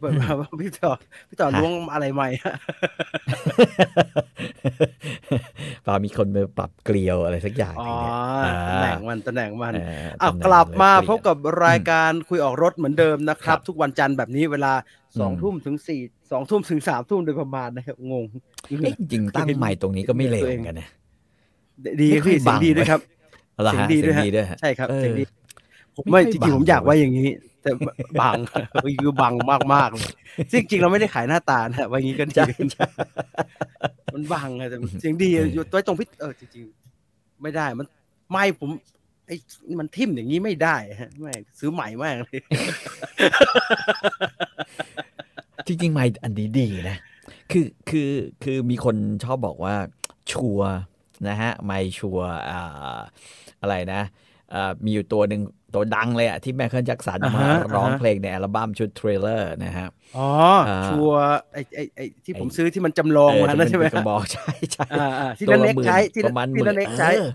เปิดมาว่าพี่ต่อพี่ต่อฮะล้วงอะไรใหม่ฮะเปล่ามีคนมาปรับเกลียวอะไรสักอย่างหอ๋อนึ่งเนี่ยตำแหน่งมันตำแหน่งมันเอออ้าวตำแหน่งกลับมาเลยพบกับรายการคุยออกรถเหมือนเดิมนะคครัรับบทุกวันจันทร์แบบนี้เวลาสองอืมทุ่มถึงสี่สองทุ่มถึงสามทุ่มโดยประมาณนะครับ งงเอ๊ะจริงๆตั้งใหม่ตรงนี้ก็ไม่เลวเหมือนกันนะดีไม่ค่อยพี่เสียงบังดีด้วยครับเอาละเสียงฮะดีเสีด้วยงฮะดีด้วยฮะใช่ครับเออเสียงดีผมไม่ไม่ค่อยจริงๆบังผมอยากเลยไว้อย่างนี้แต่บังคือบังมากๆเลยซึ่งจริงๆเราไม่ได้ขายหน้าตานะไว้อย่างนี้ก็ดีใช่ใช่มันบังอะแต่เสียงดีอยู่ไว้ตรงพิษเออจริงๆ ไม่ได้มันไม่ผมไอ้มันทิ่มอย่างนี้ไม่ได้ฮะไม่ซื้อใหม่มากเลยจริงๆไม่อันนี้ดีนะ คือคือคือมีคนชอบบอกว่าชัวร์นะฮะ ไม่ชัวร์อ่าอะไรนะอ่า มีอยู่ตัวหนึ่งตัวดังเลยอะที่แมคเคิลแจ็คสันอ่ามาฮะร้องอ่าฮะเพลงในอัลบั้มชุดเทรลเลอร์นะฮะอ๋ออ่าชัวร์ไอ้ไอ้ไอ้ที่ผมซื้อที่มันจำลองมาเออนะใช่ไหมที่เป็นกระบอกใช่ใช่อ่าอ่าที่ตัวนันละเล็กหมื่นใช้ที่ประมาณหที่มื่นันนเล็กใช้เออ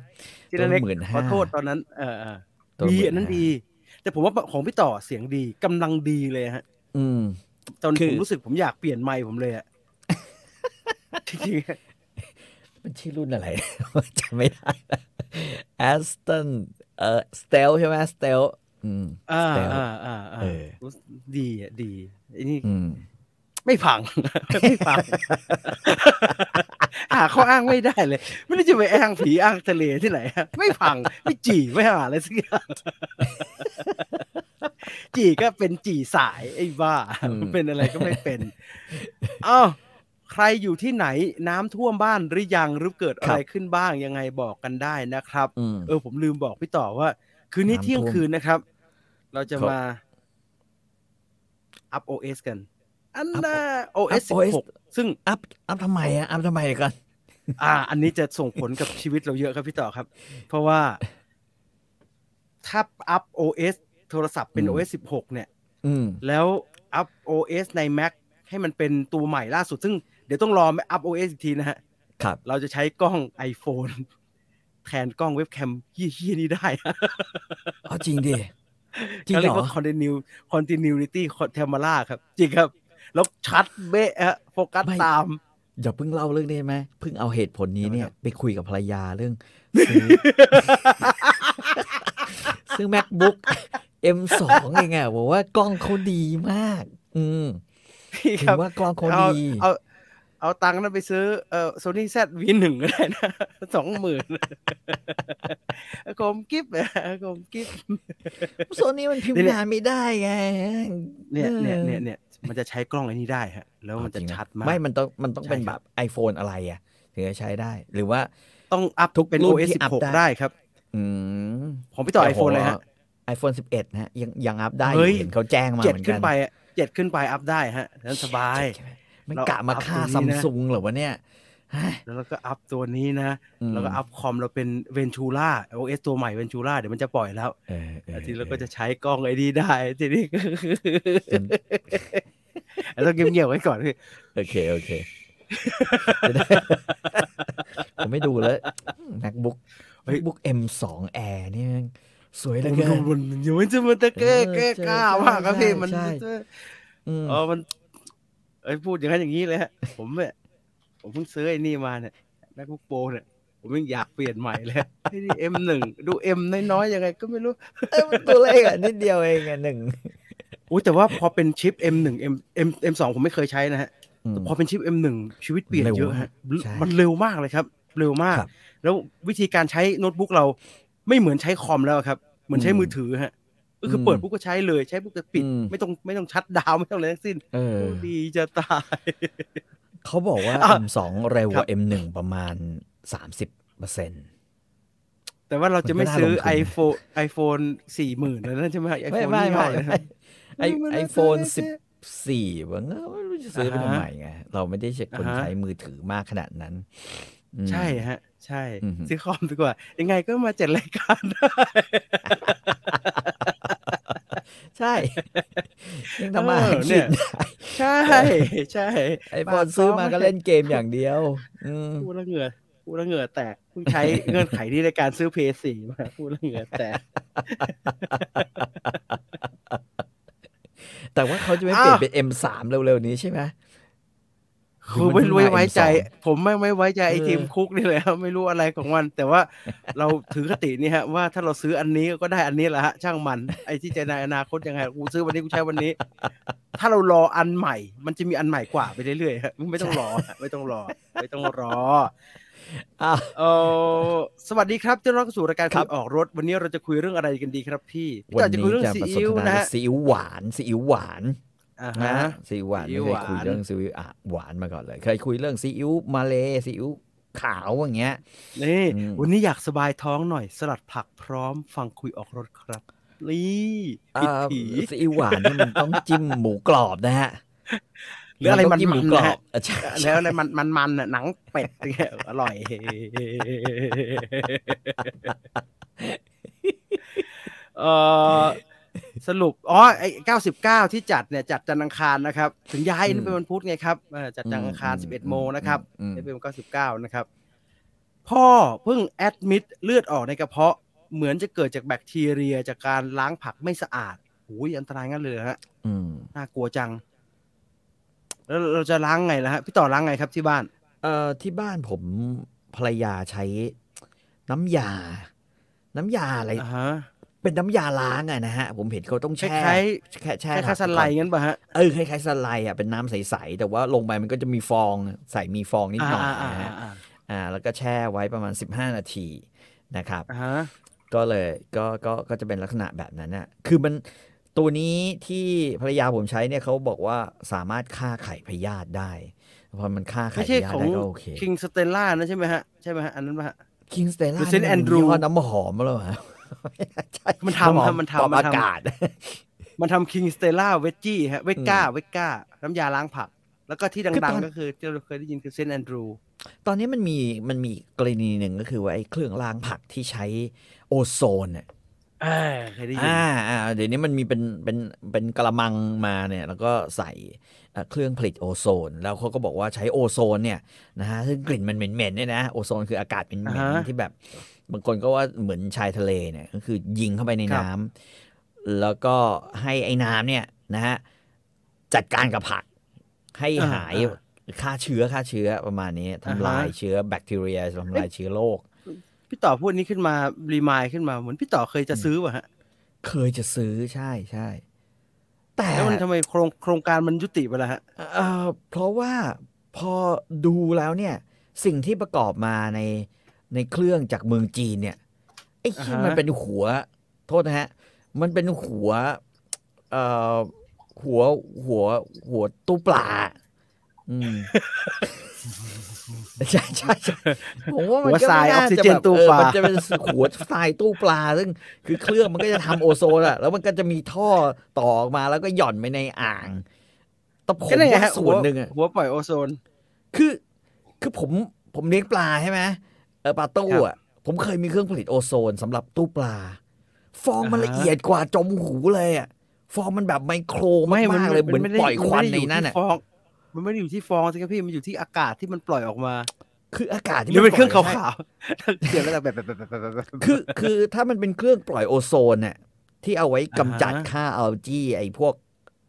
ที่นันเล็กตัวละหมื่นห้าขอโทษตอนนั้นเออเออตัวละดีหมื่นอันนั้นห้าดี แต่ผมว่าของพี่ต่อเสียงดีกำลังดีเลยฮะ อืมตอนคือผมรู้สึกผมอยากเปลี่ยนไมค์ผมเลยอะจริงๆมันชื่อรุ่นอะไรจำไม่ได้แอสตันเอ่อสเตลใช่ไหมสเตลอืมอ่า Stealth อ่าอ่าอ่าเออรู้สึกดีอะดีไอ้นี่อืมไม่พัง ไม่พังหาข้ออ้างไม่ได้เลย ไม่รู้จะไปอ้างผีอ้างทะเลที่ไหนฮะไม่พัง ไม่จี่ไม่หาอะไรสักอย่างจี่ก็เป็นจี่สายไอ้บ้าอืมเป็นอะไรก็ไม่เป็นอ้าว ใครอยู่ที่ไหนน้ำท่วมบ้านหรือยังหรือเกิดอะไรขึ้นบ้างยังไงบอกกันได้นะครับอืมเออผมลืมบอกพี่ต่อว่า คืนนี้น้ำท่วมเที่ยงคืนนะครับ เราจะครับมาอัพ OS กัน อันอัพน่า OS อัพ OS 16ซึ่งอัพอัพทำไมอะอัพทำไมกัน อ่า อันนี้จะส่งผลกับชีวิตเราเยอะครับพี่ต่อครับ เพราะว่า ถ้าอัพ OS โทรศัพท์เป็นอืม OS 16เนี่ยอืมแล้วอัพ OS ใน Mac ให้มันเป็นตัวใหม่ล่าสุด ซึ่ง เดี๋ยวต้องรออัพ OS อีกทีนะฮะครับ เราจะใช้กล้อง iPhone แทนกล้องเว็บแคมเฮี้ยๆนี้ได้อ๋อจริงดิจริงเขาเหเรีรยกอว่า continue continuity camera ครับ จริงครับ แล้วชัดเบ๊ะฮะโฟกัสไม่ตามอย่าเพิ่งเล่าเรื่องนี้ไหมเพิ่งเอาเหตุผลนี้เนี่ย ไปคุยกับภรรยาเรื่องซื้อซื้อ macbook M2 เองอะบอกว่ากล้องเขาดีมาก อืมพี่ถืครับอว่ากล้องเขาเอาดีเอา เอาตังค์นั้นไปซื้อเอ่อ Sony Z V1 ก็ได้นะสองหมื่นคมกิฟต์อะคมกิฟต์โซนี่มันพิมเนี่พ์ยงานไม่ได้ไงเนี่ยเนี่ยออเนี่ยเนี่ยมันจะใช้กล้องไอ้นี้ได้ฮะ แล้วมันจะจริงเหรอชัดมาก ไม่มันต้องมันต้องใช่เป็นคแบรับบ iPhone อะไรอะ ถึงจะใช้ได้ หรือว่าต้องอัพทุกเป็นรุ่น OS ที่อัพได้16 ได้ครับ อืมของพี่ต่อแต่ iPhone เลยฮะไอโฟนสิบเอ็ดนะฮะยังยังอัพได้อเฮ้ยู่ยเห็นเขาแจ้งมาเจ็ดเหมือนขึ้กันนไปอะเจ็ดขึ้นไปอัพได้ฮะนั้นสบายเจ็ดใช่ไห มมันเรากะมาอัพฆ่าตรซังมนี้นะซุงเหรอวะเนี่ยเฮ้ยแล้วเราก็อัพตัวนี้นะอืมแล้วก็อัพคอมเราเป็น Ventura OS ตัวใหม่ Ventura เดี๋ยวมันจะปล่อยแล้วเออเออทีเราก็จะใช้กล้องไอ้นี่ได้ทีนี้จนต้องเงียบๆไว้ก่อนพี่โอเคโอเคจะได้ผมไม่ดูแล้ว MacBook MacBook M2 Air นี่มันสวยเหลยมันเกินมันอยู่มันจะมันจะแก้เออแก้ใช่กล้าใช่มากครับพี่ใช่มันใช่จะอืมเออมัน เอ้ยพูดอย่างนั้นอย่างนี้เลยฮะผมเนี่ยผมเพิ่งซื้อไอ้นี่มาเนี่ย MacBook Pro เนี่ยผมยังอยากเปลี่ยนใหม่เลยไอ้นี่ M1 ดู M น้อยๆยังไงก็ไม่รู้เอ้ยมันตัวเลขอะนิดเดียวเองอะหนึ่งอุ้ยแต่ว่าพอเป็นชิป M1 M M M2 ผมไม่เคยใช้นะฮะอืมพอเป็นชิป M1 ชีวิตเปลี่ยนเร็วเยอะฮะใช่มันเร็วมากเลยครับ เร็วมากครับแล้ววิธีการใช้โน้ตบุ๊กเราไม่เหมือนใช้คอมแล้วครับ เหมือนใช้อืมมือถือฮะ ก็คืออมเปิดปุ๊บก็ใช้เลย ใช้ปุ๊บก็ปิดอืมไม่ต้องไม่ต้องชัดดาวน์ไม่ต้องอะไรทั้งสิ้นเออโอ้ดีจะตาย เขาบอกว่าอะ M2 เร็วกครัว่าบ M1 ประมาณสามสิบเปอร์เซ็นต์แต่ว่าเราจะไม่มันก็น่าซื้อลงทุน iPhone iPhone สี่หมื่นแล้วนั่นใช่ไหมไม่ iPhone ไม่ยี่ห้ไม่ออะไรไม่นะไอมันไอน่าโฟนจะสิบสี่ว่าเออไม่รู้จะซื้อไปอ่าฮะทำไมไงเราไม่ได้ใช้คนอ่าฮะใช้มือถือมากขนาดนั้นอืมใช่ฮะ ใช่อืมซื้อคอมดีกว่า ยังไงก็มาจัดรายการได้ ใช่ ยังทำมาหาเออเนี่กิยนได้ใช่ ใช่ไอพอซื้อมาก็เล่นเกมอย่างเดียวอืมพูดแล้วเหงื่อพูดแล้วเหงื่อแตกเพิ่งใช้เงื่อนไขนี้ในการซื้อเพย์สี่มาพูดแล้วเหงื่อแตกแต่ว่าเขาจะไม่เปลี่ยนอ้าวเป็น M3 เร็วๆนี้ใช่ไหม คือไม่รู้มันเพิ่งมาไว้ใจ M2 ผมไม่ไม่ไว้ใจไอ้เออทีมคุกนี่เลยครับไม่รู้อะไรของมัน แต่ว่าเราถือคตินี่ฮะว่าถ้าเราซื้ออันนี้ก็ได้อันนี้แหละฮะช่างมันไอ้ที่จะในอนาคตยังไงกูซื้อวันนี้กูใช้วันนี้ ถ้าเรารออันใหม่ มันจะมีอันใหม่กว่าไปเรื่อยๆฮะไม่ต้องรอฮะไม่ต้องรอ ไม่ต้องรออะเออสวัสดีครับเจ้าน้องสู่รายการครัคุบยออกรถ วันนี้เราจะคุยเรื่องอะไรกันดีครับพี่พี่วันต่อจะคุยนี้เรื่องจะซีมาสนอิ๊วทนานะเรื่อฮะงซีอิ๊วหวานซีอิ๊วหวาน อ่านะฮะซีอิ๊วหวานซีอิ๊ไม่วเคยคุยหวานเรื่องซีอิ๊วอะหวานมาก่อนเลย เคยคุยเรื่องซีอิ๊วมาเลซีอิ๊วขาวอย่างเงี้ยนี่อืมวันนี้อยากสบายท้องหน่อย สลัดผักพร้อมฟังคุยออกรถครับนี่ผิดอ่าผีซีอิ๊วหวานนี่มันต้องจิ้มหมูกรอบนะฮะหรืออะไรต้มัอนงจิ้มหมูๆกรนะอฮะบอะใช่แล้วอะไรมันมันมันน่ะหนังเป็ดเนี่ยอร่อยเออ สรุป อ๋อ ไอ้เก้าสิบเก้าที่จัดเนี่ย จัดจันทร์อังคารนะครับ ถึงย้ายนี่เป็นวันพุธไงครับเออจัดจันทร์อังคารสิบเอ็ดโมงนะครับอืมเอฟเอ็มเก้าสิบเก้านะครับ พ่อเพิ่งแอดมิดเลือดออกในกระเพาะ เหมือนจะเกิดจากแบคทีเรียจากการล้างผักไม่สะอาดโอ้ยอันตรายงั้นเลยเหรอฮะอืมน่ากลัวจัง แล้วเราจะล้างไงล่ะฮะ พี่ต่อล้างไงครับที่บ้าน เอ่อ ที่บ้านผมภรรยาใช้น้ำยา น้ำยาอะไรอ่าฮะ เป็นน้ำยาล้างอะนะฮะ ผมเห็นเขาต้องคแช่ล้ายแค่ๆแช่คล้ายผักๆสไลด์งั้นป่ะฮะ เออคล้ายๆสไลด์อะเป็นน้ำใสๆแต่ว่าลงไปมันก็จะมีฟองใส่มีฟองนิดหน่อยอ่านะฮะอ่าอ่า แล้วก็แช่ไว้ประมาณ 15 นาทีนะครับอ่าฮะก็เลยก็ก็ก็จะเป็นลักษณะแบบนั้นน่ะคือมันตัวนี้ที่ภรรยาผมใช้เนี่ยเขาบอกว่าสามารถฆ่าไข่พยาธิได้พอมันฆ่าไข่ไม่พใช่ยาขธิองได้ก็โอเคคิงสเตลล่านะใช่ไหมฮะ ใช่ไหมฮะ อันนั้นป่ะฮะคิงสเตล่าหรือ Saint Andrew น้ำหอมแล้วเหรอใช่ มันทำำหอครับมันทำปรับมันทำอากาศ มันทำคิงสเตลล่าเวจจี้ฮะเวก้าเวก้าน้ำยาล้างผัก แล้วก็ที่คือตดังๆก็คือที่เราเคยได้ยินคือ Saint Andrewตอนนี้มันมีมันมีกรณีหนึ่งก็คือว่าไอ้เครื่องล้างผักที่ใช้โอโซนเนี่ยเออเคยได้ยินอ่าอ่าเดี๋ยวนี้มันมีเป็นเป็นเป็นกระมังมาเนี่ยแล้วก็ใส่เอ่อเครื่องผลิตโอโซน แล้วเขาก็บอกว่าใช้โอโซนเนี่ยนะฮะซึ่งกลิ่นมันเหม็นๆเนี่ยนะโอโซนคืออากาศเหม็นอ่าฮะๆที่แบบบางคนก็ว่าเหมือนชายทะเลเนี่ยก็คือยิงเข้าไปในครับน้ำแล้วก็ให้ไอ้น้ำเนี่ยนะฮะจัดการกับผักให้หายฆ่าเชื้อฆ่าเชื้อประมาณนี้ทำลายเชื้อแบคทีเรียทำลายเชื้อโรคพี่ต่อพูดนี้ขึ้นมารีมายขึ้นมาเหมือนพี่ต่อเคยจะซื้อว่ะฮะ เคยจะซื้อใช่ใช่แต่แล้วมันทำไมโครงโครงการมันยุติไปแล้วฮะเอ่อเพราะว่าพอดูแล้วเนี่ย สิ่งที่ประกอบมาใน ในเครื่องจากเมืองจีนเนี่ยไอ้ที่อ่าฮะมันเป็นหัว โทษนะฮะ มันเป็นหัว เอ่อหัวหัว หัวตู้ปลา อืมใช่ใช่ใช่ผมว่ามันหัวก็ทรายไม่ออกน่าซิจะเจนแบบตู้เออปลามันจะเป็นหัวทรายตู้ปลา ซึ่งคือเครื่องมันก็จะทำโอโซนอะแล้วมันก็จะมีท่อต่อออกมาแล้วก็หย่อนไปในอ่างแต่ผมก็ได้ไงว่าฮะส่วนหนึ่งอะหัวปล่อยโอโซน คือ คือผมผมเลี้ยงปลาใช่ไหม เออปลาตู้ครับอะผมเคยมีเครื่องผลิตโอโซนสำหรับตู้ปลา ฟองมันอ่าฮะละเอียดกว่าจมหูเลยอะฟองมันแบบไมโครมากๆเลยเหมือนไได้ปล่อยควันมัในไม่ได้นั้นยู่อะที่ฟองมันไม่ได้อยู่ที่ฟองสิครับพี่มันอยู่ที่อากาศที่มันปล่อยออกมา คืออากาศที่หรือเป็นเครื่องปล่ขายวๆเขียนแล้วแบบแบบแบบแบบแบบแบบคือคือถ้ามันเป็นเครื่องปล่อยโอโซนเนี่ยที่เอาไว้กำจัดอ่าฮะค่าอัลจีไอ้พวก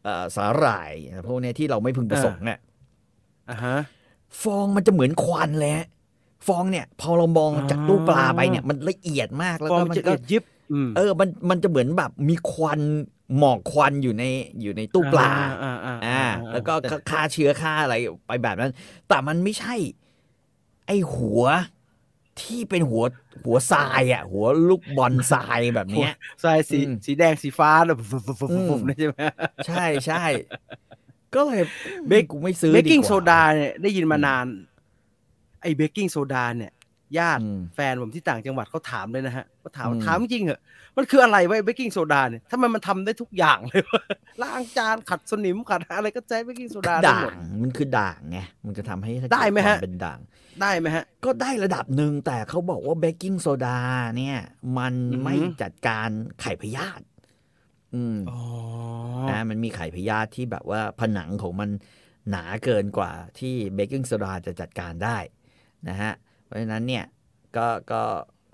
เอ่อสาหร่ายพวกเนี้ยที่เราไม่พึงประสงค์เนี่ยอ่าฮะฟองมันจะเหมือนควันเลยฮะ ฟองเนี่ยพอเรามองจากตู้ปลาไปเนี่ยมันละเอียดมากแล้วฟองก็มันมันจะก็เอียดยิบอืมเออมันมันจะเหมือนแบบมีควันหมอกควันอยู่ในอยู่ในตู้ปลาอ่าอ่าอ่าแล้วก็แต่ฆ่าเชื้อฆ่าอะไรไปแบบนั้น แต่มันไม่ใช่ ไอหัวที่เป็นหัวหัวทรายอะ หัวลูกบอลทรายแบบเนี้ยทรายสีอืมสีแดงสีฟ้าแบบฟุบฟุบฟุบอืฟุบมนี่ใช่ไหมใช่ใช่ก็เลยเบคกูไม่ซื้อเบกกิ้งว่โซดาเนี่ยได้ยินมานาน ไอ้เบกกิ้งโซดาเนี่ยญาติอืมแฟนผมที่ต่างจังหวัดเขาถามเลยนะฮะเขาถามอืมถามจริงเหรอะมันคืออะไรไว้เบกกิ้งโซดาเนี่ยทำไมมันทำได้ทุกอย่างเลยวะล้างจานขัดสนิมขัดอะไรก็ใช้เบกกิ้งโซดาได้ด่าหมดงมันคือด่างไงมันจะทำให้ได้ไหมฮะเกิดควาเป็นด่างได้ไหมฮะ ก็ได้ระดับหนึ่งแต่เขาบอกว่าเบกกิ้งโซดาเนี่ย มันอือหือไม่จัดการไข่พยาธิอืมอ๋อนะมันมีไข่พยาธิที่แบบว่าผนังของมันหนาเกินกว่าที่เบกกิ้งโซดาจะจัดการได้ นะฮะ เพราะฉะนั้นเนี่ยก็ก็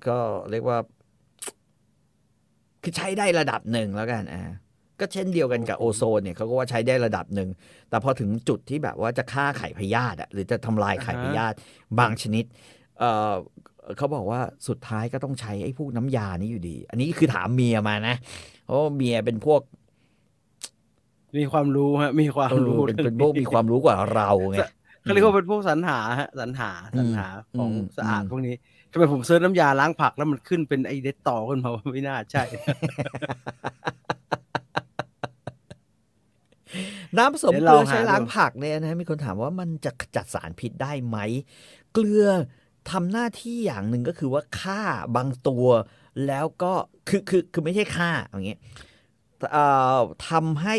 ก็เรียกว่า คือใช้ได้ระดับหนึ่งแล้วกันอ่าก็เช่นเดียวกันกับโอโซนเนี่ยเขาก็ว่าใช้ได้ระดับหนึ่ง แต่พอถึงจุดที่แบบว่าจะฆ่าไข่พยาธิอะหรือจะทำลายไข่พยาธิบางชนิดเออเขาบอกว่าสุดท้ายก็ต้องใช้ไอ้พวกน้ำยานี้อยู่ดี อันนี้คือถามเมียมานะ เพราะว่าเมียเป็นพวก มีความรู้ฮะมีความเออรู้เป็นเป็นพวกมีความรู้กว่าเราไง เขาเรียกว่าเป็นพวกสรรหาฮะสรรหาสรรหาของอืมสะอาดอืมพวกนี้ทำไมผมเซิร์ชน้ำยาล้างผักแล้วมันขึ้นเป็นไอเดตต่อขึ้นมาว่าไม่น่าใช่ น้ำผสมเดี๋ยวเกลือเราหาใช้ล้างดูผักเนี่ยนะมีคนถามว่ามันจะขจัดสารพิษได้ไหม เกลือทำหน้าที่อย่างหนึ่งก็คือว่าฆ่าบางตัวแล้วก็คือคือคือไม่ใช่ฆ่าอย่างเงี้ยเอ่อทำให้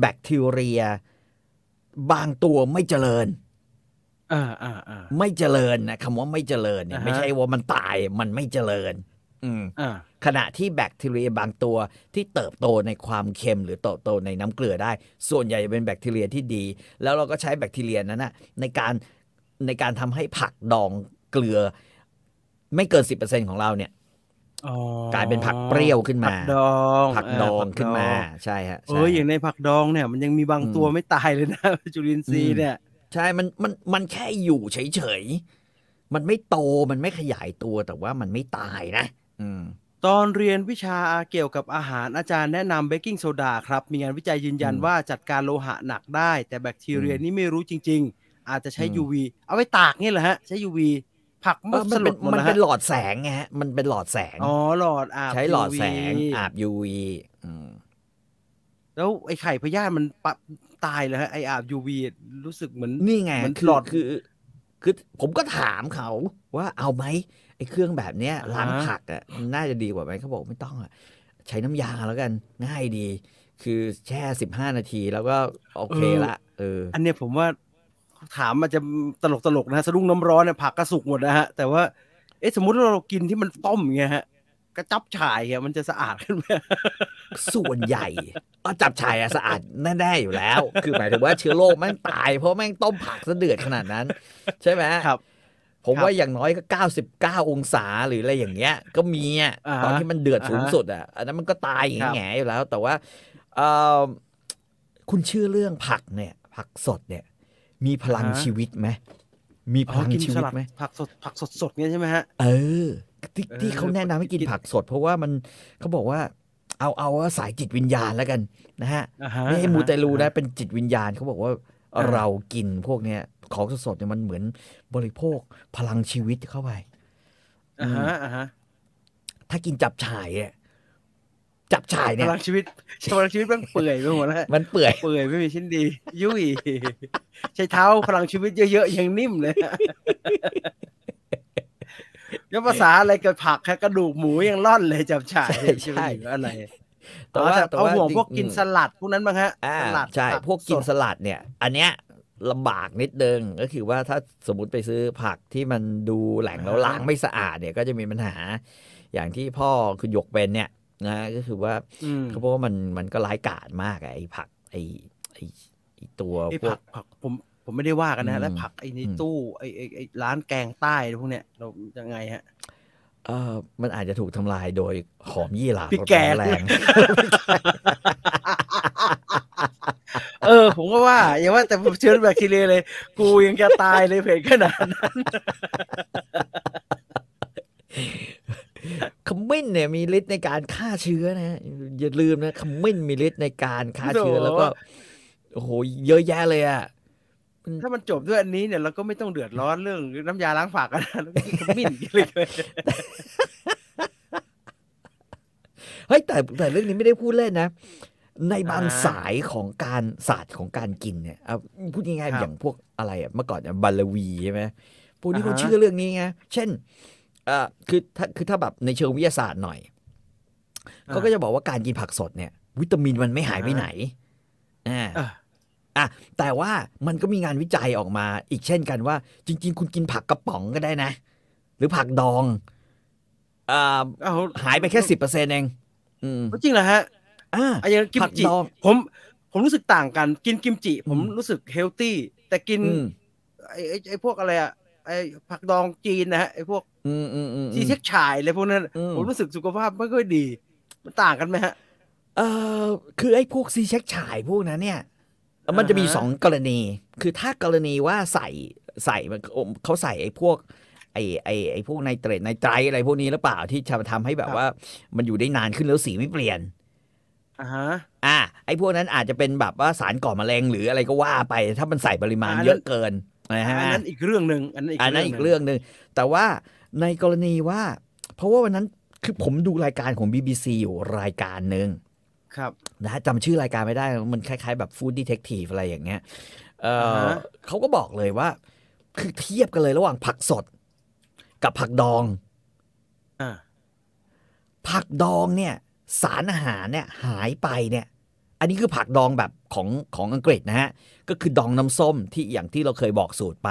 แบคทีเรีย บางตัวไม่เจริญ อ่าอ่าอ่าไม่เจริญนะคำว่าไม่เจริญเนี่ยอ่าฮะไม่ใช่ว่ามันตายมันไม่เจริญ อืมอ่าขณะที่แบคทีเรียบางตัวที่เติบโตในความเค็มหรือเติบโตในน้ำเกลือได้ ส่วนใหญ่จะเป็นแบคทีเรียที่ดี แล้วเราก็ใช้แบคทีเรียนั้นนะในการในการทำให้ผักดองเกลือ ไม่เกิน10%ของเราเนี่ยอ๋อกลายเป็นผักเปรี้ยวขึ้นผัมากดองผักดองเขึ้นมาผักดองใช่ฮะเออใช่อย่างในผักดองเนี่ย มันยังมีบางอืมตัวไม่ตายเลยนะจุลินทรีย์เนี่ย ใช่มันมันมันแค่อยู่เฉยๆ มันไม่โตมันไม่ขยายตัวแต่ว่ามันไม่ตายนะ อืมตอนเรียนวิชาเกี่ยวกับอาหารอาจารย์แนะนำเบกกิ้งโซดาครับ มีงานวิจัยยืนยันอืมว่าจัดการโลหะหนักได้ แต่แบคทีเรียอืมนี่ไม่รู้จริง ๆ อาจจะใช้อืม UV เอาไว้ตากเนี่ยเหรอฮะ ใช้ UV ผักเอมันอสมันลเป็นดหมดมันแล้วเป็นฮะหลอดแสงไงฮะมันเป็นหลอดแสง อ๋อหลอดอาบใช้หลอด UV แสงอาบ UV อืมแล้วไอ้ไข่พยาธิมันปะ ตายเลยฮะไอ้อาบ UV รู้สึกเหมือนนี่ไงเหมือนคือหลอดคือคือผมก็ถามเขาว่าเอาไหมไอ้เครื่องแบบเนี้ยอ่าฮะล้างผักอะมันน่าจะดีกว่าไหมเขาบอกไม่ต้องอะใช้น้ำยาแล้วกันง่ายดี คือแช่สิบห้านาทีแล้วก็โอเคละเออ อันเนี้ยผมว่าถามมันจะตลกตลกๆนะฮะสะดุ้งน้ำร้อนเนี่ยผักก็สุกหมดนะฮะ แต่ว่าเอ๊ะสมมุติว่าเรากินที่มันต้มอย่างเงี้ยฮะ กระจับฉ่ายเงี้ยมันจะสะอาดขึ้นไหมส่วนใหญ่เอาจับชายอะสะอาดแน่ๆอยู่แล้ว คือหมายถึงว่าเชื้อโรคแม่งตาย เพราะแม่งต้มผักซะเดือดขนาดนั้น ใช่ไหมครับ ผมครับว่าอย่างน้อยก็เก้าสิบเก้าองศาหรืออะไรอย่างเงี้ย ก็มีอะอ่าฮะตอนที่มันเดือดอ่าฮะสูงสุดอะอันนั้นมันก็ตายอย่างครับแง่อยู่แล้ว แต่ว่าเอ่อคุณเชื่อเรื่องผักเนี่ย ผักสดเนี่ย มีพลังชีวิตไหมมีพอ๋อลังกินชีสวิตลัดไหมผักสดผักสดสดๆเงี้ยใช่ไหมฮะ เออ ที่ที่เออเขาแนะนำให้กินกินผักสด เพราะว่ามันเขาบอกว่าเอาเอาว่าสายจิตวิญญาณแล้วกันนะฮะอ่าฮะไม่ให้มูเตลูนะอ่าฮเป็นจิตวิญญาณเขาบอกว่าอ่าเรากินพวกเนี้ยของสดๆเนี่ยมันเหมือนบริโภคพลังชีวิตเข้าไปอ่าฮะอ่าฮะถ้ากินจับฉ่ายเนี่ยจับฉ่ายพเนี่ยลังชีวิตพลังชีวิตมันเปื่อยไปหมดแล้วฮะมันเปื่อยเปื่อยไม่มีชิ้นดี ยุ่ยใช้เท้าพลังชีวิตเยอะๆยังนิ่มเลย ฮะแล้วภาษาอะไรกับผักแค่กระดูกหมูยังร่อนเลยจับฉ่ายใช่ใช่จะไปเหลืออะไรแต่ว่าอ๋อแต่เอาว่าห่วงจริงพวกกินอืมสลัดพวกนั้นบ้างฮะอ่าสลัดใช่ผัพวกกินสสดลัดเนี่ย อันเนี้ยลำบากนิดนึงก็คือว่าถ้าสมมติไปซื้อผักที่มันดูแหล่งแล้วอ่าฮะล้างไม่สะอาดเนี่ยก็จะมีปัญหา อย่างที่พ่อคุณหยกเป็นเนี่ยนะก็คือว่าอืมเขาบอกว่ามันมันก็ร้ายกาจมากอะไอ้ผักไอ้ไอ้ไอ้ตัวไอ้พวผักกผักผม ผมไม่ได้ว่ากันนะอืมแล้วผักไอ้ในอืมตู้ไอ้ไอ้ไอ้ร้านแกงใต้พวกเนี้ยเรายังไงฮะเออมันอาจจะถูกทำลายโดยหอมยี่หร่าพริกรสแกงแรง เออ ผมก็ว่า อย่าว่าแต่เชื้อแบคทีเรียเลย กูยังจะตายเลยเผ็ดขนาดนั้นขมิ้นเนี่ยมีฤทธิ์ในการฆ่าเชื้อนะ อย่าลืมนะขมิ้นมีฤทธิ์ในการฆ่าเชื้อโถ่แล้วก็ โอ้โห เยอะแยะเลยอะ ถ้ามันจบด้วยอันนี้เนี่ยเราก็ไม่ต้องเดือดร้อนเรื่องน้ำยาล้างผักกันนะแล้วก็กินขมิ้นกินเลยเฮ้ยแต่แต่เรื่องนี้ไม่ได้พูดเล่นนะ ในบางอ่าสายของการศาสตร์ของการกินเนี่ยเอาพูดง่ายครัๆบอย่างพวกอะไรอะเมื่อก่อนเนี่ยบาลวีใช่ไหมพวกนี้เขาอ่าฮะเชื่อเรื่องนี้ไงเช่นเอ่อคือถ้าคือถ้าแบบในเชิงวิทยาศาสตร์หน่อยเขาก็จะบอกว่าการกินผักสดเนี่ย วิตามินมันไม่หายไปไหนอ่าเอออะแต่ว่ามันก็มีงานวิจัยออกมาอีกเช่นกันว่า จริง ๆ คุณกินผักกระป๋องก็ได้นะ หรือผักดองอ่าเอาหายไปแค่สิบเปอร์เซ็นต์เองอืมจริงเหรอฮะอ่าไอ้อยังกิมผักจิดองผมผมรู้สึกต่างกัน กินกิมจิ ผมอืมรู้สึกเฮลตี้ แต่กินอืมไอ้ไอ้ไอ้พวกอะไรอะไอ้ผักดองจีนนะฮะไอ้พวกอืมอืมอืมจีเช็คฉายอะไรพวกนั้นอืมผมรู้สึกสุขภาพไม่ค่อยดี มันต่างกันไหมฮะเอ่อคือไอ้พวกซีเช็คฉายพวกนั้นเนี่ย มันจะมีอ่าฮะสองกรณี คือถ้ากรณีว่าใส่ใส่มันเขาใส่ไอ้พวกไอ้ไอ้ไอ้พวกไนเตรตไนไตรอะไรพวกนี้หรือเปล่าที่จะทำให้แบบว่า มันอยู่ได้นานขึ้นแล้วสีไม่เปลี่ยนอ่าฮะอ่าไอ้พวกนั้นอาจจะเป็นแบบว่าสารก่อมะเร็งหรืออะไรก็ว่าไป ถ้ามันใส่ปริมาณอันนั้นเยอะเกินนะฮะอันนั้นอีกเรื่องหนึ่งอันนั้นอีกอันนั้นอีกหเรื่องหนึ่งแต่ว่าในกรณีว่า เพราะว่าวันนั้นคือผมดูรายการของ BBC อยู่รายการหนึ่งครับ นะฮะจำชื่อรายการไม่ได้ มันคล้าย ๆ แบบฟู้ดดีเทคทีฟอะไรอย่างเงี้ยเอออ่าฮะเขาก็บอกเลยว่า คือเทียบกันเลยระหว่างผักสด กับผักดองอ่าผักดองเนี่ย สารอาหารเนี่ย หายไปเนี่ย อันนี้คือผักดองแบบของของอังกฤษนะฮะ ก็คือดองน้ำส้มที่อย่างที่เราเคยบอกสูตรไป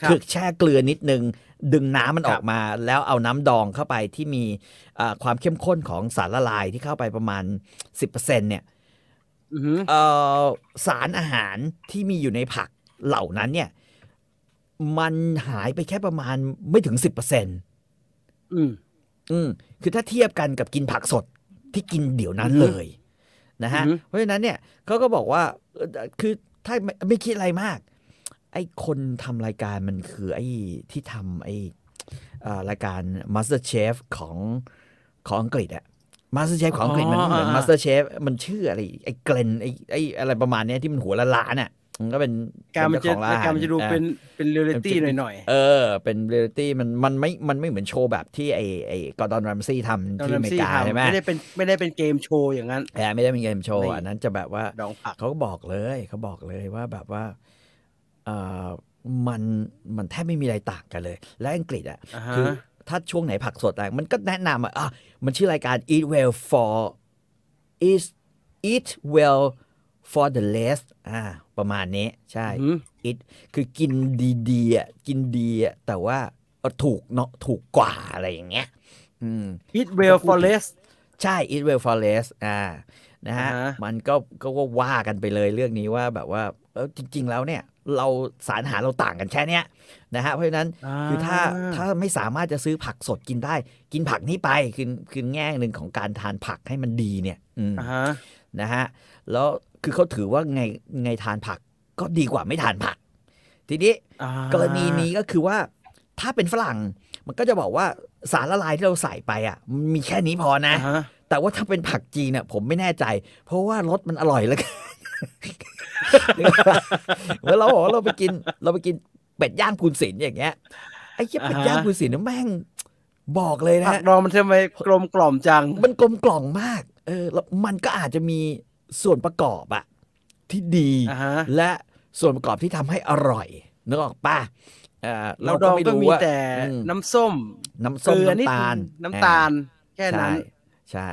ครับคือแช่เกลือนิดนึง ดึงน้ำมันคอรัอบกมา แล้วเอาน้ำดองเข้าไปที่มีอ่าความเข้มข้นของสารละลายที่เข้าไปประมาณ 10%เนี่ยอือหือเอ่อสารอาหารที่มีอยู่ในผักเหล่านั้นเนี่ย มันหายไปแค่ประมาณไม่ถึง10%ออืม อืม คือถ้าเทียบกันกับกินผักสดที่กินเดี๋ยวนั้นอือฮึเลยนะฮะอือฮึเพราะฉะนั้นเนี่ยเขาก็บอกว่าเอ่อคือถ้าไม่ไม่คิดอะไรมาก ไอ้คนทำรายการมันคือไอ้ที่ทำไอ้อ่ารายการ Master Chef ของของอังกฤษอะ Master Chef ของอังกฤษมันเหมือน Master Chef มันชื่ออะไรไอ้ Gregg ไอ้ไอ้อะไรประมาณเนี้ยที่มันหัวละล้านอะมันก็เป็นการมันจะเป็จะนเจ้าของร้านการมันจะดูอ่าเป็นเป็นเรียลลิตี้หน่อยเออ เป็นเรียลิตี้มันมันไม่มันไม่เหมือนโชว์แบบที่ไอไอกอร์ดอนรัมซี่ทำๆที่อเมริกาทำใช่ไหมไม่ได้เป็นไม่ได้เป็นเกมโชว์อย่างนั้นแอบไม่ได้เป็นเกมโชว์นี่อันนั้นจะแบบว่าดองผักเขาก็บอกเลยเขาบอกเลยว่าแบบว่าเออ มันมันแทบไม่มีอะไรต่างกันเลย และอังกฤษอะอ่าฮะคือถ้าช่วงไหนผักสดอะไรมันก็แนะนำอะอะมันชื่อรายการ eat well for eat eat well for the less อ่าประมาณนี้ใช่อืม eat คือกินดีๆอะกินดีอะแต่ว่าเออถูกเนาะถูกกว่าอะไรอย่างเงี้ยอืม eat well for less ใช่ eat well for less อ่านะฮะอ่าฮะมันก็ก็ก็ว่ากันไปเลยเรื่องนี้ว่าแบบว่าเออจริง ๆ แล้วเนี่ย เราสารอาหารเราต่างกันแค่เนี้ยนะฮะเพราะฉะนั้นคือถ้าถ้าไม่สามารถจะซื้อผักสดกินได้ กินผักนี้ไปคือคือแง่หนึ่งของการทานผักให้มันดีเนี่ยอืมอ่าฮะนะฮะแล้วคือเขาถือว่าไงไงทานผักก็ดีกว่าไม่ทานผัก ทีนี้อ่ากรณีนี้ก็คือว่าถ้าเป็นฝรั่งมันก็จะบอกว่าสารละลายที่เราใส่ไปอะมันมีแค่นี้พอนะอ่าฮะแต่ว่าถ้าเป็นผักจีนเนี่ยผมไม่แน่ใจ เพราะว่ารสมันอร่อยแล้วกัน เมื่อเราบอกว่าเราไปกิน เราไปกินเป็ดย่างพูนศิลป์อย่างเงี้ยไอ้เหี้ยเป็ดย่างพูนศิลป์เนี่ยแม่งบอกเลยนะผักดองมันทำไมกลมกล่อมจัง มันกลมกล่อมมาก เออแล้วมันก็อาจจะมีส่วนประกอบอะที่ดีอ่าฮะและส่วนประกอบที่ทำให้อร่อยนึกออกป่ะเออเราเราดก็องไม่ก็รู้มีว่าแต่อืมน้ำส้มน้ำเกส้มลือนิดน้ำตาลนึงน้ำตาล แค่นั้น ใช่ใช่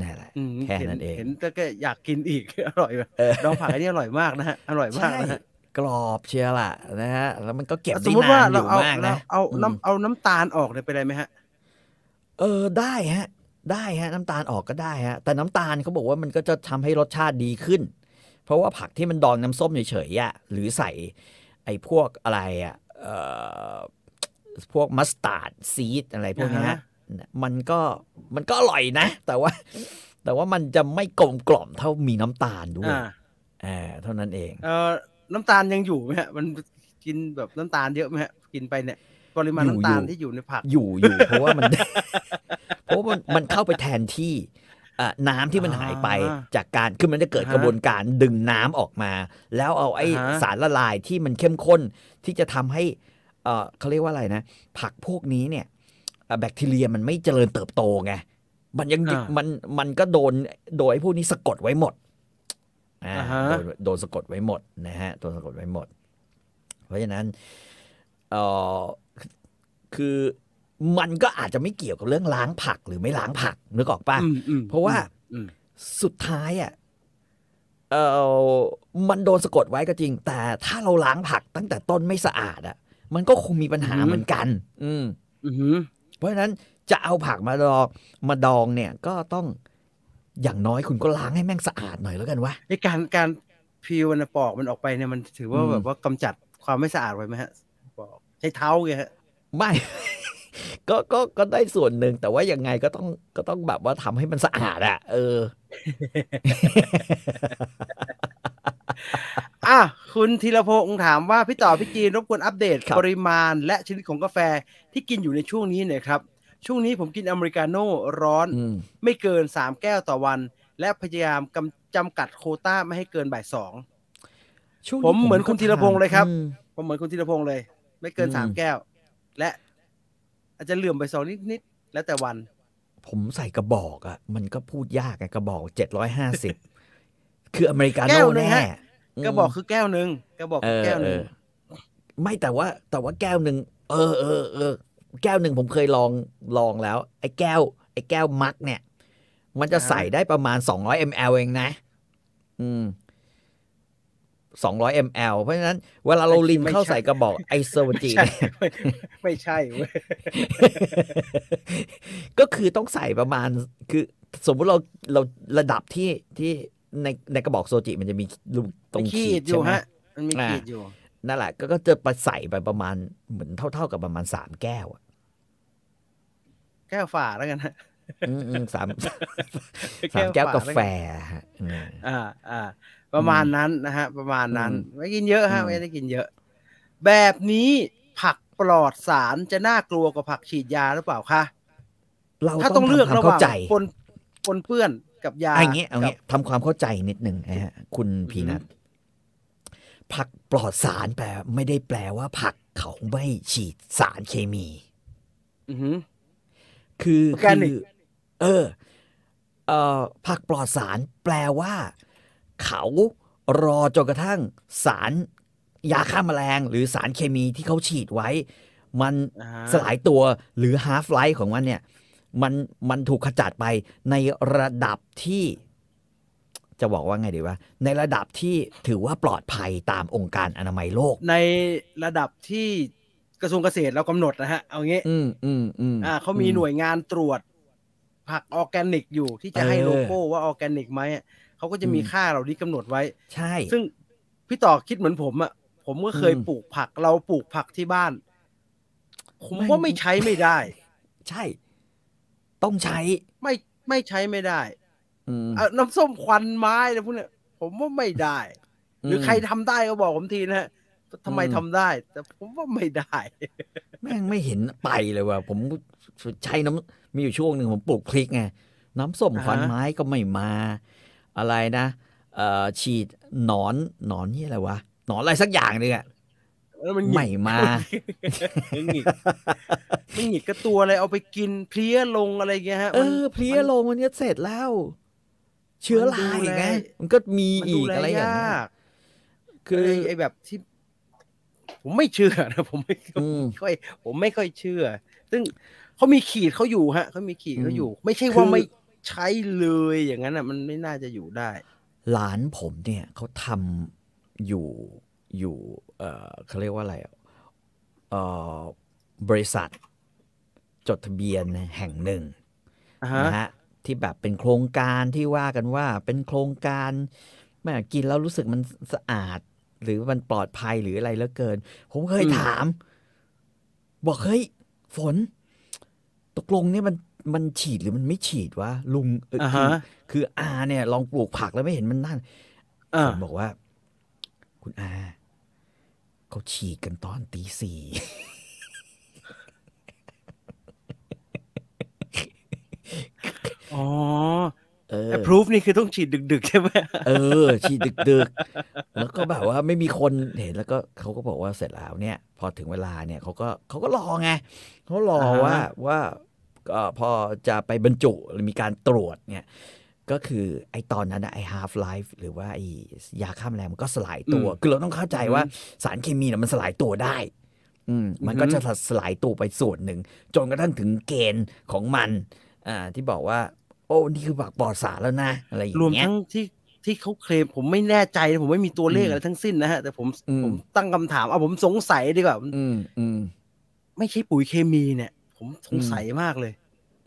นั่นแหละอืมแค่ห็นั้นเองเห็นแต่ก็อยากกินอีกอร่อยว่ะเออดองผักอันนี้อร่อยมากนะฮะอร่อยมากใช่นะฮะกรอบเชียวล่ะนะฮะแล้วมันก็เก็บสได้มมติว่านานอเรายู่เอามากเรานะเอาอืมน้ำเอาน้ำตาลออกเนี่ยเป็นไรไหมฮะ เออได้ฮะ ได้ฮะ น้ำตาลออกก็ได้ฮะ แต่น้ำตาลเขาบอกว่ามันก็จะทำให้รสชาติดีขึ้น เพราะว่าผักที่มันดองน้ำส้มเฉยๆอะหรือใส่ ไอ้พวกอะไรอะเอ่อพวก mustard seed อะไรพวกเนี้ยอ่าฮะฮะ มันก็มันก็อร่อยนะ แต่ว่า แต่ว่ามันจะไม่กลมกล่อมเท่ามีน้ำตาลด้วยอ่าเออเท่านั้นเอง เอ่อน้ำตาลยังอยู่ไหมฮะมันกินแบบน้ำตาลเยอะไหมฮะกินไปเนี่ยปริมาณอยู่น้ำตาลอยู่ที่อยู่ในผักอยู่อยู่เพราะว่ามัน เพราะว่ามันมันเข้าไปแทนที่อะน้ำที่มันหายไปอ่าจากการคือมันจะเกิดอ่าฮะกระบวนการดึงน้ำออกมา แล้วเอาไอ้อ่าฮะสารละลายที่มันเข้มข้นที่จะทำให้เออเขาเรียกว่าอะไรนะ ผักพวกนี้เนี่ยอะ แบคทีเรียมันไม่เจริญเติบโตไงมันยังอ่ามันมันก็โดนโดยไอ้พวกนี้สะกดไว้หมดอ่าอ่าฮะโดนโดนสะกดไว้หมดนะฮะโดนสะกดไว้หมด เพราะฉะนั้นเออคือมันก็อาจจะไม่เกี่ยวกับเรื่องล้างผักหรือไม่ล้างผักนึกออกปะอืมอืมเพราะว่าอืมสุดท้ายอะเออมันโดนสะกดไว้ก็จริง แต่ถ้าเราล้างผักตั้งแต่ต้นไม่สะอาดอะ มันก็คงมีปัญหาเหมือนกัน อืมอืม เพราะฉะนั้นจะเอาผักมาดองมาดองเนี่ยก็ต้องอย่างน้อยคุณก็ล้างให้แม่งสะอาดหน่อยแล้วกันวะไอการการพิวนะปอกมันออกไปเนี่ยมันถือว่าอืมแบบว่ากำจัดความไม่สะอาดไว้ไหมฮะปอกใช้เท้าไงฮะไม่ก็ก็ก็ได้ส่วนหนึ่งแต่ว่ายังไงก็ต้องก็ต้องแบบว่าทำให้มันสะอาดอะเออ อะคุณธีรพงศ์ถามว่าพี่ต่อพี่จีนรบกวนอัปเดตครับปริมาณและชนิดของกาแฟที่กินอยู่ในช่วงนี้หน่อยครับ ช่วงนี้ผมกินอเมริกาโน่ร้อนอืมไม่เกิน3แก้วต่อวัน และพยายามกำจำกัดโควต้าไม่ให้เกินบ่ายสองช่วงผมเหมือนคุณธีรพงษ์เลยครับอืมผมเหมือนคุณธีรพงศ์เลย ไม่เกินอืมสามแก้ว และอาจจะเหลื่อมไปสองนิดนิดๆแล้วแต่วัน ผมใส่กระบอกอะมันก็พูดยากไงกระบอกเจ็ดร้อยห้าสิบคืออเมริกาแก้โน่วหนึ่งแน่ฮะ กระบอกคือแก้วหนึ่งกระบอกเอคืออแก้วหเอนึ่งอไม่แต่ว่า แต่ว่าแก้วหนึ่งเออเออเออแก้วหนึ่งผมเคยลองลองแล้ว ไอ้แก้ว ไอ้แก้วมักเนี่ย มันจะใส่ได้ประมาณสองร้อยมลเองนะ อืมสองร้อยมลเพราะฉะนั้น เวลาเราลินเข้าใส่กระบอกไอโซจีใช่ไม่ไม่ใช่เว้ยก็คือต้องใส่ประมาณคือ สมมุติเราเราระดับที่ที่ ในในกระบอกโซจิมันจะมีรูตรงมีขีขีดดอใช่ยู่ไหมฮะมันมีอ่าขีดอยู่นั่นแหละก็ก็จะไปใส่ไปประมาณเหมือนเท่าๆกับประมาณสามแก้วอะแก้วฝ่าแล้วกันฮะอืมอืมสามสามแก้วกาแฟฮะอืมอ่าอ่าประมาณนั้นนะฮะ ประมาณนั้นอืมไม่กินเยอะฮะอืมไม่ได้กินเยอะ แบบนี้ผักปลอดสารจะน่ากลัวกว่าผักฉีดยาหรือเปล่าคะเราถ้าต้ต้อองงเลืเลืออกกระระหหว่าว่างงใจปนปนเปื้อน กับยาเอาอย่างเงี้ยเอากัเงี้ยทำความเข้าใจนิดหนึ่งนะฮะคุณพีนัทผักปลอดสารแปลไม่ได้แปลว่าผักเขาไม่ฉีดสารเคมีอือหือคือ Organic คือเออเอ่อผักปลอดสารแปลว่า เขารอจนกระทั่งสารยาฆ่าแมลง หรือสารเคมีที่เขาฉีดไว้ มันอ่าสลายตัวหรือ half life ของมันเนี่ย มันมันถูกขจัดไปในระดับที่ จะบอกว่าไงดีวะในระดับที่ถือว่าปลอดภัยตามองค์การอนามัยโลก ในระดับที่กระทรวงเกษตรเรากำหนดนะฮะเอางี้ อืมอืมอืมอ่าเขามีหน่วยงานตรวจ ผักออร์แกนิกอยู่ที่จะให้เออโลโก้ว่าออร์แกนิกไหมอะเขาก็จะมีอืมค่าเหล่านี้กำหนดไว้ ใช่ ซึ่งพี่ต่อคิดเหมือนผมอะผมก็เคยอืมปลูกผักเราปลูกผักที่บ้าน ผมไม่ว่าไม่ใช้ไม่ได้ ใช่ ต้องใช้ ไม่ไม่ใช้ไม่ได้อืมอะน้ำส้มควันไม้อะไรพวกเนี้ยผมว่าไม่ได้ หรือใครทำได้ก็บอกผมทีนะฮะทำไมอืมทำได้ แต่ผมว่าไม่ได้ แม่งไม่เห็นไปเลยว่ะผมใช้น้ำมีอยู่ช่วงหนึ่งผมปลูกพริกไงน้ำส้มอ่าฮะขวัญไม้ก็ไม่มา อะไรนะเอ่อฉีดหนอนหนอนนี่อะไรวะหนอนอะไรสักอย่างหนึงอะแล้ว มันหงิกไม่มามันหงิกมันหงิกก็ตัวอะไรเอาไปกินเพลี้ยลงอะไรเงี้ยฮะเอมันอเพลี้ยลงมันก็เสร็จแล้ว เชื้อรามันดูอีกแลไงมันก็มีมันอีดูกแลอะไรอย่างยเงี้ยากคือไอ้ไอ้แบบที่ผมไม่เชื่อนะผมไม่อืมค่อย ผมไม่ค่อยเชื่อ ซึ่งเขามีขีดเขาอยู่ฮะเขามีขีดเขาอืมอยู่ ไม่ใช่คือว่าไม่ใช้เลยอย่างนั้นอะ มันไม่น่าจะอยู่ได้ หลานผมเนี่ยเขาทำอยู่อยู่ เออเขาเรียกว่าอะไรอะเออบริษัทจดทะเบียนแห่งหนึ่งอ่าฮะนะฮะที่แบบเป็นโครงการที่ว่ากันว่าเป็นโครงการแม่กินแล้วรู้สึกมันสะอาด หรือมันปลอดภัยหรืออะไรแล้วเกิน ผมเคยอืมถาม บอกเฮ้ยฝน ตกลงเนี่ยมันมันฉีดหรือมันไม่ฉีดวะลุงเอออ่าคืฮะอคืออาเนี่ย ลองปลูกผักแล้วไม่เห็นมันนั่นอ่าผมบอกว่า คุณอา เขาฉีดกันตอนตีสี่อ๋อเออแอปพรูฟนี่คือต้องฉีดดึก ๆ ใช่ไหมเออ ฉีดดึก ๆ แล้วก็แบบว่าไม่มีคนเห็นแล้วก็เขาก็บอกว่าเสร็จแล้วเนี่ย พอถึงเวลาเนี่ยเขาก็เขาก็รอไงเขารอว่าว่าก็พอจะไปบรรจุหรือมีการตรวจเนี่ย ก็คือไอ้ตอนนั้นน่ะไอ้ half life หรือว่าไอ้ยาฆ่าแมลงมันก็สลายตัว คือเราต้องเข้าใจว่าสารเคมีน่ะมันสลายตัวได้ อืมมันอือฮึก็จะสลายตัวไปส่วนหนึ่ง จนกระทั่งถึงเกณฑ์ของมันอ่าที่บอกว่า โอ้นี่คือผักปลอดสารแล้วนะ อะไรอย่างรวมเงี้ยทั้งที่ที่เขาเคลมผมไม่แน่ใจนะผมไม่มีตัวเลขอืมอะไรทั้งสิ้นนะฮะแต่ผมอืมผมตั้งคำถามเอาผมสงสัยดีกว่าอืมอืมไม่ใช่ปุ๋ยเคมีเนี่ย ผมสงสัยมากเลย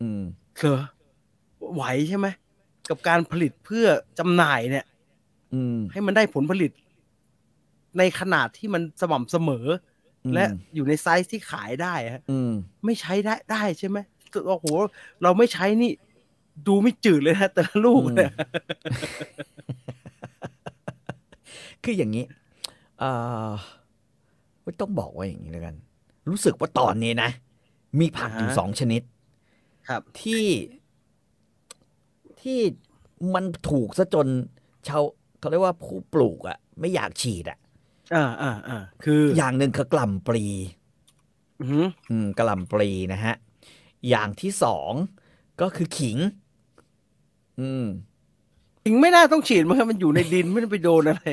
อืมเคอไหวใช่ไหม กับการผลิตเพื่อจำหน่ายเนี่ยอืมให้มันได้ผลผลิต ในขนาดที่มันสม่ำเสมออมและอยู่ในไซส์ที่ขายได้ฮะอืมไม่ใช้ได้ได้ใช่ไหมโอ้โห เราไม่ใช้นี่ ดูไม่จืดเลยนะแต่ละลูกเนี่ยคืออย่างนี้เอ่อไม่ต้องบอกว่าอย่างนี้แล้วกัน รู้สึกว่าตอนนี้นะ มีผักอยู่อ่าฮะสองชนิด ครับ ที่ ที่มันถูกซะจนชาวเขาเรียกว่าผู้ปลูกอะไม่อยากฉีดอะอ่าอ่าอ่าคืออย่างหนึ่งคือกล่ำปลีอือหืออืมกล่ำปลีนะฮะ อย่างที่สองก็คือขิง อืมถึงไม่น่าต้องฉีดมันครับมันอยู่ในดินไม่ได้ไปโดนอะไร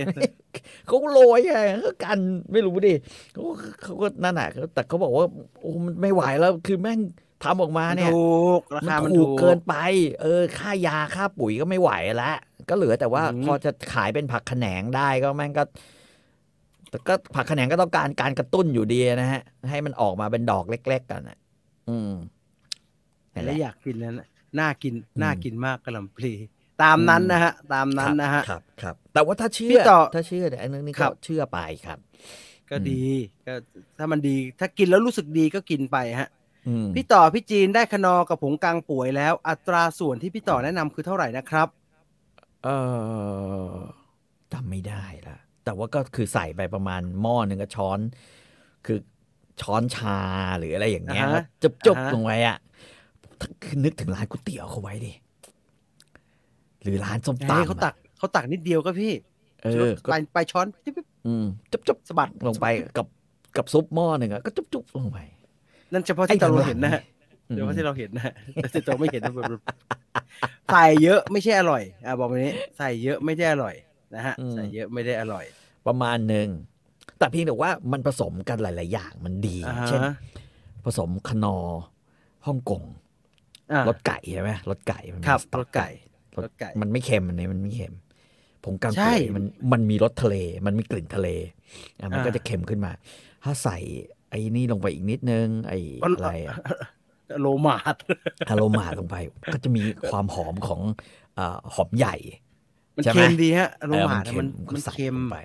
เขาโรยไงเขากันไม่รู้ดิเขาเขาก็นั่นแหะแต่เขาบอกว่าโอ้มันไม่ไหวแล้วคือแม่ง ทำออกมาเนี่ยถูกรามันคามันถูถูกกเกินไป เออ ค่ายาค่าปุ๋ยก็ไม่ไหวแล้วก็เหลือแต่ว่าอืมพอจะขายเป็นผักแขนงได้ก็แม่งก็แต่ก็ผักแขนงก็ต้องการการกระตุ้นอยู่ดีนะฮะ ให้มันออกมาเป็นดอกเล็ก ๆ กันนะอืมนั่นแหแล้วละอยากกินนั้นน่ะน่ากินอืมน่ากินมากกระหล่ำปลีตามนั้นนะฮะ ตามนั้นนะฮะครับครับ แต่ว่าถ้าเชื่พี่อต่อถ้าเชื่อเนี่ยไอ้นึงนี่ครัก็บเชื่อไปครับ ก็ดี ก็ถ้ามันดี ถ้ากินแล้วรู้สึกดีก็กินไปฮะอืม พี่ต่อพี่จีนได้คนอกับผงกลางป่วยแล้ว อัตราส่วนที่พี่ต่อแนะนำคือเท่าไหร่นะครับ เออจำไม่ได้ละแต่ว่าก็คือใส่ไปประมาณหม้อหนึ่งก็ช้อน คือช้อนชาหรืออะไรอย่างเงี้ยอ่าฮะจุบจุบอ่าฮะลงไว้อะคือนึกถึงร้านก๋วยเตี๋ยวเขาไว้ดิหรือร้านส้มเฮ้ยตำเขาตัอะกเขาตักนิดเดียวก็พี่ เออก็ไปไปช้อนจิ๊บอืมจุบจุบสะบัดลงไปกับกับซุปหม้อหนึ่งอะก็จุบจุบลงไป นั่นเฉพาะไอ้ที่เราข้างหลังเห็นนะฮะอืมเฉพาะที่เราเห็นนะฮะแต่ที่เราไม่เห็นนะแบบใส่เยอะไม่ใช่อร่อยอะบอกแบบนี้ใส่เยอะไม่ได้อร่อยนะฮะใส่เยอะไม่ได้อร่อย ประมาณหนึ่งแต่เพียงแต่ว่ามันผสมกันหลาย ๆ อย่างมันดีอ่าฮะเช่น ผสมคนอร์ฮ่องกงอะรสไก่ใช่ไหมรสไก่มันมีครับสต๊อกรสไก่รรสสไก่มันไม่เค็มอันนี้มันไม่เค็มผงกางใช่ป่วยมันมันมีรสทะเล มันมีกลิ่นทะเลอะมันอ่าก็จะเค็มขึ้นมา ถ้าใส่ ไอ้นี่ลงไปอีกนิดนึง ไอ้อะไรอะโลมาดอะโรมาลงไป ก็จะมีความหอมของอ่าหอมใหญ่ มันใช่ไหมเค็มดีฮะโลเออมาดเค็มันก็มันใส่เค็มลงไป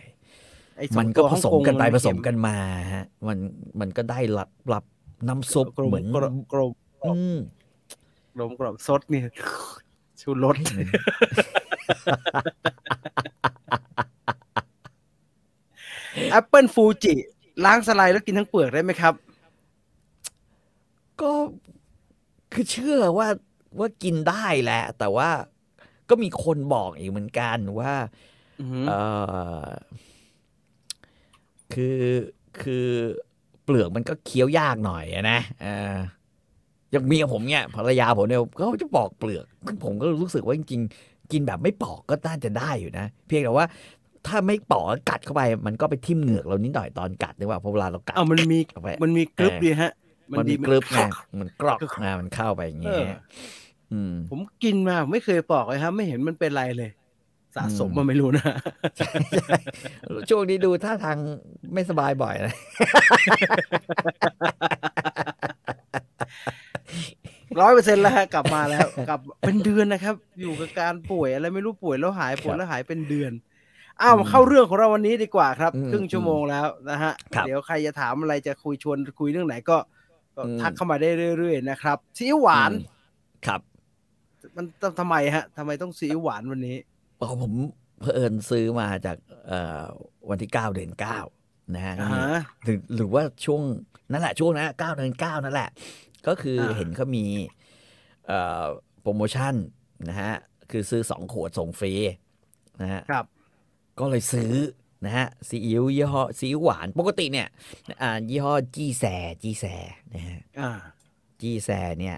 ไอ้สองมันก็ตัวผสมกันไปฮ่องผงสมกันมาฮะ มันมันก็ได้รับรับน้ำซุปกลมเหมือนกลมกลมอืมกลมกลมซดนี่ชูรสแอปเปิลฟูจิ ล้างสไลด์แล้วกินทั้งเปลือกได้ไหมครับ ก็คือเชื่อว่าว่ากินได้แหละ แต่ว่าก็มีคนบอกอีกเหมือนกันว่าอือหือเออคือคือเปลือกมันก็เคี้ยวยากหน่อยอะนะเอออย่างเมียผมเนี่ยภรรยาผมเนี่ยก็จะปอกเปลือกซึ่งผมก็รู้สึกว่าจริงๆ กินแบบไม่ปอกก็น่าจะได้อยู่นะ เพียงแต่ว่า ถ้าไม่ปอกกัดเข้าไป มันก็ไปทิ่มเหงือกเรานิดหน่อยตอนกัดนึกว่าเพราะเวลาเรากัดเอามันมีเข้าไปมันมีกรึบเออดีฮะ มันมีกรึบไงมันกรอกนะมันเข้าไปอย่างเงี้เออยอืมผมกินมาไม่เคยปอกเลยครับ ไม่เห็นมันเป็นไรเลย สะสมอืมมาไม่รู้นะช่วงนี้ดูท่าทางไม่สบายบ่อยนะร้อยเปอร์เซ็นต์แล้วฮะกลับมาแล้วกลับเป็นเดือนนะครับ อยู่กับการป่วยอะไรไม่รู้ป่วยแล้วหายป่วยแล้วหายเป็นเดือน อ้าวอืมเข้าเรื่องของเราวันนี้ดีกว่าครับอืมครึ่งชั่วโมงแล้วนะฮะครับเดี๋ยวใครจะถามอะไรจะคุยชวนคุยเรื่องไหนก็ก็อืมทักเข้ามาได้เรื่อยๆนะครับซีอิ๊วหวานอืมครับ มันทำไมฮะทำไมต้องซีอิ๊วหวานวันนี้อ๋อผมเผอิญซื้อมาจากเอ่อวันที่เก้าเดือนเก้านะฮะอ่าฮะหรือหรือว่าช่วงนั่นแหละช่วงนั้นเก้าเดือนเก้านั่นแหละ ก็คืออาเห็นเขามีเอ่อโปรโมชั่นนะฮะคือซื้อสองขวดส่งฟรีนะฮะครับ ก็เลยซื้อนะฮะซีอิ๊วยี่ห้อซีอิ๊วหวานปกติเนี่ยอ่ายี่ห้อจีแซจีแซนะฮะอ่าจีแซเนี่ย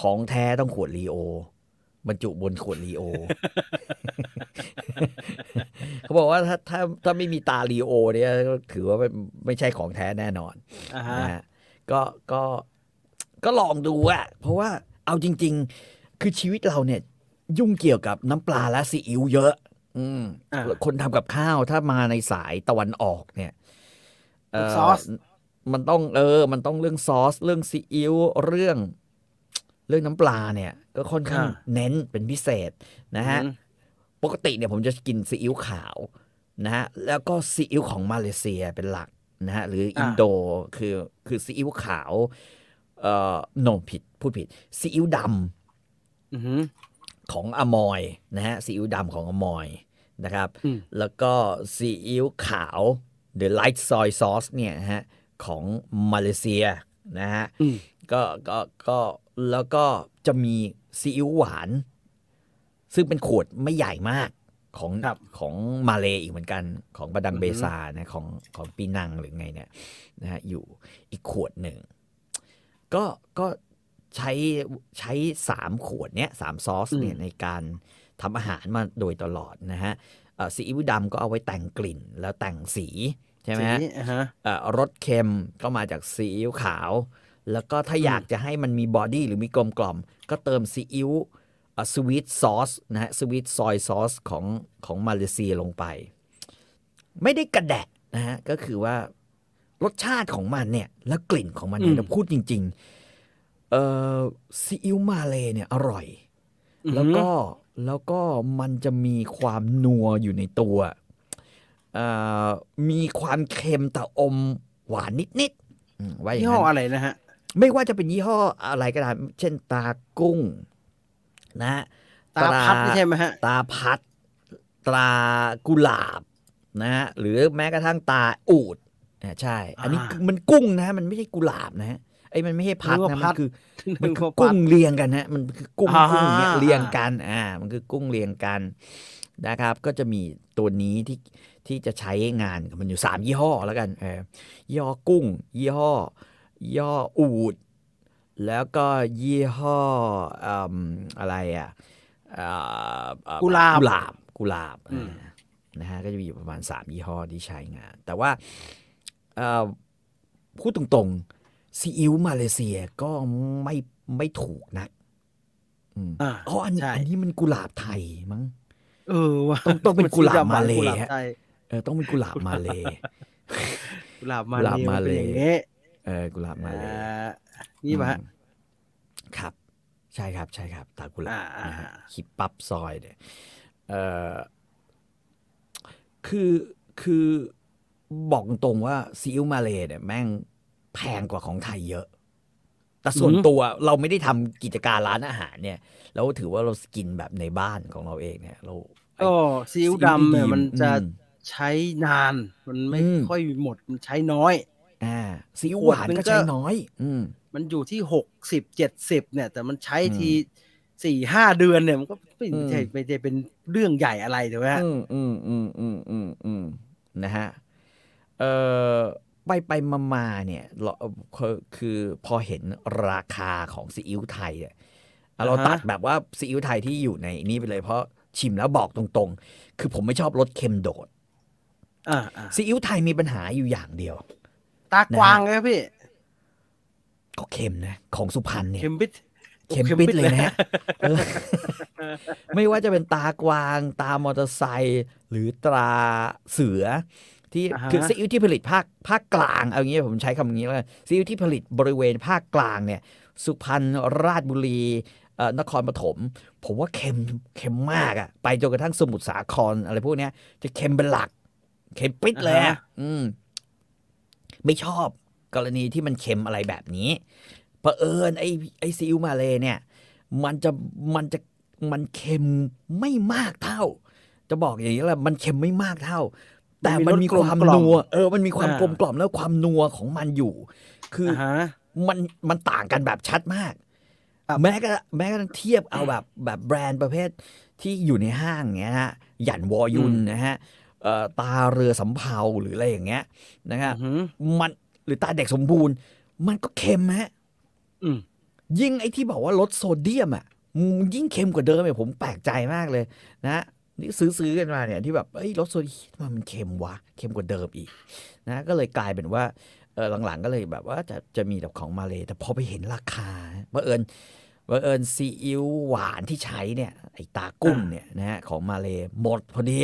ของแท้ต้องขวดรีโอบรรจุบนขวดลีโอ เขาบอกว่าถ้าถ้าถ้าไม่มีตาลีโอเนี่ยก็ถือว่าไม่ไม่ใช่ของแท้แน่นอนอ่าฮะนะฮะก็ก็ก็ลองดูอะเพราะว่าเอาจริง ๆ คือชีวิตเราเนี่ย ยุ่งเกี่ยวกับน้ำปลาและซีอิ๊วเยอะ อืมอ่าคนทำกับข้าวถ้ามาในสายตะวันออกเนี่ยเซอสมันต้องเออ มันต้องเรื่องซอส เรื่องซีอิ๊วเรื่อง เรื่องน้ำปลาเนี่ย ก็ค่อนข้างเน้นเป็นพิเศษนะฮะอืมปกติเนี่ยผมจะกินซีอิ๊วขาวนะฮะแล้วก็ซีอิ๊วของมาเลเซียเป็นหลักนะฮะหรืออินโดคือคือซีอิ๊วขาว เอ่อโนผิดพูดผิดซีอิ๊วดอือหือำ ของอมอยนะฮะซีอิ๊วดำของอมอยนะครับอืมแล้วก็ซีอิ๊วขาว the light soy sauce เนี่ยนะฮะของมาเลเซียนะฮะอืมก็ก็ก็แล้วก็จะมีซีอิ๊วหวาน ซึ่งเป็นขวดไม่ใหญ่มากของครับของมาเลอีกเหมือนกันของบาดังอือฮึเบซานะของของปีนังหรือไงเนี่ยนะฮะอยู่อีกขวดหนึ่งก็ก็ ใช้ใช้สามขวดเนี้ยสามซอสเนี่ยในการทำอาหารมาโดยตลอดนะฮะเอ่อซีอิ๊วดำก็เอาไว้แต่งกลิ่นแล้วแต่งสีใช่ไหมฮะสีอ่าฮะเอ่อรสเค็มก็มาจากซีอิ๊วขาว แล้วก็ถ้าอืมอยากจะให้มันมีบอดี้หรือมีกลมกล่อม ก็เติมซีอิ๊วสวีทซอสนะฮะสวีทซอยซอสของของมาเลเซียลงไป ไม่ได้กระแดะนะฮะก็คือว่ารสชาติของมันเนี่ย และกลิ่นของมันเนี่ยเราพูดจริง ๆ เอ่อซีอิ๊วมาเลเนี่ยอร่อย แล้วก็แล้วก็มันจะมีความนัวอยู่ในตัวเอ่อมีความเค็มแต่อมหวานนิดๆอืมว่าอย่างยี่ห้อนั้นอะไรนะฮะ ไม่ว่าจะเป็นยี่ห้ออะไรก็ตามเช่นตากุ้ง นะฮะตาพัดนี่ใช่ไหมฮะ ตาพัด ตรากุหลาบ นะฮะ หรือแม้กระทั่งตาอูดอ่าใช่ อันนี้อ่าคือมันกุ้งนะฮะมันไม่ใช่กุหลาบนะฮะ ไอ้มันไม่ใช่พัดนึกนะว่ามัพันดคือมันนึกคือว่าพักุ้ดงเรียงกันฮะมันคือกุ้งอ่ากุ้งเนี่ยเรียงกันอ่ามันคือกุ้งเรียงกันนะครับ ก็จะมีตัวนี้ที่ที่จะใช้งานกับมันอยู่สามยี่ห้อแล้วกันเออยี่ห้อกุ้ง ยี่ห้อยี่ห้ออูด แล้วก็ยี่ห้ออืมอะไรอะอ่าอ่กุหลาบกุหลาบกุหลาบอืมอ่านะฮะก็จะมีอยู่ประมาณสามยี่ห้อที่ใช้งาน แต่ว่าเอ่อพูดตรงๆ ซีอิ๊วมาเลเซียก็ไม่ไม่ถูกนักอืมอ่าอ๋ออันใช่อันนี้มันกุหลาบไทยมั้งเออว่ะต้องต้องเป็นกุหลาบมาเลกุหลาบฮะไทยเออต้องเป็นกุหลาบมาเลกุหลาบมากุหลาบมาเลเป็นอย่างงี้เออกุหลาบมาเลอ่านี่ป่ะฮะอืมครับ ใช่ครับ ใช่ครับ ตากุหลาบอ่าอ่านะฮะคิปปับซอยเนี่ยเออคือคือบอกตรงๆว่าซีอิ๊วมาเลเนี่ยแม่ง แพงกว่าของไทยเยอะ แต่ส่วนตัวเราไม่ได้ทำกิจการร้านอาหารเนี่ยเราถือว่าเรากินแบบในบ้านของเราเองเนี่ย เราก็ซีอิ๊วดำเนี่ยซีอิ๊วดีๆมันจะอืมใช้นาน มันไม่อืมค่อยหมดมันใช้น้อยอ่าซีอิ๊วหวานขวดหนึ่งก็ก็ใช้น้อย อืม มันอยู่ที่หกสิบเจ็ดสิบเนี่ย แต่มันใช้อืมทีสี่ห้าเดือนเนี่ยมันก็ไม่อืมใช่ไม่ใช่เป็นเรื่องใหญ่อะไรถูกไหมฮะอืมอืมอืมอืมอืมอืมนะฮะเออ ไปไปมามาเนี่ยเราคือคือพอเห็นราคาของซีอิ๊วไทยเนี่ยอะเราอ่าฮะตัดแบบว่าซีอิ๊วไทยที่อยู่ในนี้ไปเลยเพราะชิมแล้วบอกตรงๆ คือผมไม่ชอบรสเค็มโดดอ่าอ่าซีอิ๊วไทยมีปัญหาอยู่อย่างเดียว ตากวางไงครับพี่ ก็เค็มนะ ของสุพรรณเนี่ยเข็มปิดเข็มปิดเลยนะฮะเออไม่ว่าจะเป็นตากวาง ตามอเตอร์ไซค์หรือตราเสือ ที่อ่าฮะคือซีอิ๊วที่ผลิตภาคภาคกลางเอางี้ผมใช้คำนี้แล้วกันซีอิ๊วที่ผลิตบริเวณภาคกลางเนี่ย สุพรรณราชบุรีเอ่อนครปฐมผมว่าเค็มเค็มมากอะไปจนกระทั่งสมุทรสาครอะไรพวกเนี้ย จะเค็มเป็นหลัก เค็มปิดเลยอะอืม ไม่ชอบกรณีที่มันเค็มอะไรแบบนี้เผอิญไอ้ไอ้ซีอิ๊วมาเลยเนี่ย มันจะมันจะมันเค็มไม่มากเท่า จะบอกอย่างนี้แหละมันเค็มไม่มากเท่า แต่มันมีความมันมีรสกลมกล่อมนัวเออมันมีความอ่ากลมกล่อมแล้วความนัวของมันอยู่ คือออ่าฮะมันมันต่างกันแบบชัดมากครับแม้กระแม้กระทั่งเทียบเอาแบบแบบแบรนด์ประเภทที่อยู่ในห้างเงี้ยฮะหยันวอยุนนะฮะเอ่อตาเรือสำเภาหรืออะไรอย่างเงี้ยนะฮะอือหือมันหรือตาเด็กสมบูรณ์ มันก็เค็มฮะอืมยิ่งไอ้ที่บอกว่าลดโซเดียมอะมันยิ่งเค็มกว่าเดิมเลยผมแปลกใจมากเลยนะ นี่ซื้อซื้อกันมาเนี่ยที่แบบเอ้ยรสโซดีทำไมมันเค็มวะเค็มกว่าเดิมอีกนะก็เลยกลายเป็นว่าเออหลังๆก็เลยแบบว่าจะจะมีแบบของมาเลยแต่พอไปเห็นราคาบังเอิญบังเอิญซีอิ๊วหวานที่ใช้เนี่ยไอตากุ้งเนี่ยนะฮะของมาเลยหมดพอดี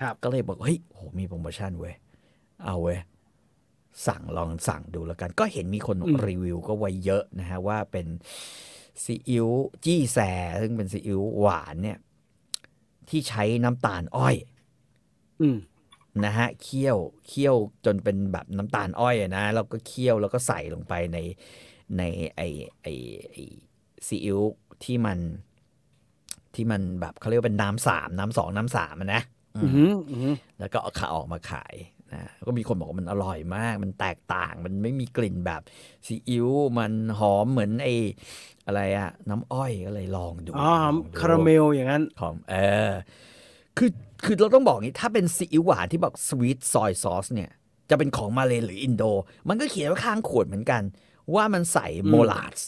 ครับก็เลยบอกเฮ้ยโหมีโปรโมชั่นเว้ยเอาเว้ยสั่งลองสั่งดูแล้วกัน ก็เห็นมีคนอืมรีวิวก็ไว้เยอะนะฮะว่าเป็นซีอิ๊วจี้แซซึ่งเป็นซีอิ๊วหวานเนี่ย ที่ใช้น้ำตาลอ้อยอืมนะฮะเคี่ยวเคี่ยวจนเป็นแบบน้ำตาลอ้อยอะนะแล้วก็เคี่ยวแล้วก็ใส่ลงไปในในไอไอไอซีอิ๊วที่มัน ที่มันแบบเขาเรียกว่าเป็นน้ำสามน้ำสองน้ำสามอะนะอือืมอหืออือหือแล้วก็เอาขาออกมาขาย นะก็มีคนบอกว่ามันอร่อยมาก มันแตกต่าง มันไม่มีกลิ่นแบบซีอิ๊ว มันหอมเหมือนไออะไรอะน้ำอ้อยก็เลยลองดูอ๋อลองดูคาราเมลอย่างนั้นของเออคือคือเราต้องบอกอย่างนี้ถ้าเป็นซีอิ๊วหวานที่บอกสวีทซอยซอสเนี่ย จะเป็นของมาเลหรืออินโด มันก็เขียนไว้ข้างขวดเหมือนกัน ว่ามันใส่อืมโมลาส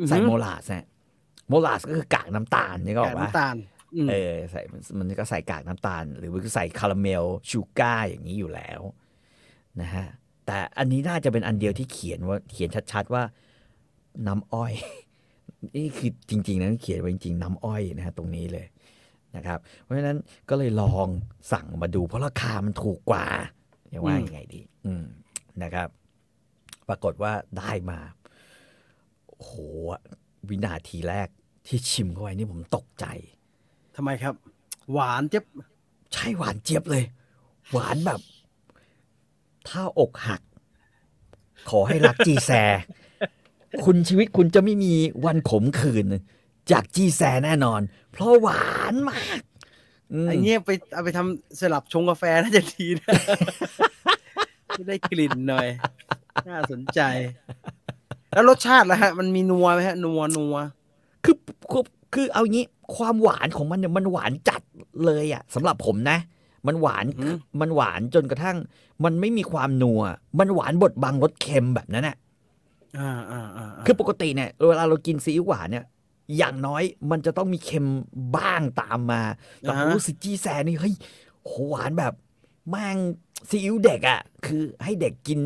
อือหือใส่โมลาสนะโมลาสก็คือกากน้ำตาลนี่ก็บแกอกงว่าน้ำตาลอืม เออใส่มันก็ใส่กากน้ำตาล หรือมันก็ใส่คาราเมลชูการ์อย่างนี้อยู่แล้วนะฮะแต่อันนี้น่าจะเป็นอันเดียวที่เขียนว่าเขียนชัดๆว่าน้ำอ้อย นี่คือจริง ๆนะเขียนไว้จริงๆน้ำอ้อยนะฮะตรงนี้เลยนะครับ เพราะฉะนั้นก็เลยลองสั่งมาดู เพราะราคามันถูกกว่าจะว่ายังไงดี อืมนะครับ ปรากฏว่าได้มาโหวินาทีแรกที่ชิมเข้าไปนี่ผมตกใจ ทำไมครับ หวานเจ็บใช่หวานเจี๊ยบเลย หวานแบบ ถ้าอกหัก ขอให้รักจีแซ คุณชีวิตคุณจะไม่มีวันขมขื่นจากจีแซแน่นอน เพราะหวานมากมไอ้เงี้ยไปเอาไปทำสลับชงกาแฟน่าจะดีนะจะได้กลิ่นหน่อย น่าสนใจ แล้วรสชาติล่ะฮะ มันมีนัวไหมฮะ นัวนัวคือ คือคือเอางี้ความหวานของมันเนี่ยมันหวานจัดเลยอะสำหรับผมนะ มันหวานอืมมันหวานจนกระทั่ง มันไม่มีความนัว มันหวานบดบังรสเค็มแบบนั้นน่ะอ่าอ่าอ่าคือปกติเนี่ยเวลาเรากินซีอิ๊วหวานเนี่ยอย่างน้อยมันจะต้องมีเค็มบ้างตามมาแต่ผมรู้สึกจีแซนี่เฮ้ยโหหวานแบบแม่งซีอิ๊วเด็กอะ่ะ คือให้เด็กกิน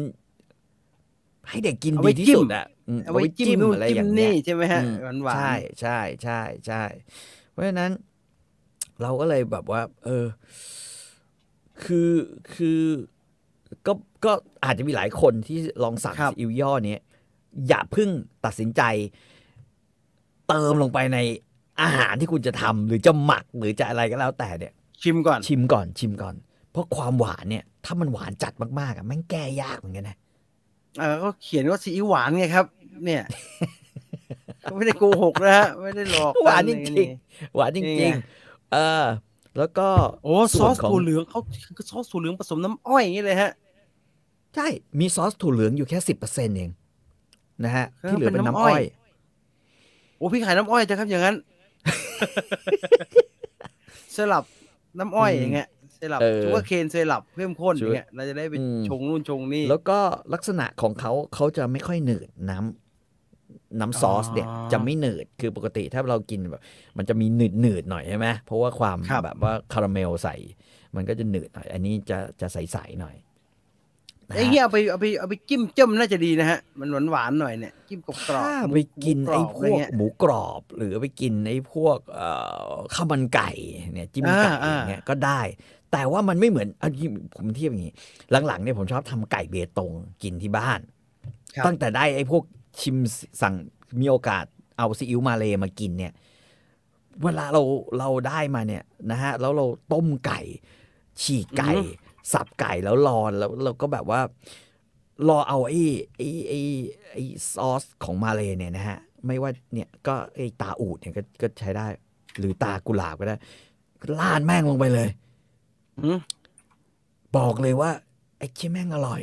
ให้เด็กกินเอาดีไว้ที่จิ้มสุดอะอืม เอาไว้จิ้มนู่นอะไรจิ้อมย่างเงี้นี่ยใช่ไหมฮะอืมหวานหวานใช่ใช่ใช่ใช่เพราะฉะนั้น เราก็เลยแบบว่า เออ คือคือก็ก็อาจจะมีหลายคนที่ลองสั่งครับซีอิ๊วย่อเนี้ยอย่าเพิ่งตัดสินใจ เติมลงไปในอาหารที่คุณจะทำหรือจะหมักหรือจะอะไรก็แล้วแต่เนี่ย ชิมก่อน ชิมก่อน ชิมก่อน เพราะความหวานเนี่ย ถ้ามันหวานจัดมากๆอะแม่งแก้ยากเหมือนกันนะเออก็เขียนว่าซีอิ๊วหวานไงครับ เนี่ยก็ไม่ได้โกหกนะฮะไม่ได้หลอกกัหวานจนี่ริงๆหวานจนี่ริงไงๆเออ แล้วก็โอ้ซส่อวนสของถั่วเหลืองเขาซอสถั่วเหลืองผสมน้ำอ้อยอย่างนี้เลยฮะ ใช่ มีซอสถั่วเหลืองอยู่แค่สิบเปอร์เซ็นต์เองนะฮะเออที่เหลือเป็นเป็นน้ำน้ำอ้อ้ออยยโอ้พี่ขายน้ำอ้อยจ้ะครับอย่างนั้น สลับน้ำอ้อยอืมอย่างเงี้ย สลับเออชูการ์เคนสลับเพิ่มข้นอย่างเงี้ยเราจะได้ไปอืมชงนู่นชงนี่ แล้วก็ลักษณะของเขาเขาจะไม่ค่อยหนืดน้ำน้ำซอสเนี่ยอ๋อจะไม่หนืด คือปกติถ้าเรากินแบบ มันจะมีหนืดหนืดๆหน่อยใช่ไหมเพราะว่าความครับแบบว่าคาราเมลใส่ มันก็จะหนืดหน่อย อันนี้จะจะใสๆหน่อยนะฮะไอ้เงี้ยเอาไปเอาไปเอาไปจิ้มจ้มน่าจะดีนะฮะ มันหวานหวานๆหน่อยเนี่ยจิ้มกรอบกรอบถ้าไปกินไอ้พวกเงี้ยหมูกรอบ หรือไปกินไอ้พวกเอ่อข้าวมันไก่เนี่ยจิ้มไก่อ่าอย่างเงี้ยก็ได้ แต่ว่ามันไม่เหมือนอันนี้ผมเทียบอย่างนี้ หลังๆเนี่ยผมชอบทำไก่เบตงกินที่บ้านครับตั้งแต่ได้ไอ้พวกชิมสั่งมีโอกาสเอาซีอิ๊วมาเลมากินเนี่ย เวลาเราเราได้มาเนี่ยนะฮะแล้วเราต้มไก่ ฉีกไก่อือฮึสับไก่แล้วรอแล้วเราก็แบบว่ารอเอาไอ้ไอ้ไอ้ไอ้ซอสของมาเลเนี่ยนะฮะไม่ว่าเนี่ยก็ไอ้ตาอูดเนี่ยก็ก็ใช้ได้ หรือตากุหลาบก็ได้ลาดแม่งลงไปเลยอืม บอกเลยว่า ไอ้เชี่ยแม่งอร่อย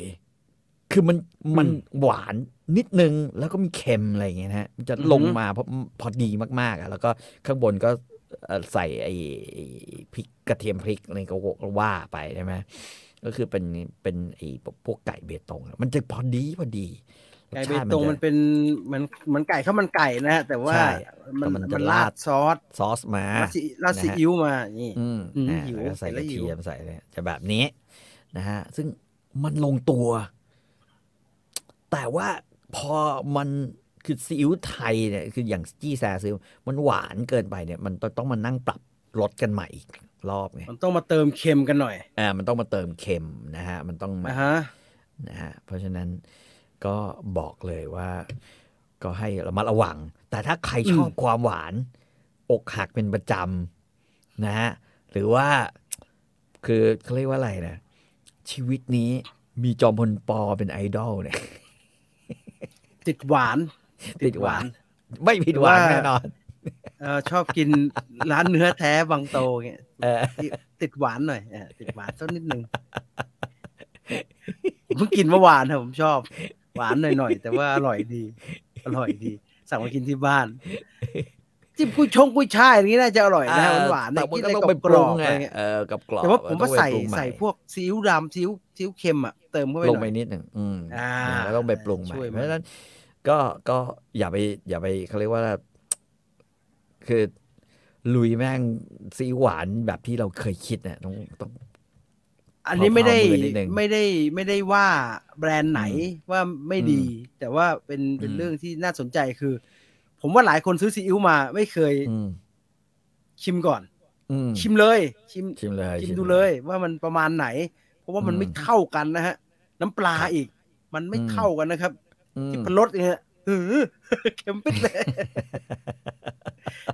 คือมันมันอืมหวานนิดนึง แล้วก็มีเค็มอะไรอย่างเงี้ยนะฮะมันจะอือฮึลงมาพอพอดีมากๆอะแล้วก็ข้างบนก็เอ่อใส่ไอ้ไอ้พริกกระเทียมพริกอะไรก็ว่าไปใช่ไหมก็คือเป็นเป็นไอ้พวกไก่เบตงอะมันจะพอดีพอดี ไก่รสเบชาติตงจะมันเป็นเหมือนเหมือนไก่ข้าวมันไก่นะฮะแต่ว่าใช่มันแต่มันจะมันราราดดซอสซอสมาราดซีราดซีนะฮะอิ๊วมานี่อืมอืมอ่าหิวแล้วก็ใส่เห็นกแล้ระวหิวเทียมใส่เลยจะแบบนี้นะฮะซึ่งมันลงตัว แต่ว่าพอมันคือซีอิ๊วไทยเนี่ยคืออย่างจี้แซซิลมันหวานเกินไปเนี่ยมันต้องมานั่งปรับรสกันใหม่อีกรอบไงมันต้องมาเติมเค็มกันหน่อยอ่ามันต้องมาเติมเค็มนะฮะมันต้องมานะฮะนะฮะเพราะฉะนั้น ก็บอกเลยว่า ก็ให้ระมัดระวัง แต่ถ้าใครชอบความหวาน อกหักเป็นประจำนะฮะหรือว่าคือเขาเรียกว่าอะไรนะชีวิตนี้มีจอมพลปอเป็นไอดอลเนี่ยติดหวาน ติดหวาน ไม่ผิดหวังว่าแน่นอนเออชอบกินร้านเนื้อแท้บางโตเงี้ยเออติติดหวานหน่อยเออติดหวานสักนิดนึงผมเพิ่งกินเมื่อวานครับผมชอบ หวานหน่อยๆ แต่ว่าอร่อยดี อร่อยดี สั่งมากินที่บ้าน จิ้มกุ้ยชงกุ้ยช่ายอย่างนี้น่าจะอร่อยนะฮะหวานๆแต่เนี่ยมันกินก็อะไรต้องกรไปอบปกรรุองบไงอะไรเงี้ยเออกับกรอบแต่ว่าผมว่าต้องไปใส่ปรุงม่ใส่พวกซีอิ๊วดำซีอิ๊วซีอิ๊วเค็มอะเติมเข้าไปลงหไปน่อยนิดหนึ่งอืมอ่าแล้วต้องไปปรุงใหม่ช่วยเพมันราะฉะนั้น ก็ก็อย่าไป อย่าไปเขาเรียกว่า คือลุยแม่งซีอิ๊วหวานแบบที่เราเคยคิดเนี่ยต้องต้อง อันนี้ไม่ได้เผาๆมือนิดนึงไม่ได้ไม่ได้ว่าแบรนด์ไหนว่าไม่ดีอืมแต่ว่าเป็นเป็นอืมเรื่องที่น่าสนใจคือ ผมว่าหลายคนซื้อซีอิ๊วมาไม่เคยอืมชิมก่อนอืมชิมเลย ชิมชิมเลยชิมดูเลย ว่ามันประมาณไหน เพราะว่ามันอืมไม่เท่ากันนะฮะ น้ำปลาอีก มันไม่อืมเท่ากันนะครับอืมที่พรสเนี่ยหือเค็มปิดเลย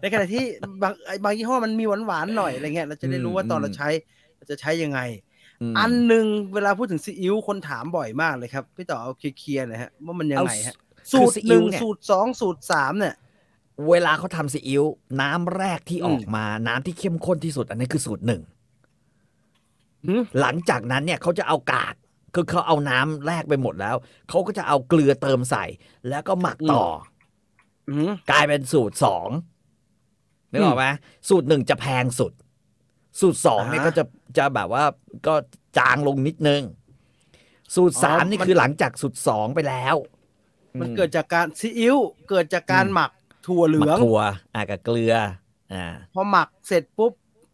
ในขณะที่บางบางยี่ห้อมันมีหวานหวานๆหน่อยอะไรเงี้ยเราจะได้รู้ว่าตอนเราใช้เราจะใช้ยังไงม อันหนึ่งเวลาพูดถึงซีอิ๊วคนถามบ่อยมากเลยครับพี่ต่อเอาเคลียร์ๆหนะฮะว่ามันยังเอาไงฮะคือสูตรซีหอิ๊นึ่วงเนี่ยสูตรสองสูตรสามเนี่ย เวลาเขาทำซีอิ๊วน้ำแรกที่อืมออกมา น้ำที่เข้มข้นที่สุด อันนี้คือสูตรหนึ่งหืมหลังจากนั้นเนี่ยเขาจะเอากากคือเขาเอาน้ำแรกไปหมดแล้วเขาก็จะเอาเกลือเติมใส่ แล้วก็หมักต่อออืมกลายเป็นสูตรสองนึกออกไหมสูตรหนึ่งจะแพงสุด สูตรสองเนี่ยอ่าฮะก็จะจะแบบว่าก็จางลงนิดนึง สูตรอ๋อสามนี่มันคือหลังจากสูตรสองไปแล้ว มันอืเกิดจากการซีอิ๊วเกิดจากการอืมหมักถั่วเหลืหมัอกงถั่วอ่ากับเกลืออ่าพอหมักเสร็จปุ๊บ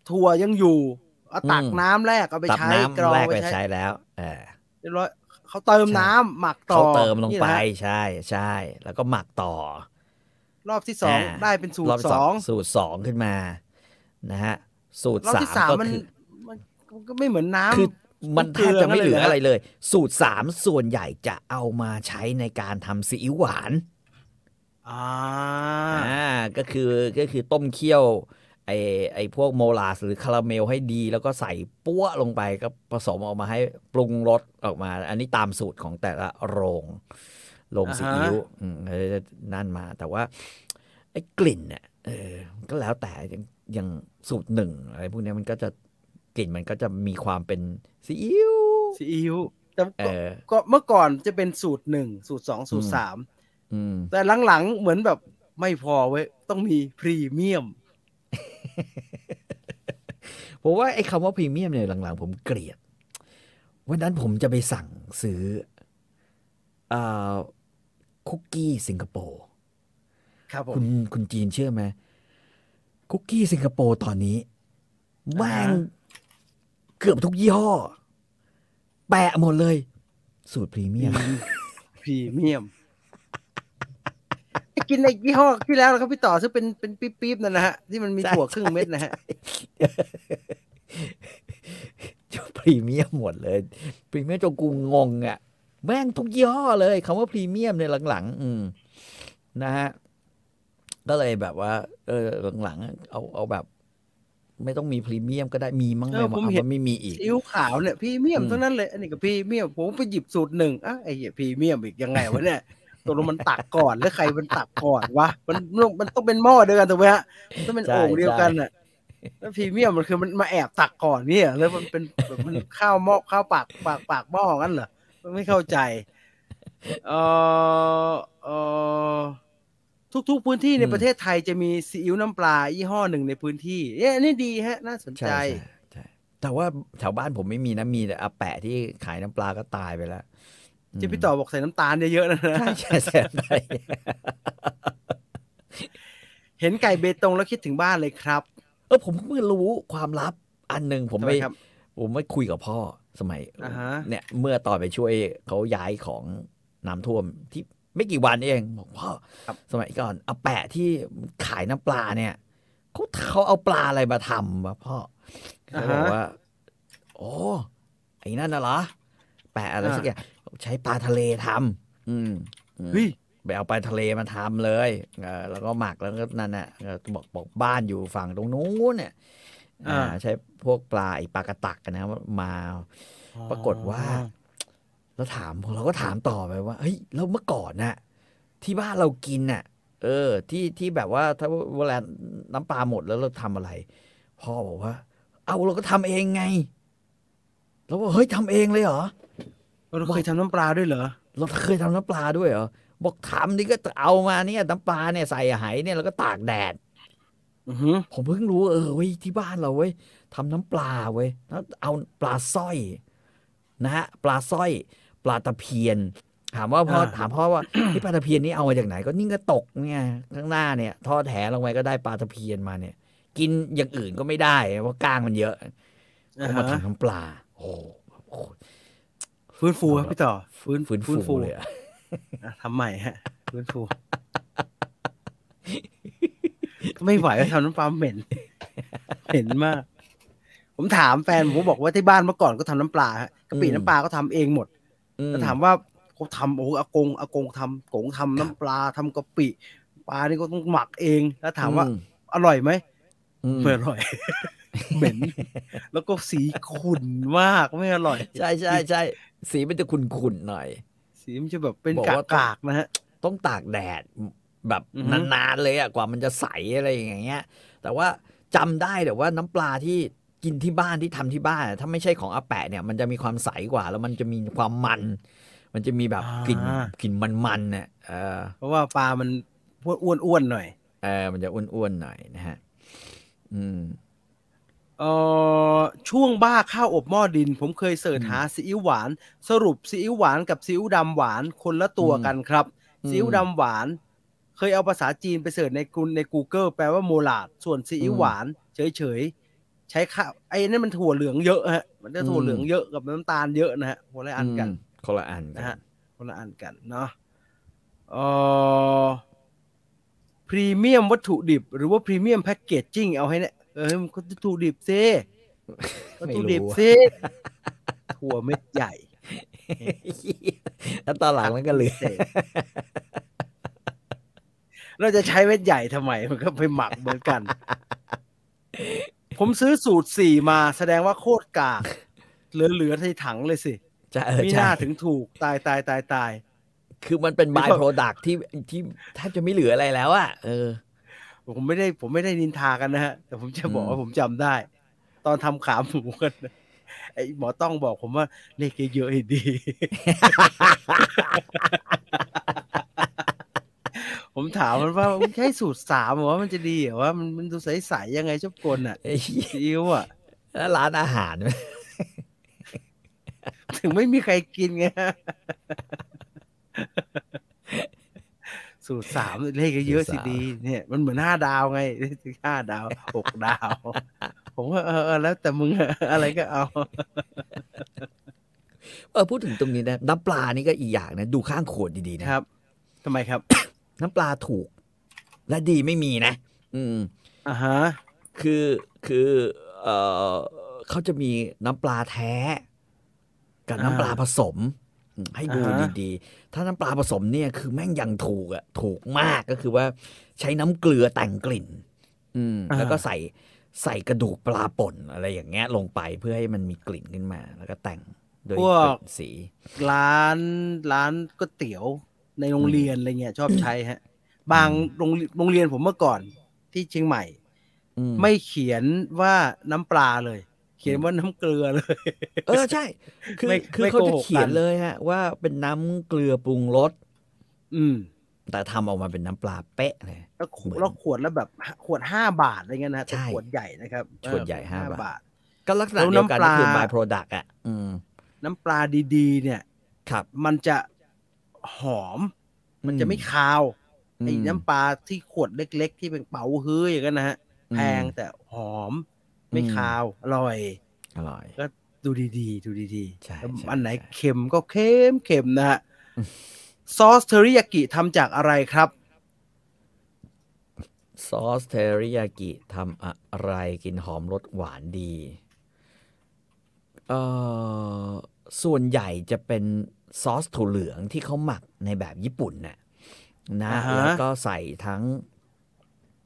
ถั่วยังอยู่เอาตักอืมน้ำแรกเอาไปตับใช้น้กรอำงแรกไปไปใช้ใช้แล้วเออเรียบร้อยเขาเติมใช่น้ำหมักต่อเขาเติมลงไปนี่นะฮะใช่ใช่ แล้วก็หมักต่อ รอบที่สองอ่าได้เป็นสูตรอรบสองสูตรสองขึ้นมานะฮะ สูตรรอบสาที่มสามก็มันคือมันมันก็ไม่เหมือนน้ำคือมันแทบจะไม่เหลือเกลือนั่นเลยนะอะไรเลย สูตรสามส่วนใหญ่จะเอามาใช้ในการทำซีอิ๊วหวานอ่าอ่าก็คือก็คือต้มเคี่ยวไอไอพวกโมลาสหรือคาราเมลให้ดีแล้วก็ใส่ปั้วลงไปก็ผสมออกมาให้ปรุงรสออกมา อันนี้ตามสูตรของแต่ละโรงโรงซีอิ๊วอืมเออนั่นมา แต่ว่าไอ้กลิ่นเนี่ยเออก็แล้วแต่ อย่างอย่างสูตรหนึ่งอะไรพวกเนี้ยมันก็จะกลิ่นมันก็จะมีความเป็นซีอิ๊วซีอิ๊วแต่เอก็อก็เมื่อก่อนจะเป็นสูตรหนึ่งสูตรสองสูตรอืมสามอืมแต่หลังๆเหมือนแบบไม่พอเว้ย ต้องมีพรีเมียมผมว่าไอ้คำว่าพรีเมียมเนี่ยหลังๆ ผมเกลียดวันนั้นผมจะไปสั่งซื้ออ่าคุกกี้สิงคโปร์ครับผมคุณคุณจีนเชื่อไหม คุกกี้สิงคโปร์ตอนนี้แม่งอ่าฮะเกือบทุกยี่ห้อ แปะหมดเลย สูตรพรีเมียม พรีเมียมไอ้กินไอ้ยี่ห้อที่แล้วนะครับพี่ต่อซึ่งเป็นเป็นปี๊บๆนั่นนะฮะ ที่มันมีใช่ถั่วครึ่งเม็ดนะฮะพรีเมียมหมดเลย พรีเมียมจนกูงงอะ่ะ แม่งทุกยี่ห้อเลยคำว่าพรีเมียมในยุคหลังๆ อืมนะฮะ ก็เลยแบบว่า เออหลังๆเอาเอาแบบ ไม่ต้องมีพรีเมียมก็ได้มีมั้งเอไม่อผมเอาเห็นมันไม่มีอีกซีอิ๊วขาวเนี่ยพรีเมียมอืมทั้งนั้นเลย อันนี้ก็พรีเมียมผมไปหยิบสูตรหนึ่งอะไอ้เหี้ยพรีเมียมอีกยังไงวะเนี่ยตกลงมันตักก่อนแล้วใครมันตักก่อนวะมันมันต้องเป็นหม้อเดียวกันถูกไหมฮะมันต้องเป็นโอ่งเดียวกันอะแล้วพรีเมียมมันคือมันมาแอบตักก่อนเนี่ยแล้วมันเป็นแบบมันข้าวหม้อข้าวปากปากปากหม้องั้นเหรอมันไม่เข้าใจเออเออ ทุกๆ พื้นที่ในอืมประเทศไทยจะมีซีอิ๊วน้ำปลายี่ห้อหนึ่งในพื้นที่ เอ๊ะอันนี่ดีฮะ น่าสนใจใช่ใช่ใช่แต่ว่าแถวบ้านผมไม่มีนะมีแต่อาแปะที่ขายน้ำปลาก็ตายไปแล้วที่พี่ต่อบอกใส่น้ำตาลเยอะๆนะใช่ใช่ใส่ไปเห็นไก่เบตงแล้วคิดถึงบ้านเลยครับ เออผมเพิ่งรู้ความลับอันหนึ่งผมทำไปไมครับผมไม่คุยกับพ่อสมัยอ่าฮะเนี่ย เมื่อตอนไปช่วยเขาย้ายของน้ำท่วมที่ ไม่กี่วันเองบอกพ่อครับสมัยก่อนอาแปะที่ขายน้ำปลาเนี่ยเขาเขาเอาปลาอะไรมาทำวะพ่อเขาบอกว่า โอ้ไอ้นั่นน่ะเหรอ แปะอะไรสักอย่างใช้ปลาทะเลทำอืมอืมเฮ้ยไปเอาปลาทะเลมาทำเลยเออแล้วก็หมักแล้วก็นั่นน่ะเออบอกบอกบ้านอยู่ฝั่งตรงนู้นเนี่ยอ่าอ่าใช้พวกปลาไอปลากระตักกันนะมา ปรากฏว่า แล้วถามเราก็ถามต่อไปว่าเฮ้ยแล้วเมื่อก่อนน่ะที่บ้านเรากินน่ะ เออ ที่ที่แบบว่าถ้าเวลาน้ำปลาหมดแล้วเราทำอะไรพ่อบอกว่า เอาเราก็ทำเองไงเราบอกเฮ้ยทำเองเลยเหรอเราเคยทำน้ำปลาด้วยเหรอเราเคยทำน้ำปลาด้วยเหรอบอกทำนี่ก็เอามาเนี่ยน้ำปลาเนี่ยใส่ไหเนี่ยแล้วก็ตากแดดอือหือผมเพิ่งรู้เออเว้ยที่บ้านเราเว้ยทำน้ำปลาเว้ยแล้วเอาปลาสร้อย นะฮะปลาสร้อย ปลาตะเพียน ถามว่าพ่อถามพ่อว่าที่ปลาตะเพียนนี่เอามาจากไหน ก็นี่ก็ตกเนี่ยข้างหน้าเนี่ยทอดแถลงไปก็ได้ปลาตะเพียนมาเนี่ย กินอย่างอื่นก็ไม่ได้เพราะกล้างมันเยอะอ่าก็มาฮะทำน้ำปลา โอ้โหฟื้นฟูครับพี่ต่อ ฟื้นฟื้นฟูเลยอะอะทำใหม่ฮะ ฟื้นฟู ไม่ไหวทำน้ำปลาเหม็น เหม็นมาก ผมถามแฟนผมบอกว่าที่บ้านเมื่อก่อนก็ทำน้ำปลาฮะกะปิน้ำปลาก็ทำเองหมดอืม แล้วถามว่าเขาทำโอ้โหอากงอากงทำกงทำน้ำปลาทำกะปิ ปลานี่ก็ต้องหมักเอง แล้วถามว่าอือร่อยไหมอืมไม่อร่อย เหม็น แล้วก็สีขุ่นมากไม่อร่อย ใช่ใช่ใช่สีมันจะขุ่นๆหน่อย สีมันจะแบบเป็นบอกกาว่ากากๆนะฮะ ต้องตากแดดแบบอือฮึนานๆเลยอะกว่ามันจะใสอะไรอย่างเงี้ย แต่ว่าจำได้แต่ว่าน้ำปลาที่ กินที่บ้านที่ทำที่บ้านอะถ้าไม่ใช่ของอาแปะเนี่ย มันจะมีความใสกว่า แล้วมันจะมีความมัน มันจะมีแบบกลิ่นกลิ่นมันๆเนี่ยเออเพราะว่าปลามันอ้วนอ้วนๆหน่อยเออมันจะอ้วนๆหน่อยนะฮะ อืมเอ่อช่วงบ้าข้าวอบหม้อดิน ผมเคยเสิร์ชหาซีอิ๊วหวาน สรุปซีอิ๊วหวานกับซีอิ๊วดำหวานคนละตัวกันครับอืมซีอิ๊วดำหวาน เคยเอาภาษาจีนไปเสิร์ชในกูใน Google แปลว่าโมลาดส่วนซีอิ๊วอืมหวาน เฉยๆ ใช้ข้าวไอ้นั่นมันถั่วเหลืองเยอะฮะ มันจะถั่วอืมเหลืองเยอะกับน้ำตาลเยอะนะฮะคนละอันกันมคนละอันกันะนฮะคนละอันกันเนาะเอ่อพรีเมียมวัตถุดิบ หรือว่าพรีเมียมแพ็กเกจจิ้งเอาให้เนี่ยเออมันก็วัตถุดิบซิวัตไม่ถุรู้ดิบอะซิถั่วเม็ดใหญ่แล้วตอนหลังมันก็เหลือพิเศษเราจะใช้เม็ดใหญ่ทำไมมันก็ไปหมักเหมือนกัน ผมซื้อสูตรสี่มาแสดงว่าโคตรกาก เหลือๆในถังเลยสิจะเออมีหใช่น้าถึงถูกตายตายตายตาย คือมันเป็นไม่บายค่อยโปรดักที่ที่แทบจะไม่เหลืออะไรแล้วอะเออ ผมไม่ได้ผมไม่ได้นินทากันนะฮะ แต่ผมจะบอกอืมว่าผมจำได้ ตอนทำขาหมูกันนะไอ้หมอต้องบอกผมว่าเลขเยอะๆให้ดี ผมถามมันว่ามันใช้สูตรสามเหรอว่ามันจะดีเหรอว่ามันมันดูใสๆยังไงชอบกลอะไอ้เหี้ยซีอิ๊วอะแล้วร้านอาหาร ถึงไม่มีใครกินไงสูตรสามเลขเยอะๆสิดี เนี่ย มันเหมือนห้าดาวไงห้าดาวหกดาว ผมว่าเออเออแล้วแต่มึงอะอะไรก็เอาเออพูดถึงตรงนี้นะน้ำปลานี่ก็อีกอย่างนะ ดูข้างขวดดีๆนะครับทำไมครับ น้ำปลาถูก และดีไม่มีนะ อืมอ่าฮะคือคือเออเขาจะมีน้ำปลาแท้ กับน้ำปลาผสมอืมให้ดูอ่าฮะดีๆ ถ้าน้ำปลาผสมเนี่ยคือแม่งยังถูกอะถูกมากก็คือว่าใช้น้ำเกลือแต่งกลิ่น อืม แล้วก็ใส่ใส่กระดูกปลาป่นอะไรอย่างเงี้ยลงไปเพื่อให้มันมีกลิ่นขึ้นมา แล้วก็แต่งโดยพวกกลิ่นสีร้านร้านก๋วยเตี๋ยว ในโรงเรียนอะไรเงี้ยชอบใช้ฮะ บางโรงโรงเรียนผมเมื่อก่อนที่เชียงใหม่อืมไม่เขียนว่าน้ำปลาเลย เขียนว่าน้ำเกลือเลย เออใช่ คือไม่คือไม่เขาจะโกหกกันเขียนเลยฮะ ว่าเป็นน้ำเกลือปรุงรสอืม แต่ทำออกมาเป็นน้ำปลาเป๊ะเลยแล้วขวเหมืดอนแล้วขวดแล้วแบบขวดห้าบาทอะไรเงี้ยนะแต่ใช่ขวดใหญ่นะครับขวดใหญ่เออห้าห้าบาทบาท ก็ลักษณะแล้วเดียวกันน้ำปลาก็คือ by product อะอืมน้ำปลาดีๆ เนี่ยครับ มันจะ หอม มันจะไม่คาวอืมไอ้น้ำปลาที่ขวดเล็ก ๆ ที่เป็นเป๋าฮื้ออย่างนั้นนะฮะอืมแพงแต่หอม ไม่อืมคาว อร่อย อร่อย ก็ดูดีๆ ดูดีใช่ๆแล้วใช่อันไหนใช่เค็มก็เค็มเค็มนะฮะอืมซอสเทอริยากิทำจากอะไรครับซอสเทอริยากิทำอะไรกินหอมรสหวานดี เอ่อ ส่วนใหญ่จะเป็น ซอสถั่วเหลืองที่เขาหมักในแบบญี่ปุ่นน่ะนะอ่าฮะแล้วก็ใส่ทั้ง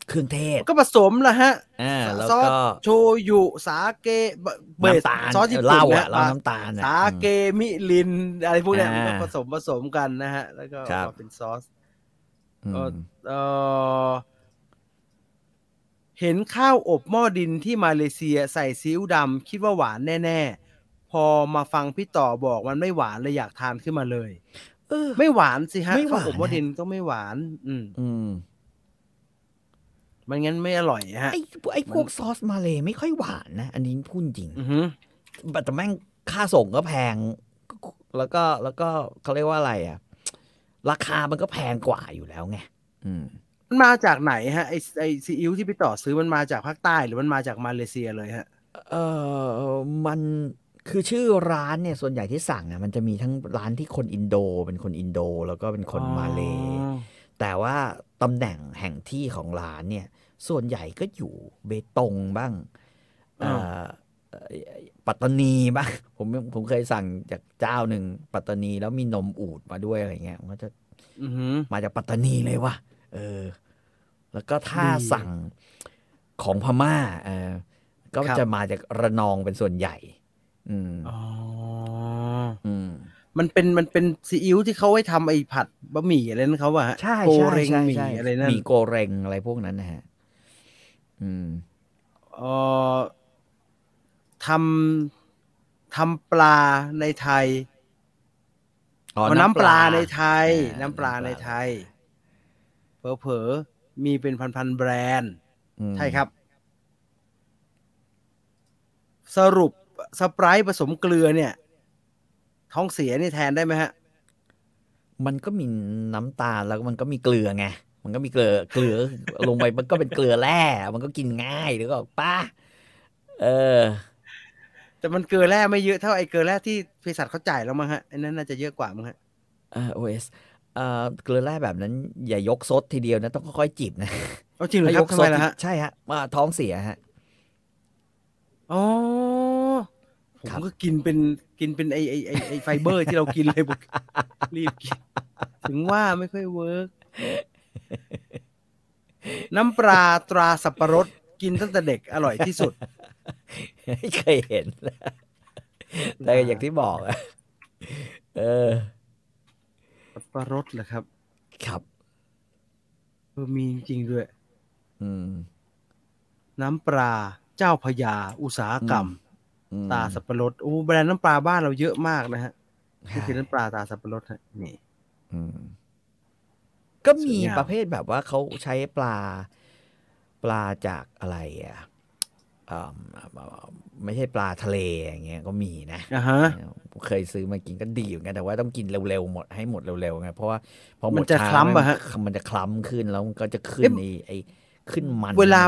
เครื่องเทศ ก็ผสมละฮะอ่าแล้วซอสก็โชยุสาเกเบเบสน้ำตาลซอสญี่เหปุ่นล้านะอะเหล้าน้ำตาลอะสาเกมิลิน อะไรพวกเนี้ยอ่ามันก็ผสมผสมกันนะฮะ แล้วก็อครัอกบมาเป็นซอสอืมเออเออเห็นข้าวอบหม้อดินที่มาเลเซียใส่ซีอิ๊วดำคิดว่าหวานแน่ ๆ พอมาฟังพี่ต่อบอกมันไม่หวานเลยอยากทานขึ้นมาเลยเออไม่หวานสิฮะไม่หวานข้าวอบหม้อนะดินต้องไม่หวาน อืม อืมมันงั้นไม่อร่อยฮะไอ้ไอ้พวกซอสมาเลยไม่ค่อยหวานนะ อันนี้พูดจริงอือหือแต่แม่งค่าส่งก็แพง แล้วก็แล้วก็เขาเรียกว่าอะไรอะ ราคามันก็แพงกว่าอยู่แล้วไงอืม มันมาจากไหนฮะไอไอซีอิ๊วที่พี่ต่อซื้อมันมาจากภาคใต้หรือมันมาจากมาเลเซียเลยฮะ เออมัน คือชื่อร้านเนี่ยส่วนใหญ่ที่สั่งอะมันจะมีทั้งร้านที่คนอินโด เป็นคนอินโด แล้วก็เป็นคนมาเลอ๋อแต่ว่าตำแหน่งแห่งที่ของร้านเนี่ย ส่วนใหญ่ก็อยู่เบตงบ้างเอ่อเอ่อปัตตานีบ้างผมผมเคยสั่งจากเจ้าหนึ่งปัตตานีแล้วมีนมอูดมาด้วยอะไรเงี้ยมันก็จะอือหือมาจากปัตตานีเลยว่ะเออ แล้วก็ถ้าดีสั่งของพม่าเออก็ครับจะมาจากระนองเป็นส่วนใหญ่ อืมอ๋ออืมมันเป็นมันเป็นซีอิ๊วที่เขาไว้ทำไอ้ผัดบะหมี่อะไรนั่นเขาอะฮะใช่โกใช่เรงใช่หมี่ใช่อะไรนั่นหมี่โกเรงอะไรพวกนั้นนะฮะ อืมเอ่อทำทำปลาในไทยอ๋อเอาน้ำปลาในไทยอ่าน้ำปลาในไทย เผลอๆมีเป็นพันๆแบรนด์อืมใช่ครับ สรุป สไปรท์ผสมเกลือเนี่ย ท้องเสียนี่แทนได้ไหมฮะ มันก็มีน้ำตาลแล้วมันก็มีเกลือไงมันก็มีเกลือเกลือ ลงไปมันก็เป็นเกลือแร่มันก็กินง่ายหรือก็ป้าเออ แต่มันเกลือแร่ไม่เยอะเท่าไอ้เกลือแร่ที่เภสัชเขาจ่ายแล้วมั้งฮะไอ้นั้นน่าจะเยอะกว่ามั้งฮะเออ ORS เอ่อเกลือแร่แบบนั้น อย่ายกซดทีเดียวนะ ต้องค่อยๆจิบนะเอาจริงเหรอครับทำไมล่ะฮะใช่ฮะมาท้องเสียฮะอ๋อ ผมครับก็กินเป็นกินเป็นไอไอไอไอไฟเบอร์ที่เรากินเลยบอกรีบกิน ถึงว่าไม่ค่อยเวิร์กน้ำปลาตราสับปะรดกินตั้งแต่เด็กอร่อยที่สุด ไม่เคยเห็น แต่อย่างที่บอกอะเออสับปะรดเหรอครับ ครับเออมีจริงๆด้วย อืม น้ำปลาเจ้าพระยาอุตสาหกรรมอืม ตาสับปะรดโอ้แบรนด์น้ำปลาบ้านเราเยอะมากนะฮะนี่คือใช่น้ำปลาตาสับปะรดฮะนี่อืมก็มีสวยงามประเภทแบบว่าเขาใช้ปลาปลาจากอะไรอะอ่าไม่ใช่ปลาทะเลอย่างเงี้ยก็มีนะอะฮะผมเคยซื้อมากินก็ดีเหมือนกันแต่ว่าต้องกินเร็วๆหมดให้หมดเร็วๆไงเพราะว่าพอหมมัดนจะช้าคล้ำอะฮะมันมันจะคล้ำขึ้นแล้วมันก็จะขึ้นเอ๊ะไอ้ไอ้ขึ้นมัน เวลา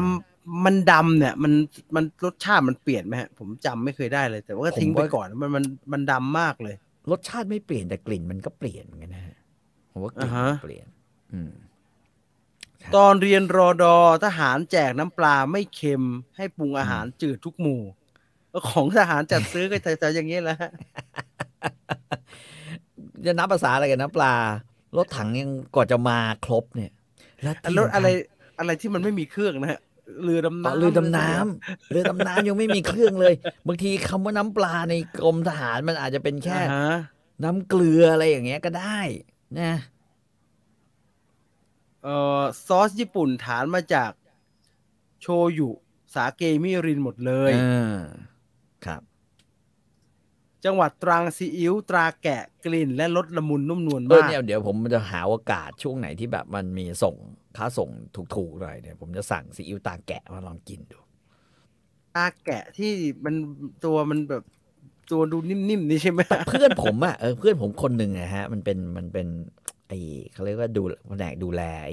มันดำเนี่ย มันมันรสชาติมันเปลี่ยนไหมฮะผมจำไม่เคยได้เลย แต่ว่าก็ทิ้งไปก่อนมันมันมันดำมากเลย รสชาติไม่เปลี่ยนแต่กลิ่นมันก็เปลี่ยนเหมือนกันนะฮะผมว่ากลิ่นอ่าฮะมันเปลี่ยน อืมครับตอนเรียนรอดอทหารแจกน้ำปลาไม่เค็ม ให้ปรุงอาหารจืดทุกหมู่ ของทหารจัดซื้อก็จะอย่างนี้แหละฮะจะนับภาษาอะไรกันนะปลารถถังยังก่อนจะมาครบเนี่ย แล้วอันที่รถสำคัญอะไรอะไรที่มันไม่มีเครื่องนะฮะ เรือดำต่อน้ำเรือดำน้ำเรือดำน้ำยังไม่มีเครื่องเลย บางทีคำว่าน้ำปลาในกรมทหารมันอาจจะเป็นแค่อ่าฮะน้ำเกลืออะไรอย่างเงี้ยก็ได้นะเอ่อซอสญี่ปุ่นฐานมาจากโชยุสาเกมิรินหมดเลยเออครับ จังหวัดตรังซีอิ๊วตราแกะกลิ่น และรสละมุนนุ่มนวลเออมากเนี่ยเดี๋ยวผมจะหาโอกาสช่วงไหนที่แบบมันมีส่ง ค่าส่งถูกๆหน่อยเนี่ยผมจะสั่งซีอิ๊วตาแกะมาลองกินดูตาแกะที่มันตัวมันแบบตัวดูนิ่มๆนี่ใช่ไหมเพื่อนผมอะเออเพื่อนผมคนหนึ่งอะฮะ มันเป็นมันเป็นไอเขาเรียกว่าดูแผนกดูแลไอ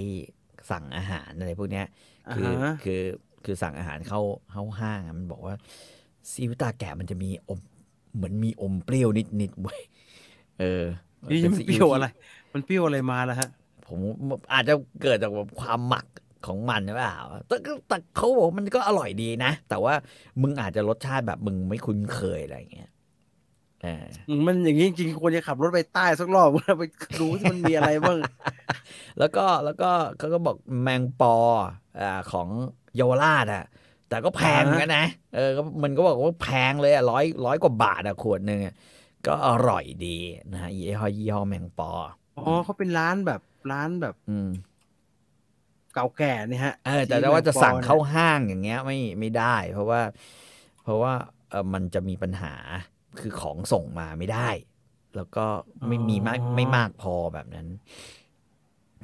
สั่งอาหารอะไรพวกเนี้ย คืออ่าฮะคือคือสั่งอาหารเข้าเข้าห้างอะมันบอกว่าซีอิ๊วตาแกะมันจะมีอมเหมือนมีอมเปรี้ยวนิดนิดๆเว้ยเออนี่ป็มันซีเปรี้ยวอะไร มันเปรี้ยวอะไรมาแล้วฮะ ผมอาจจะเกิดจากแบบความหมักของมันหรือเปล่าแต่ก็แต่เขาบอกมันก็อร่อยดีนะ แต่ว่ามึงอาจจะรสชาติแบบมึงไม่คุ้นเคยอะไรอย่างเงี้ยเออมันอย่างนี้จริงๆควรจะขับรถไปใต้สักรอบไปดูที่มันมีอะไรบ้าง แล้วก็แล้วก็เขาก็บอกแมงปออ่าของเยาวราชอะ แต่ก็แพงเหมือนกันนะ เออก็มันก็บอกว่าแพงเลยอะร้อยร้อยกว่าบาทอะขวดหนึ่งอะก็อร่อยดีนะฮะยี่ห้อยี่ห้อแมงปออ๋อเขาเป็นร้านแบบ ร้านแบบอืมเก่าแก่เนี่ยฮะเออแต่ที่ว่าจะแมปอสั่งเข้านี่ยห้างอย่างเงี้ย ไม่ไม่ได้ เพราะว่า เพราะว่าเออมันจะมีปัญหาคือของส่งมาไม่ได้ แล้วก็ไม่มีมากไม่มากพอแบบนั้น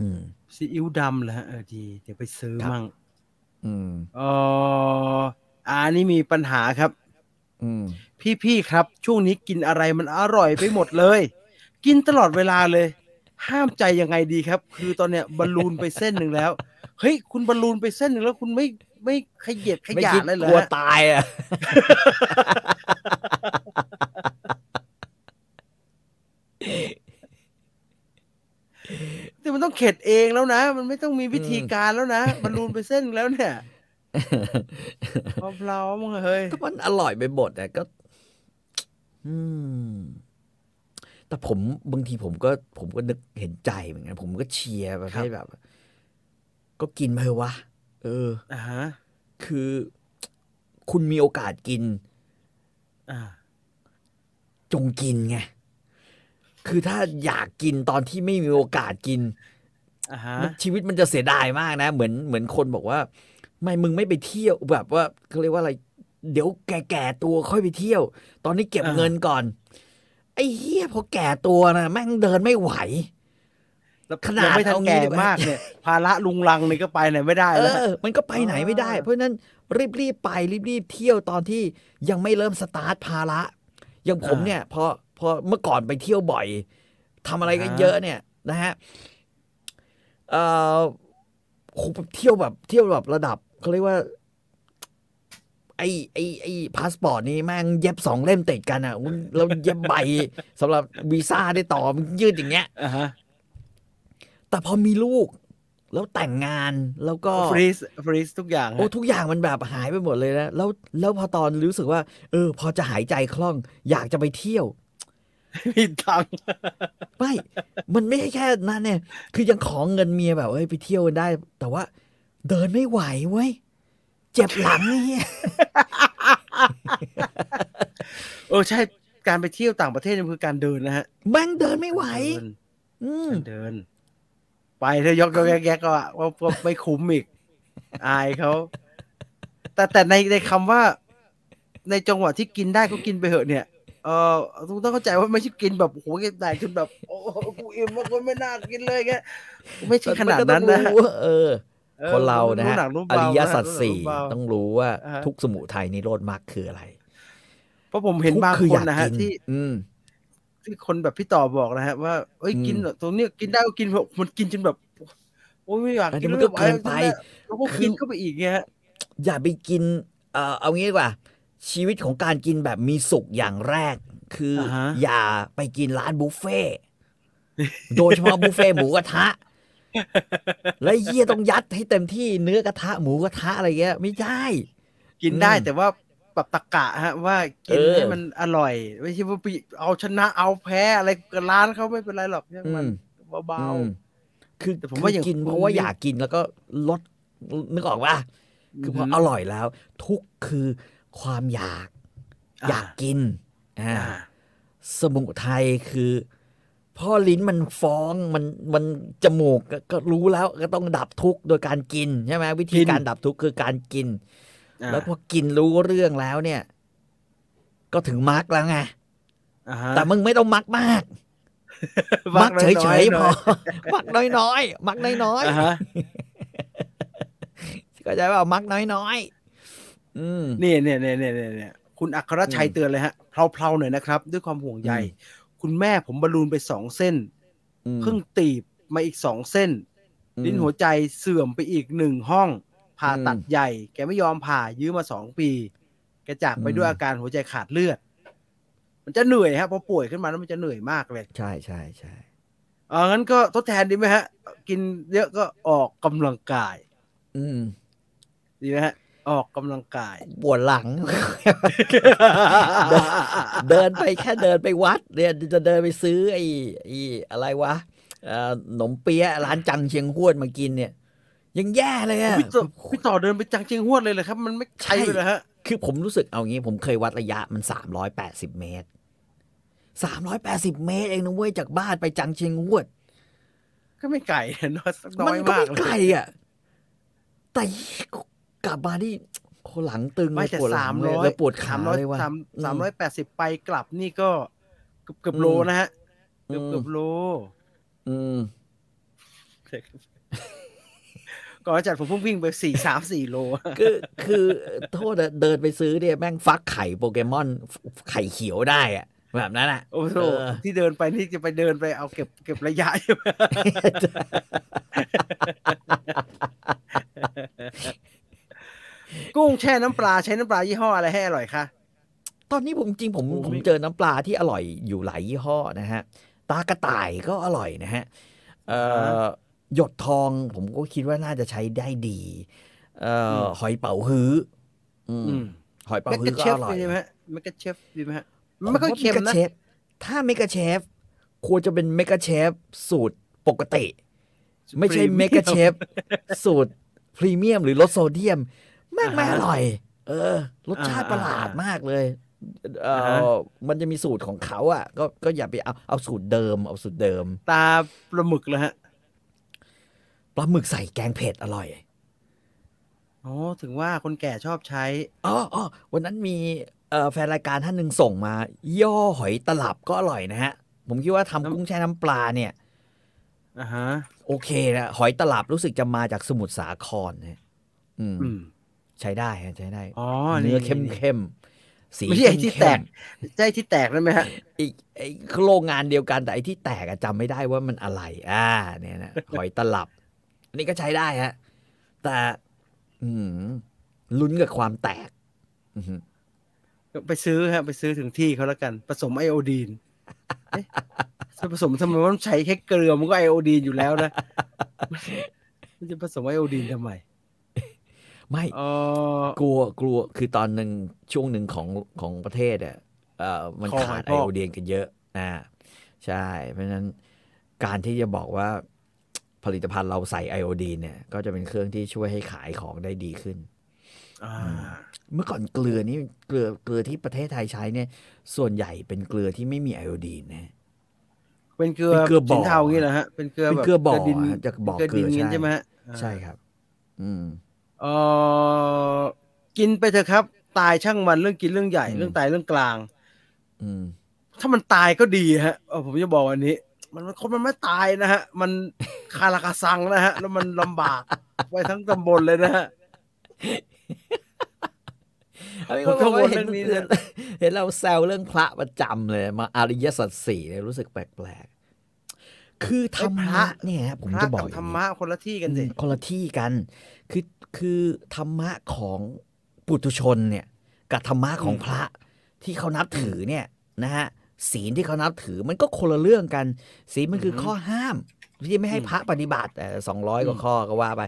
อืมซีอิ๊วดำเหรอฮะเออดี เดี๋ยวไปซื้อครับมั่งอืมเอออ่านี่มีปัญหาครับ อืมพี่ๆครับ ช่วงนี้กินอะไรมันอร่อยไปหมดเลย กินตลอดเวลาเลย ห้ามใจยังไงดีครับ คือตอนเนี้ยบอลลูนไปเส้นหนึ่งแล้ว เฮ้ย คุณบอลลูนไปเส้นหนึ่งแล้ว คุณไม่ไม่ขยเดขไม่ยะคิดเลยเหรอกลัวฮะตายอะแต่มันต้องเข็ดเองแล้วนะ มันไม่ต้องมีวิธีการแล้วนะบอลลูนไปเส้นหนึ่งแล้วเนี่ยเพลาๆมั้งเฮ้ยก็มันอร่อยไปหมดอะก็ อืม แต่ผมบางทีผมก็ผมก็นึกเห็นใจเหมือนกันผมก็เชียร์ประเภทแบบ ก็กินไปเถอะวะ เอออ่าฮะคือคุณมีโอกาสกิน อ่า จงกินไง คือถ้าอยากกินตอนที่ไม่มีโอกาสกินอ่าฮะมันชีวิตมันจะเสียดายมากนะ เหมือนเหมือนคนบอกว่า ไม่มึงไม่ไปเที่ยวแบบว่าเขาเรียกว่าอะไร เดี๋ยวแก่ๆตัวค่อยไปเที่ยว ตอนนี้เก็บเงินก่อน ไอ้เหี้ยพอแก่ตัวนะแม่งเดินไม่ไหวแล้วขนาดยังไม่ทันเอางี้แก่ดีกว่ามากเนี่ย ภาระลุงลังนี่ก็ไปไหนไม่ได้เอแล้วอมันก็ไปไหนไม่ได้อ่าเพราะฉะนั้นรีบรีบๆไปรีบรีบๆเที่ยวตอนที่ยังไม่เริ่มสตาร์ทภาระอย่างผมเนี่ยพอพอเมื่อก่อนไปเที่ยวบ่อยทำอะไรกันเยอะเนี่ยนะฮะเอ่อโหแบบเที่ยวแบบเที่ยวแบบระดับเขาเรียกว่า ไอไอไอพาสปอร์ตนี่แม่งเย็บสองเล่มติดกันอะมึงแล้วเย็บใบสำหรับวีซ่าได้ต่อมึงยืดอย่างเงี้ยอ่าฮะแต่พอมีลูก แล้วแต่งงานแล้วก็ฟรีซฟรีซทุกอย่างโอ้ฮะทุกอย่างมันแบบหายไปหมดเลยนะแล้วแล้วพอตอนรู้สึกว่า เออ พอจะหายใจคล่อง อยากจะไปเที่ยวมีตังค์ไม่ มันไม่ใช่แค่นั้นเนี่ย คือยังขอเงินเมียแบบเอ้ยไปเที่ยวกันได้ แต่ว่าเดินไม่ไหวเว้ย เจ็บหลังไอ้เงี้ยเออใช่การไปเที่ยวต่างประเทศนี่คือการเดินนะฮะแม่งเดินไม่ไหวเดินอืมเดิน ไปถ้ายกยกแยกแยกก็ว่าว่าไม่คุ้มอีก อายเขาแต่แต่ในในคำว่า ในจังหวะที่กินได้ก็กินไปเหอะเนี่ยเออต้องต้องเข้าใจว่าไม่ใช่กินแบบโอ้โหแตกจนแบบโอ้โหกูอิ่มมากคนไม่น่ากินเลยแกไม่ใช่ขนาดนั้นนะแต่มัก็ต้องรู้ว่าเออออ คนเรานะฮะหกรู้อเบาริยสัจรู้หนักสี่รู้เบาต้องรู้ว่าอ่าฮะทุกสมุทัยนิโรธมรรคคืออะไร เพราะผมเห็นบางทุกคือคอนยากนะฮะกินที่ อืมที่คนแบบพี่ต่อบอกนะฮะว่าเอ้ยอืมกินตรงเนี้ยกินได้ก็กินเถอะมันกินจนแบบ โอ้ยไม่อยากอันกินี้นมันก็ไม่ไหวเกินไปแล้วก็กินเข้าไปอีกเงี้ยฮะอย่าไปกิน เอ่อเอางี้ดีกว่า ชีวิตของการกินแบบมีสุขอย่างแรก คืออาฮะอย่าไปกินร้านบุฟเฟ่ต์โดยเฉพาะบุฟเฟ่ต์หมูกระทะ แล้วไอ้เยี่ยต้องยัดให้เต็มที่เนื้อกระทะหมูกระทะอะไรเงี้ยไม่ได้กินได้อืมแต่ว่าปรับตะกะฮะ ว่ากินเออให้มันอร่อย ไม่ใช่ว่าไปเอาชนะเอาแพ้อะไรกับร้านเขาไม่เป็นไรหรอกเนี่ยอืมันมเบาอืมคือแต่ผมว่าอย่างกินคุณเพราะว่านี่อยากกินแล้วก็ลดนึกออกว่าๆคือพออร่อยแล้ว ทุกข์คือความอยาก อยากกินอ่าอ่าสมุทัยคือ พ่อลิ้นมันฟ้องมันมันจมูกก็ก็รู้แล้วก็ต้องดับทุกข์โดยการกินใช่ไหมวิธีการดับทุกข์คือการกินอ่าแล้วพอกินรู้เรื่องแล้วเนี่ย ก็ถึงมักแล้วไงอ่าฮะแต่มึงไม่ต้องมักมาก มักเฉยน้ๆๆพอ มักน้อยๆ มักน้อยอ่าฮะๆก็ใจว่ามักน้อยๆอืมนี่เนี่ยเนี่ยเนี่ยเนี่ยเนี่ยคุณอัครชัยอืมเตือนเลยฮะเพเพลาๆหน่อยนะครับ ด้วยความห่วงใยอืม คุณแม่ผมบอลลูนไปสองเส้นอืมเพิ่งตีบมาอีกสองเส้นอืมลิ้นหัวใจเสื่อมไปอีกหนึ่งห้อง ผ่าตัดอืมใหญ่ แกไม่ยอมผ่ายื้อมาสองปี แกจากไปอืมด้วยอาการหัวใจขาดเลือด มันจะเหนื่อยฮะพอป่วยขึ้นมาแล้วมันจะเหนื่อยมากเลย ใช่ใช่ใช่เอองั้นก็ทดแทนดีไหมฮะ กินเยอะก็ออกกำลังกาย อืมดีไหมฮะ ออกกำลังกายปวดหลัง เดินไปแค่เดินไปวัดเนี่ยจะเดินไปซื้อไอ้ไอ้อะไรวะเอ่อขนมเปี๊ยะร้านจังเชียงฮวดมากินเนี่ย ยังแย่เลยอะพี่ต่อพี่ต่อเดินไปจังเชียงฮวดเลยเหรอครับ มันไม่ใช่เลยเหรอฮะ คือผมรู้สึกเอางี้ ผมเคยวัดระยะมันสามร้อยแปดสิบเมตรสามร้อยแปดสิบเมตรเองนะเว้ยจากบ้านไปจังเชียงฮวด ก็ไม่ไก่น้อยน้มัอยก็มากไม่เลไกลยอะแต่ กลับมาที่โคหลังตึงไม่เลยแต่ปวดหลัสางมเลยร้อยแล้วปวดขาสามร้อยเลยว่ะสามอืมสามร้อยแปดสิบไปกลับนี่ก็เกือบเกือบโลอืมนะฮะ เกือบอืมเกือบโล อืมก่อนจัดผมเพิ่งวิ่งไปสี่สามสี่โล คือคือโทษนะเดินไปซื้อเนี่ยแม่งฟักไข่โปเกมอนไข่เขียวได้อะแบบนั้นอะ โอ้โหเออที่เดินไปนี่จะไปเดินไปเอาเก็บเก็บระยะใช่ไหม กุ้งแช่น้ำปลาใช้น้ำปลายี่ห้ออะไรให้อร่อยคะตอนนี้ผมจริงผมโอ้ผมไม่เจอน้ำปลาที่อร่อยอยู่หลายยี่ห้อนะฮะตากระต่ายก็อร่อยนะฮะเอ่อหยดทองผมก็คิดว่าน่าจะใช้ได้ดีเอ่ออหอยเป๋าฮื้ออืมอืมหอยเป๋าแมกฮื้กาอก็เชฟอร่อยดีไหมฮะแมกกาเชฟดีไหมฮะมันไม่ค่อยเค็มผว่านะเชฟถ้าเมกาเชฟควรจะเป็นเมกาเชฟสูตรปกติ ไม่ใช่เมกาเชฟสูตรพรีเมียมหรือรสโซเดียม แม่งไม่อร่อย เออ รสชาติประหลาดมากเลยเออมันจะมีสูตรของเขาอะ ก็ก็อย่าไปเอาเอาสูตรเดิมเอาสูตรเดิม ตาปลาหมึกเลยฮะปลาหมึกใส่แกงเผ็ดอร่อยอ๋อถึงว่าคนแก่ชอบใช้อ๋ออ๋อวันนั้นมีเอ่อแฟนรายการท่านหนึ่งส่งมา ย่อหอยตลับก็อร่อยนะฮะ ผมคิดว่าทำน้ำกุ้งแช่น้ำปลาเนี่ยอ่าฮะ โอเคนะหอยตลับรู้สึกจะมาจากสมุทรสาครนะอืมอืม ใช้ได้ฮะใช้ได้อ๋อเนื้อเข้มนี่เข้มสีไม่ใช่ไอ้ที่แตกเข้มใช่ที่แตกนั่นไหมฮะๆอีกไอ้โรงงานเดียวกันแต่ไอ้ที่แตกอะจำไม่ได้ว่ามันอะไร อ่า เนี่ยนะหอยตลับ อันนี้ก็ใช้ได้ฮะ แต่ อืมลุ้นกับความแตกอือหือไปซื้อฮะ ไปซื้อถึงที่เขาแล้วกัน ผสมไอโอดีนเอ๊ะจะผสมทำไมว่ามันใช้แค่เกลือมันก็ไอโอดีนอยู่แล้วนะมันจะผสมไอโอดีนทำไม ไม่เออกลัวกลัวคือตอนหนึ่งช่วงหนึ่งของของประเทศอะเอ่อมันคอขาดหไออยพอกโอดีนกันเยอะอ่าใช่ เพราะฉะนั้นการที่จะบอกว่าผลิตภัณฑ์เราใส่ไอโอดีนเนี่ย ก็จะเป็นเครื่องที่ช่วยให้ขายของได้ดีขึ้นอ่าเมื่อก่อนเกลือนี่เกลือเกลือที่ประเทศไทยใช้เนี่ย ส่วนใหญ่เป็นเกลือที่ไม่มีไอโอดีนนะเป็นเกลือเป็นเกลือบ่อสินเทาอย่างนี้เหรอฮะเป็นเกลือเป็นแบบเกลือบ่อดินฮะจากบ่อเกลือดินเกลืออย่างนี้ใช่ใช่ไหมฮะอ่าใช่ครับ อืม เออกินไปเถอะครับ ตายช่างมันเรื่องกินเรื่องใหญ่อืมเรื่องตายเรื่องกลาง อืม ถ้ามันตายก็ดีฮะเออผมจะบอกวันนี้ มันคนมันไม่ตายนะฮะ มันคาราคาซังนะฮะ แล้วมันลำบากไปทั้งตำบลเลยนะฮะผมกังวลเห็เรื่นองนี้เห็นนะเห็นเราแซวเรื่องพระประจำเลย มาอริยสัจสี่เนี่ยรู้สึกแปลกๆ คือธรรไอ้พมะระเนี่ยฮะผมพระจะบอกกับอย่าธรงรนี้มะคนละที่กันสิอืมคนละที่กัน คือคือธรรมะของปุถุชนเนี่ยกับธรรมะของพระที่เขานับถือเนี่ยนะฮะศีลที่เขานับถือมันก็คนละเรื่องกัน ศีลมันคือข้อห้ามที่ไม่ให้พระปฏิบัติแต่สองร้อยกว่าข้อก็ว่าไป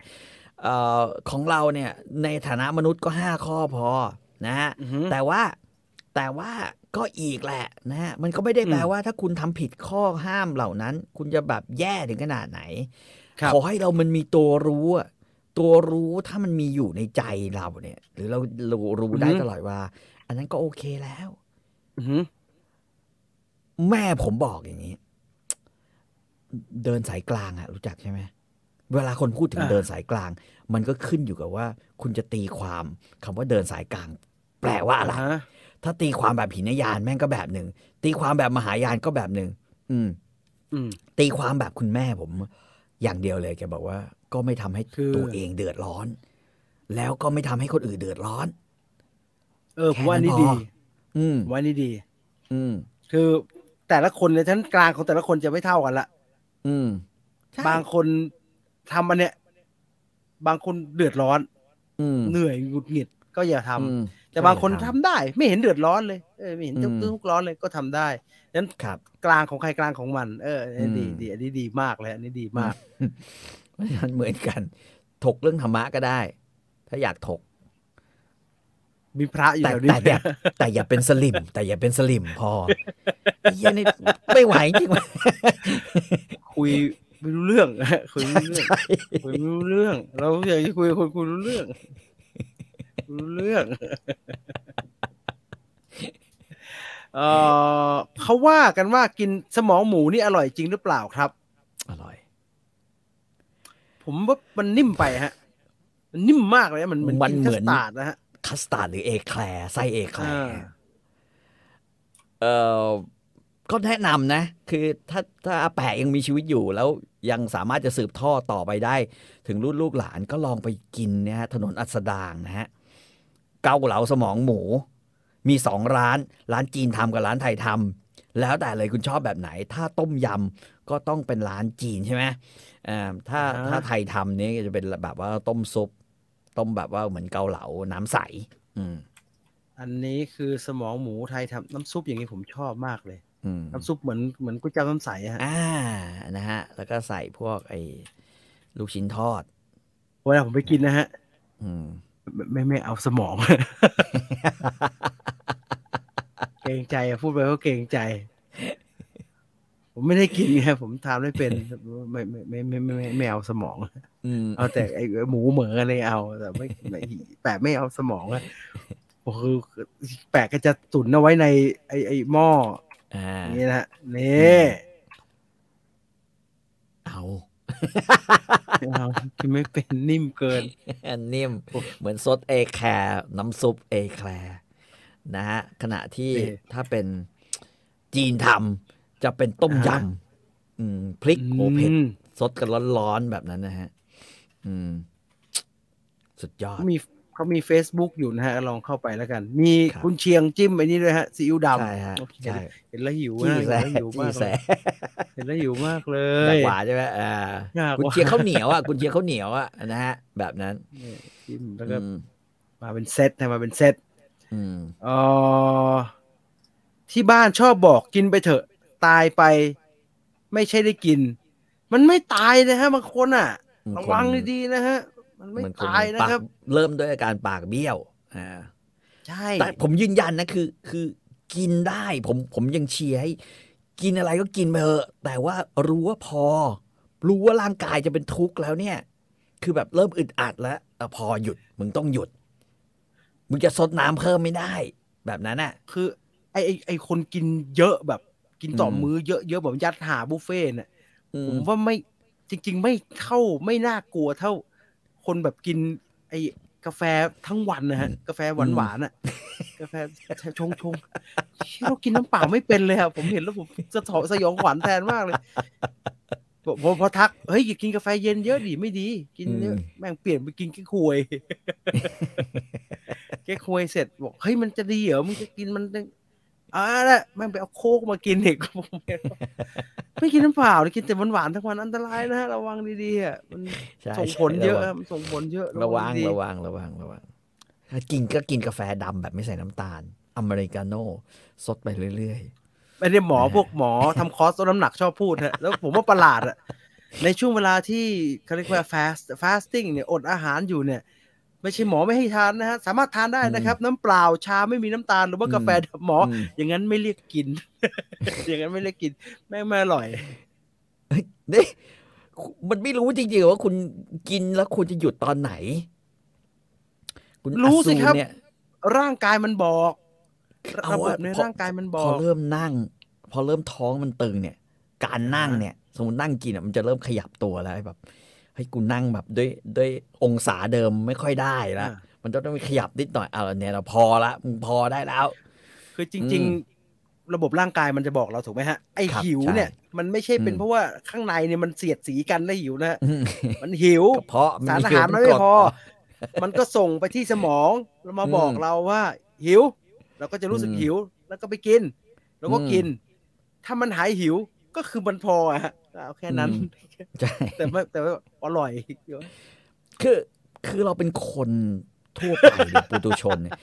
เอ่อของเราเนี่ยในฐานะมนุษย์ก็ห้าข้อพอนะฮะอือหือแต่ว่าแต่ว่าก็อีกแหละนะฮะมันก็ไม่ได้แปลอืมว่าถ้าคุณทำผิดข้อห้ามเหล่านั้น คุณจะแบบแย่ถึงขนาดไหนครับขอให้เรามันมีตัวรู้อะ ตัวรู้ถ้ามันมีอยู่ในใจเราเนี่ย หรือเรารู้รู้ได้ตลอดว่า อันนั้นก็โอเคแล้วอือหือแม่ผมบอกอย่างนี้ เดินสายกลางอะรู้จักใช่ไหมเวลาคนพูดถึงเดินสายกลาง มันก็ขึ้นอยู่กับว่า คุณจะตีความคำว่าเดินสายกลาง แปลว่าอะไรอ่าฮะถ้าตีความแบบหินยานแม่งก็แบบหนึ่งตีความแบบมหายานก็แบบหนึ่งอืมอืมตีความแบบคุณแม่ผม อย่างเดียวเลยแกบอกว่า ก็ไม่ทำให้คือตัวเองเดือดร้อน แล้วก็ไม่ทำให้คนอื่นเดือดร้อน เออผมว่าอันนี้แค่นั้ดีนพออืมผมว่าอันนี้ดี อืม คือแต่ละคนเนี่ยชั้นกลางของแต่ละคนจะไม่เท่ากันละอืมใช่บางคนทำอันเนี้ยบางคนเดือดร้อน อืมเหนื่อยหงุดหงิดก็อย่าทำอืมแต่บางคนใช่ทำได้ ไม่เห็นเดือดร้อนเลยเออไม่เห็นอืมทุกข์ร้อนเลยก็ทำได้นั้นครับกลางของใครกลางของมัน เอออันนี้ดีอืมดีอันนี้ดีมากเลยอันนี้ดีมาก มันเหมือนกัน ถกเรื่องธรรมะก็ได้ ถ้าอยากถก มีพระอยู่แต่แถวนี้แต่อย่าแต่อย่าเป็นสลิม แต่อย่าเป็นสลิมพอไอ้เหี้ยนี่ไม่ไหวจริงวะคุยไม่รู้เรื่องคุยไม่รู้เรื่องคุยไม่รู้เรื่อง เราอยากจะคุยกับคนคุยรู้เรื่องรู้เรื่องเออเขาว่ากันว่ากินสมองหมูนี่อร่อยจริงหรือเปล่าครับอร่อย ผมว่ามันนิ่มไปฮะ มันนิ่มมากเลยนะมันมันกิเหมือนคัสตาร์ดนะฮะคัสตาร์ดหรือเอแคลร์ไส้เอแคลอ่าร์เออก็แนะนำนะ คือถ้าถ้าอาแปะยังมีชีวิตอยู่แล้วยังสามารถจะสืบทอดต่อไปได้ ถึงรุ่นลูกหลานก็ลองไปกินเนี่ยฮะถนนอัสดางนะฮะเกาเหลาสมองหมู มีสองร้าน ร้านจีนทำกับร้านไทยทำแล้วแต่เลยคุณชอบแบบไหน ถ้าต้มยำ ก็ต้องเป็นร้านจีนใช่ไหมอ่าถ้าอ่าถ้าไทยทำเนี่ยจะเป็นแบบว่าต้มซุป ต้มแบบว่าเหมือนเกาเหลาน้ำใส อืมอันนี้คือสมองหมูไทยทำน้ำซุปอย่างนี้ผมชอบมากเลยอืมน้ำซุปเหมือนเหมือนก๋วยจั๊บน้ำใสอะฮะอ่านะฮะ แล้วก็ใส่พวกไอ้ลูกชิ้นทอดเวลาผมไปกินนะฮะอืมไม่ไม่ไม่เอาสมอง เกรงใจอะพูดไปก็เกรงใจ ผมไม่ได้กินไงผมทานไม่เป็นไม่ไม่ไม่ไม่ไม่ไม่ไม่เอาสมองอืมเอาแต่ไอหมูเหมืออะไรเอา แต่ไม่ไม่แปะไม่เอาสมองอะโอ้คือแปะก็จะตุนเอาไว้ใน ไอไอหม้ออ่าอย่างนี้นะฮะนี่เอาไม่เอากินไม่เป็นนิ่มเกินนิ่ม เหมือนซดเอแคร์น้ำซุปเอแคร์นะฮะขณะที่เอถ้าเป็นจีนทำ จะเป็นต้มยอ่าฮะำอืมพริกโอเผ็ดอืมซดกันร้อนๆแบบนั้นนะฮะอืมสุดยอดเขามีเขามี Facebook อยู่นะฮะ ลองเข้าไปแล้วกัน มีครับคุณเชียงจิ้มไอ้นี่ด้วยฮะซีอิ๊วดำใช่ฮะโอเคใช่เห็นแล้วหิวจี้นะแสเห็นแล้วหิวจี้มากแสเลยเห็นแล้วหิวมากเลอยยากหวานใช่ไหมอ่าอยากคุณหวานเชียร์ข้าวเหนียวอะคุณเชียร์ข้าวเหนียวอะนะฮะ แบบนั้นนี่จิ้มแล้วก็อืมมาเป็นเซตให้มาเป็นเซตอืมเออที่บ้านชอบบอกกินไปเถอะ ตายไป ไม่ใช่ได้กิน มันไม่ตายนะฮะบางคนอะบางคนระวังดีๆนะฮะ มันไม่เหมือนคนตายนะปากครับ เริ่มด้วยอาการปากเบี้ยวอ่าใช่แต่ผมยืนยันนะคือ คือกินได้ ผมผมยังเชียร์ให้กินอะไรก็กินไปเถอะ แต่ว่ารู้ว่าพอ รู้ว่าร่างกายจะเป็นทุกข์แล้วเนี่ย คือแบบเริ่มอึดอัดแล้วเออพอหยุดมึงต้องหยุดมึงจะซดน้ำเพิ่มไม่ได้ แบบนั้นอะ คือ ไอไอไอคนกินเยอะแบบ กินต่ออมมื้อเยอะเยอะแบบยัดหาบุฟเฟ่ต์เนี่ยอืผมมว่าไม่จริง ๆ ไม่เข้าไม่น่ากลัวเท่า คนแบบกิน ไอกาแฟทั้งวันนะฮะ กาแฟหวานหวานๆอะ กาแฟชงชงๆเชี่ยเรากินน้ำเปล่าไม่เป็นเลยอะผมเห็นแล้วผมสะเทาะสยองขวัญแทนมากเลยผมผมพอทักเฮ้ยอย่ากินกาแฟเย็นเยอะดิไม่ดี กินเยอะแม่งเปลี่ยนไปกินแก้ควยแก้ควยเสร็จบอกเฮ้ยมันจะดีเหรอมึงจะกินมันต้ องอ่าละแม่งไปเอาโคกมากินอีกผมเห็นว่าไม่กินน้ำเปล่าเลยกินแต่หวานๆทั้งวันอันตรายนะฮะระวังดีๆอะมันใช่ส่งใช่ผลเยอะระควัรับงมันส่งผลเยอะระวังดีๆระวังระวังระวังถ้ากินก็กินกาแฟดำแบบไม่ใส่น้ำตาล อเมริกาโน่ซดไปเรื่อยไม่ได้หมอนะฮะพวกหมอทำคอร์สลดน้ำหนักชอบพูดฮะแล้วผมว่าประหลาดอะในช่วงเวลาที่เขาเรียกว่า fast fasting เนี่ยอดอาหารอยู่เนี่ย ไม่ใช่หมอไม่ให้ทานนะฮะสามารถทานได้นะครับ น้ำเปล่าชาไม่มีน้ำตาลหรือว่ากาแฟดำหมอๆอมอย่างนั้นไม่เรียกกิน อย่างนั้นไม่เรียกกิน แม่งไม่อร่อยนี่มันไม่รู้จริงๆว่าคุณกินแล้วคุณจะหยุดตอนไหน คุณรู้สิครับอัศเนี่ยร่างกายมันบอกเอาระบบอะในพอร่างกายมันบพออกเริ่มนั่ง พอเริ่มท้องมันตึงเนี่ย การนั่งอ่าฮะเนี่ย สมมตินั่งกินอะมันจะเริ่มขยับตัวแล้วแบบ เฮ้ยกูนั่งแบบด้วยด้วยองศาเดิมไม่ค่อยได้แล้วอ่ามันจะต้องขยับนิดหน่อยเอาเนี่ยเราพอละมึงพอได้แล้ว คือจอืริงมๆระบบร่างกายมันจะบอกเราถูกไหมฮะไอครับหิวใช่เนี่ย มันไม่ใช่เป็นอืมเพราะว่าข้างในเนี่ยมันเสียดสีกันแล้วหิวนะฮะอืมมันหิวกระเพาะสารอาหิวหารมันไม่กดพอ มันก็ส่งไปที่สมองแล้วมาบอกอืมเราว่า หิว เราก็จะรู้สึกอืมหิว แล้วก็ไปกิน แล้วก็อืมกิน ถ้ามันหายหิว ก็คือมันพออะฮะเอาแค่นั้นอืมใช่แต่ไม่แต่ว่าอร่อยคือคือเราเป็นคนทั่วไปเนี่ยปุตุชนเนี่ย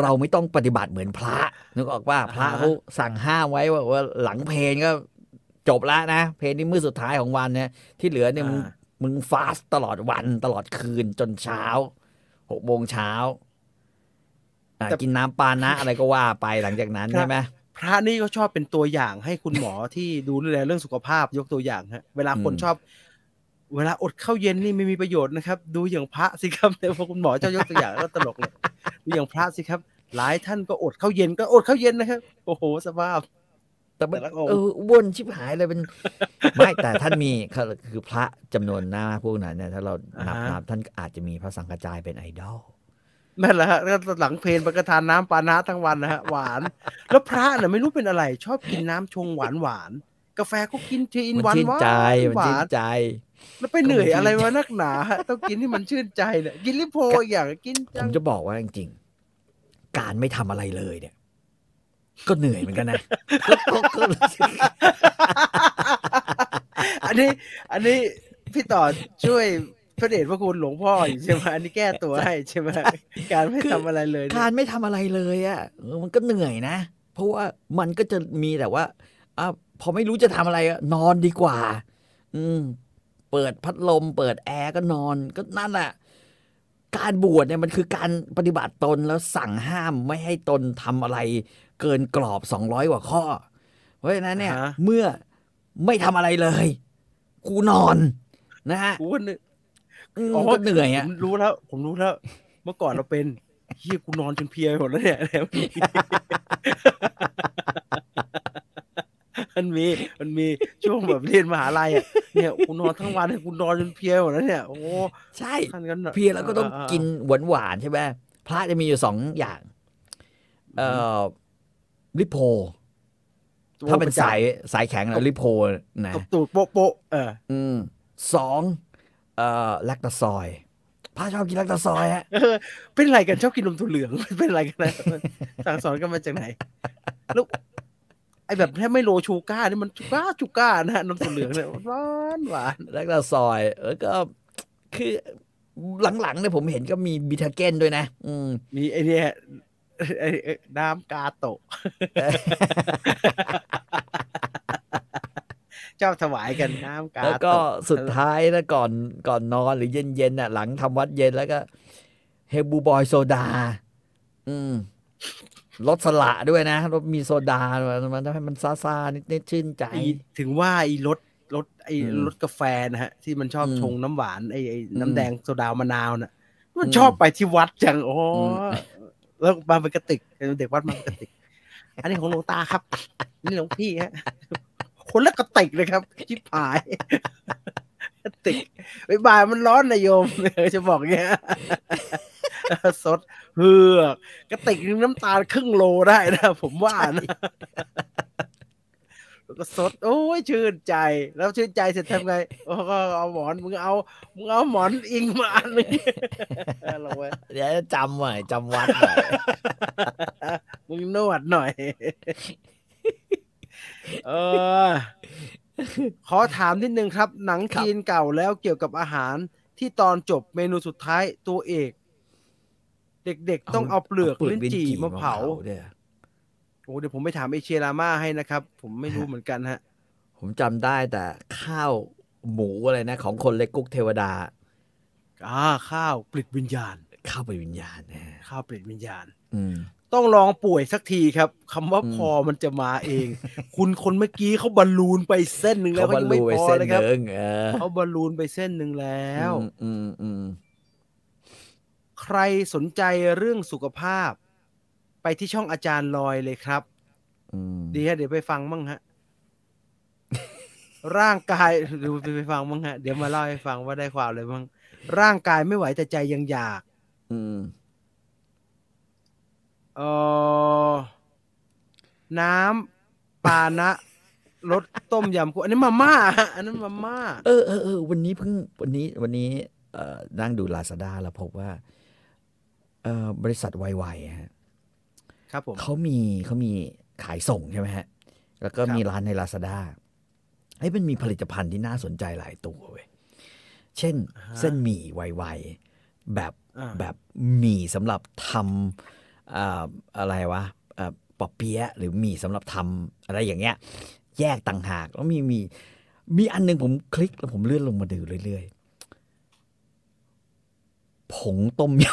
เราไม่ต้องปฏิบัติเหมือนพระ นึกออกว่าพระอ่าฮะเขาสั่งห้ามไว้ว่าว่าหลังเพลงก็จบแล้วนะ เพลงนี้มื้อสุดท้ายของวันเนี่ยที่เหลือเนี่ยมึงอ่ามึงฟาสตลอดวันตลอดคืนจนเช้าหกโมงเช้าอะกินน้ำปานะอะไรก็ว่าไปหลังจากนั้นใช่ไหม พระนี่ก็ชอบเป็นตัวอย่างให้คุณหมอที่ดูแลเรื่องสุขภาพยกตัวอย่างฮะเวลาคนอืมชอบ เวลาอดข้าวเย็นนี่ไม่มีประโยชน์นะครับ ดูอย่างพระสิครับแต่พอคุณหมอเจ้ายกตัวอย่างก็ตลกเลยดูอย่างพระสิครับ หลายท่านก็อดข้าวเย็นก็อดข้าวเย็นนะครับ โอ้โหสภาพแต่มันแต่ละองค์เออวนชิบหายเลยเป็นไม่แต่ท่านมีคือคือพระจำนวนหน้าพวกนั้นเนี่ยถ้าเรานับอ่าฮะนับท่านอาจจะมีพระสังฆจายเป็นไอดอล นั่นแหละฮะแล้วหลังเพลนประกทานน้ำปานะทั้งวันนะฮะหวาน แล้วพระน่ะไม่รู้เป็นอะไร ชอบกินน้ำชงหวานหวานๆกาแฟก็กินทีอินมันหวานชื่นหวาใจนมันหวาชื่นนใจ แล้วไปเหนื่อยก็มันชื่นอะไรวะนักหนาฮะต้องกินที่มันชื่นใจเนี่ยกินลิโพอีกอย่างกินผจังมจะบอกว่าจริงๆการไม่ทำอะไรเลยเนี่ย ก็เหนื่อยเหมือนกันนะก็ก็ก็รู้สึกอันนี้ อันนี้พี่ต่อช่วย พระเดชพระคุณหลวงพ่ออยู่ใช่ไหมอันนี้แก้ตัวให้ใช่ไหมการไม่ทำอะไรเลยเนี่ยการไม่ทำอะไรเลยอะเออมันก็เหนื่อยนะ เพราะว่ามันก็จะมีแต่ว่าอะพอไม่รู้จะทำอะไรอะนอนดีกว่า อืม เปิดพัดลม เปิดแอร์ก็นอนก็นั่นแหละการบวชเนี่ยมันคือการปฏิบัติตนแล้วสั่งห้ามไม่ให้ตนทำอะไรเกินกรอบสองร้อยกว่าข้อ เพราะฉะนั้นเนี่ยอ่าฮะเมื่อไม่ทำอะไรเลย กูนอนนะฮะกูก็นึก อืมอ๋อก็เหนื่อยอะผมรู้แล้ว ผมรู้แล้ว เมื่อก่อนเราเป็นเฮียกูนอนจนเพลียไปหมดแล้วเนี่ยมันมี มันมีช่วงแบบเรียนมหาลัยอะเนี่ยกูนอนทั้งวันเนี่ยกูนอนจนเพลียหมดแล้วเนี่ย โอ้ใช่ท่านกันน่ะเพียแล้วก็ต้องาๆกินหวานหวานๆใช่ไหมพระจะมีอยู่สองอย่าง เอ่อลิโพถ้าเป็นสายสายแข็งนะลิโพนะตบตูดโปะโปะเออ อืมสอง เอ่อแลคตาซอยพระชอบกินแลคตาซอยฮะเออเป็นไรกันชอบกินนมถั่วเหลืองเป็นไรกันนะมันสั่งสอนกันมาจากไหนแล้วไอ้แบบแทบไม่โลชูก้านี่มันชูก้าชูก้านะฮะนมถั่วเหลืองเนี่ยหวานหวานแลคตาซอยแล้วก็คือหลังๆเนี่ยผมเห็นก็มีบิทาเกนด้วยนะ อืม มีไอเนี่ยไอ้ไอ้น้ำกาโตะ เจ้าถวายกันน้ำกาแล้วก็โตะสุดท้ายนะก่อนก่อนนอนหรือเย็นๆน่ะ หลังทำวัดเย็นแล้วก็เฮบูบอยโซดา อืมรสสละด้วยนะรสมีโซดาด้วยมันทำให้มันซาซาๆนิดๆชื่นใจไอ้ถึงว่าไอ้รสรสไอ้อืมรสกาแฟนะฮะ ที่มันชอบอืมชงน้ำหวานไอ้ไอ้อืมน้ำแดงโซดามะนาวน่ะ มันอืมชอบไปที่วัดจังโอ้อืมแล้วมาเป็นกระติกเป็นเด็กวัดมาเป็นกระติก อันนี้ของหลวงตาครับ นี่หลวงพี่ฮะ คนละกระติกเลยครับชิบหายกระติกบายบายมันร้อนนะโยมจะบอกเงี้ยสดเฮือกกระติกนึงน้ำตาลครึ่งโลได้นะผมว่านะแล้วก็สด โอ้ยชื่นใจ แล้วชื่นใจเสร็จทำไงโอ้ก็เอาหมอนมึงเอามึงเอาหมอนอิงมาอันหนึงลงไว้เดี๋ยวจำหน่อยจำวัดหน่อยมึงนวดหน่อย เออ ขอถามนิดนึงครับ หนังครับจีนเก่าแล้วเกี่ยวกับอาหารที่ตอนจบเมนูสุดท้ายตัวเอก เด็กๆต้องเอาเปลือกลิ้นจี่มาเผาด้วยโอ้เดี๋ยวผมไปถามเอเชียรามาให้นะครับ ผมไม่รู้เหมือนกันฮะ ผมจำได้แต่ข้าวหมูอะไรนะ ของคนเล็กกุ๊กเทวดาอ่าข้าวปลิดวิญญาณข้าวไปวิญญาณนะข้าวปลิดวิญญาณอืม ต้องลองป่วยสักทีครับคำว่าอืมพอมันจะมาเอง คุณคนเมื่อกี้เขาบอลลูนไปเส้นหนึ่งแล้เขาวบรยัรงไม่ลุไปพอเส้นเลยครับหนึ่งเออเขาบอลลูนไปเส้นหนึ่งแล้วอืมอืมอืมใครสนใจเรื่องสุขภาพ ไปที่ช่องอาจารย์ลอยเลยครับอืมดีฮะเดี๋ยวไปฟังมั่งฮะ ร่างกายดูไปฟังมั่งฮะ เดี๋ยวมาเล่าให้ฟังว่าได้ความอะไรบ้างร่างกายไม่ไหวแต่ใจยังอยาก อืม เออน้ำปานะรสต้มยำกุ้งอันนี้มาม่าฮะอันนั้นมาม่าเออเออเออวันนี้เพิ่งวันนี้วันนี้ เอ่อนั่งดูลาซาด้าแล้วพบว่า เอ่อบริษัทไวๆฮะครับผมเขามีเขามีขายส่งใช่ไหมฮะ แล้วก็ครับมีร้านใน Lazada ไอ้ยมันมีผลิตภัณฑ์ที่น่าสนใจหลายตัวเว้ยเช่น เส้นหมี่ไวๆแบบอ่าแบบหมี่สำหรับทำ อ่าอะไรวะอ่าปอเปี๊ยะหรือหมี่สำหรับทำอะไรอย่างเงี้ย แยกต่างหากแล้วมีมีมีอันหนึงผมคลิกแล้วผมเลื่อนลงมาดูเรื่อยๆ ผงต้มย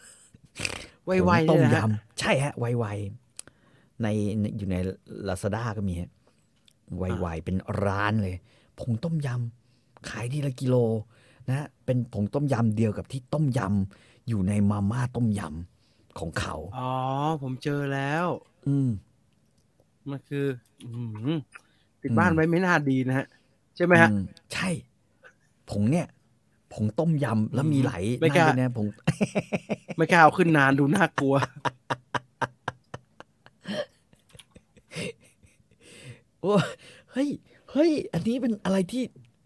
ำไวๆผงเนี่ต้ยมนะฮะยำใช่ฮะไวๆในในอยู่ใน Lazada ก็มีฮะไวๆเป็นร้านเลย ผงต้มยำขายทีละกิโลนะเป็นผงต้มยำเดียวกับที่ต้มยำอยู่ในมาม่าต้มยำ ของเขา อ๋อ ผมเจอแล้ว อืม มันคือ อืมติดอืมบ้านไว้ไม่น่าดีนะฮะ ใช่ไหมฮะอืมใช่ผงเนี่ยผงต้มยำแล้วมีหลายไม่กล้านั่นด้วยนะผงไม่กล้าเอาขึ้นนานดูน่ากลัว โอ้เฮ้ย เฮ้ย อันนี้เป็นอะไรที่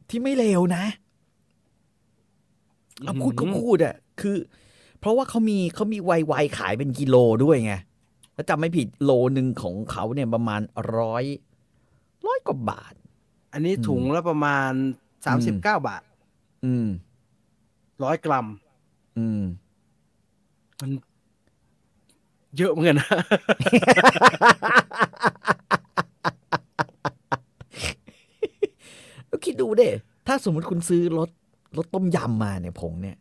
ที่ไม่เลวนะเอาพูดก็อืมพูดอะคือ เพราะว่าเขามีเขามีไวๆขายเป็นกิโลด้วยไงถ้าจำไม่ผิดโลหนึ่งของเขาเนี่ยประมาณร้อยร้อยกว่าบาท อันนี้ถุงละประมาณสามสิบเก้าบาท อืมร้อยกรัม อืม มันเยอะเหมือนกันนะแล้วคิดดูเด้ ถ้าสมมติคุณซื้อรถรถต้มยำมาเนี่ยผงเนี่ย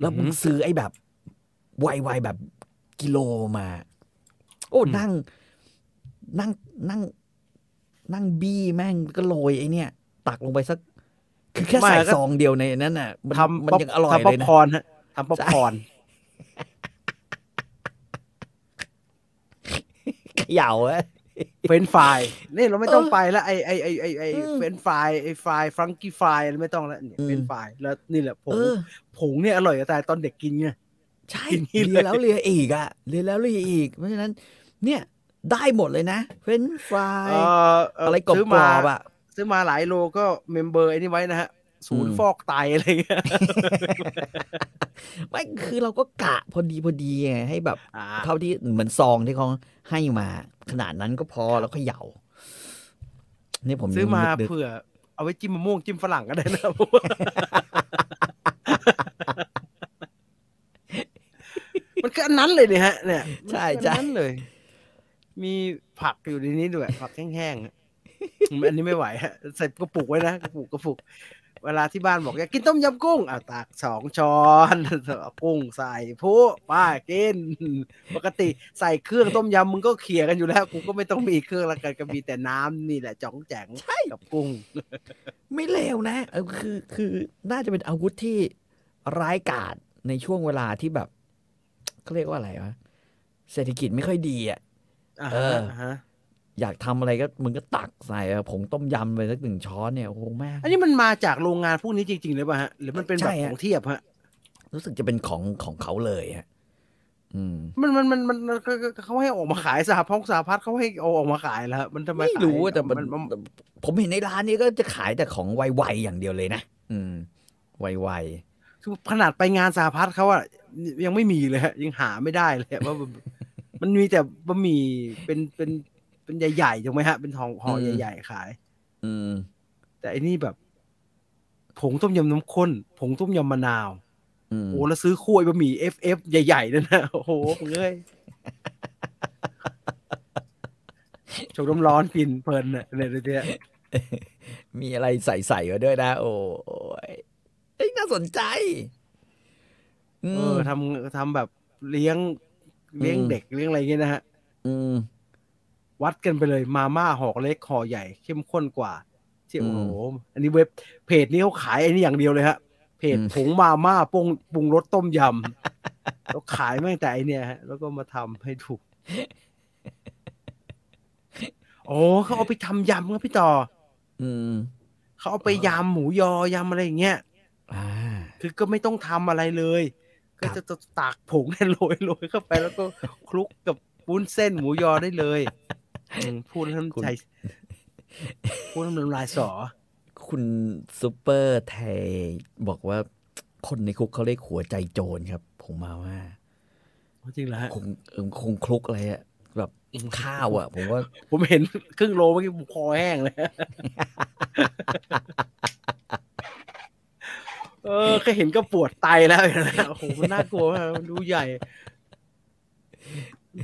แล้วมึงอือหือซื้อไอ้แบบไวๆแบบกิโลมา โอ้อืมนั่ง นั่งนั่ง นั่งบี้แม่งก็โรยไอ้เนี่ย ตักลงไปสัก คือแค่ใส่ซองเดียวในนั้นน่ะมันทำมันป๊อปยังอร่อยทำป๊เลอปยนะคอร์นฮะทำป๊อปคอร์นเขย่าอะ เฟรนช์ฟรายนี่เราไม่ต้องเออไปแล้วไอไอไอไอไออืมเฟรนช์ฟรายไอฟรายฟรังกี้ฟรายอะไรไม่ต้องแล้วเนี่ยอืมเฟรนช์ฟรายแล้วนี่แหละผงเออผงเนี่ยอร่อยจะตายตอนเด็กกินไงใช่กินนี่เลยเรียนแล้วเรียนอีกอะเรียนแล้วเรียนอีก เพราะฉะนั้น เนี่ยได้หมดเลยนะเฟรนช์ฟรายเอ่อเอะไรกรซื้ออมาบๆอะซื้อมาหลายโลก็เมมเบอร์ไอ้นี่ไว้นะฮะ ศูนอืย์มฟอกไตอะไรเงี้ยไม่คือเราก็กะพอดีพอดีไงให้แบบอ่าเท่าที่เหมือนซองที่เขาให้มา ขนาดนั้นก็พอแล้วก็เหยานี่ผมซื้อมานึกเผื่อ เอาไว้จิ้มมะม่วงจิ้มฝรั่งก็ได้นะมันก็อันนั้นเลยเนี่ยฮะ เนี่ย ใช่มันก็ใช่อันนั้นเลย มีผักอยู่ในนี้ด้วย ผักแห้งๆอะอืมอันนี้ไม่ไหวฮะใส่กระปุกไว้นะกระปุกกระปุก เวลาที่บ้านบอกอยากกินต้มยำกุ้งอะตักสองช้อนเอากุ้งใส่ผู้ป้ากิน ปกติใส่เครื่องต้มยำมึงก็เขี่ยกันอยู่แล้ว กูก็ไม่ต้องมีเครื่องละกันก็มีแต่น้ำนี่แหละจ่องแจ๋งกับกุ้ง ไม่เลวนะเออคือคือน่าจะเป็นอาวุธที่ร้ายกาจในช่วงเวลาที่แบบเขาเรียกว่าอะไรวะเศรษฐกิจไม่ค่อยดีอะอ่าเอฮะอ อ่าฮะอยากทำอะไรก็มึงก็ตักใส่อะผงต้มยำไปสักหนึ่งช้อนเนี่ยโอ้โหแม่งอันนี้มันมาจากโรงงานพวกนี้จริง ๆ หรือเปล่าฮะหรือมันเป็นใช่แบบฮะของเทียบฮะรู้สึกจะเป็นของของเขาเลยฮะอืมมันมันมันมันมันก็ก็เขาให้ออกมาขายสหพันธ์สหพัฒน์เขาให้เอาออกมาขายแล้วมันทำไมไม่รู้ขายอะแต่มันมันผมเห็นในร้านนี้ก็จะขายแต่ของไวๆอย่างเดียวเลยนะ อืมไวคือขนาดไปงานสหพัฒน์เขาอะยังไม่มีเลยฮะยังหาไม่ได้เลยอะว่ามันมันมีแต่บะหมี่เป็นเป็น เป็นใหญ่ๆถูกไหมฮะ เป็นทองห่อใหญ่ๆขายๆอืม แต่อันนี้แบบ ผงต้มยำน้ำข้น ผงต้มยำมะนาวอืมโอ้แล้วซื้อถ้วยบะหมี่ FF ใหญ่ๆนั่นนะโอ้โหเอ้ยชงน้ำร้อนกินเพลินเนี่ยเนี่ยเนี่ยมีอะไรใส่ๆมาด้วยนะ โอ้ยเอ้ยน่าสนใจอืเอมอทำทำแบบเลี้ยงเลี้ยงอืมเด็กเลี้ยงอะไรเงี้ยนะฮะ อืม วัดกันไปเลยมาม่าห่อเล็กห่อใหญ่เข้มข้นกว่าที่อืโอ้มโหอันนี้เว็บเพจนี้เขาขายไอ้นี่อย่างเดียวเลยฮะเพจอืมผงมาม่าปรุงปรุงรสต้มยำแล้วขายมาตั้งแต่ไอเนี่ยฮะแล้วก็มาทำให้ถูกโอ้เขาเอาไปทำยำครับพี่ต่อ อืมเขาเอาไปยำหมูยอยำอะไรอย่างเงี้ยอ่าคือก็ไม่ต้องทำอะไรเลยครัก็บจะตักผงเนี่ยโรยโรยเข้าไปแล้วก็คลุกกับวุ้นเส้นหมูยอได้เลยอืม พูดแล้วน้ำใจพูดแล้วน้ำลายสอ คุณซูเปอร์ไทยบอกว่าคนในคุกเขาเรียกหัวใจโจรครับ ผมมาว่าจริงเหรอฮะคงเออคงคลุกอะไรอะแบบข้าวอะ ผมว่า ผมเห็นครึ่งโลเมื่อกี้ผมคอแห้งเลยเออแค่เห็นก็ปวดไตแล้วนะโอ้โหมันน่ากลัวมากมันดูใหญ่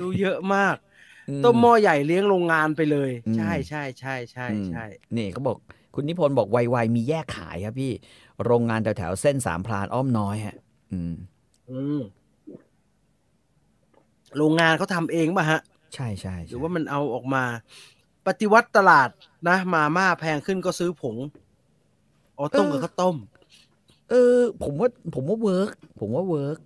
ดูเยอะมาก ต้มหม้อใหญ่เลี้ยงโรงงานไปเลยอืมใช่ใช่ใช่ใช่ใช่นี่เขาบอกคุณนิพนธ์บอกไวๆมีแยกขายครับพี่ โรงงานแถวๆเส้นสามพรานอ้อมน้อยฮะ อืม อืมโรงงานเขาทำเองป่ะฮะ ใช่ใช่หใช่รือว่ามันเอาออกมา ปฏิวัติตลาดนะมาม่าแพงขึ้นก็ซื้อผงอ๋อต้มกับข้าวต้ม เออ ผมว่า ผมว่าเวิร์กผมว่าเวิร์ก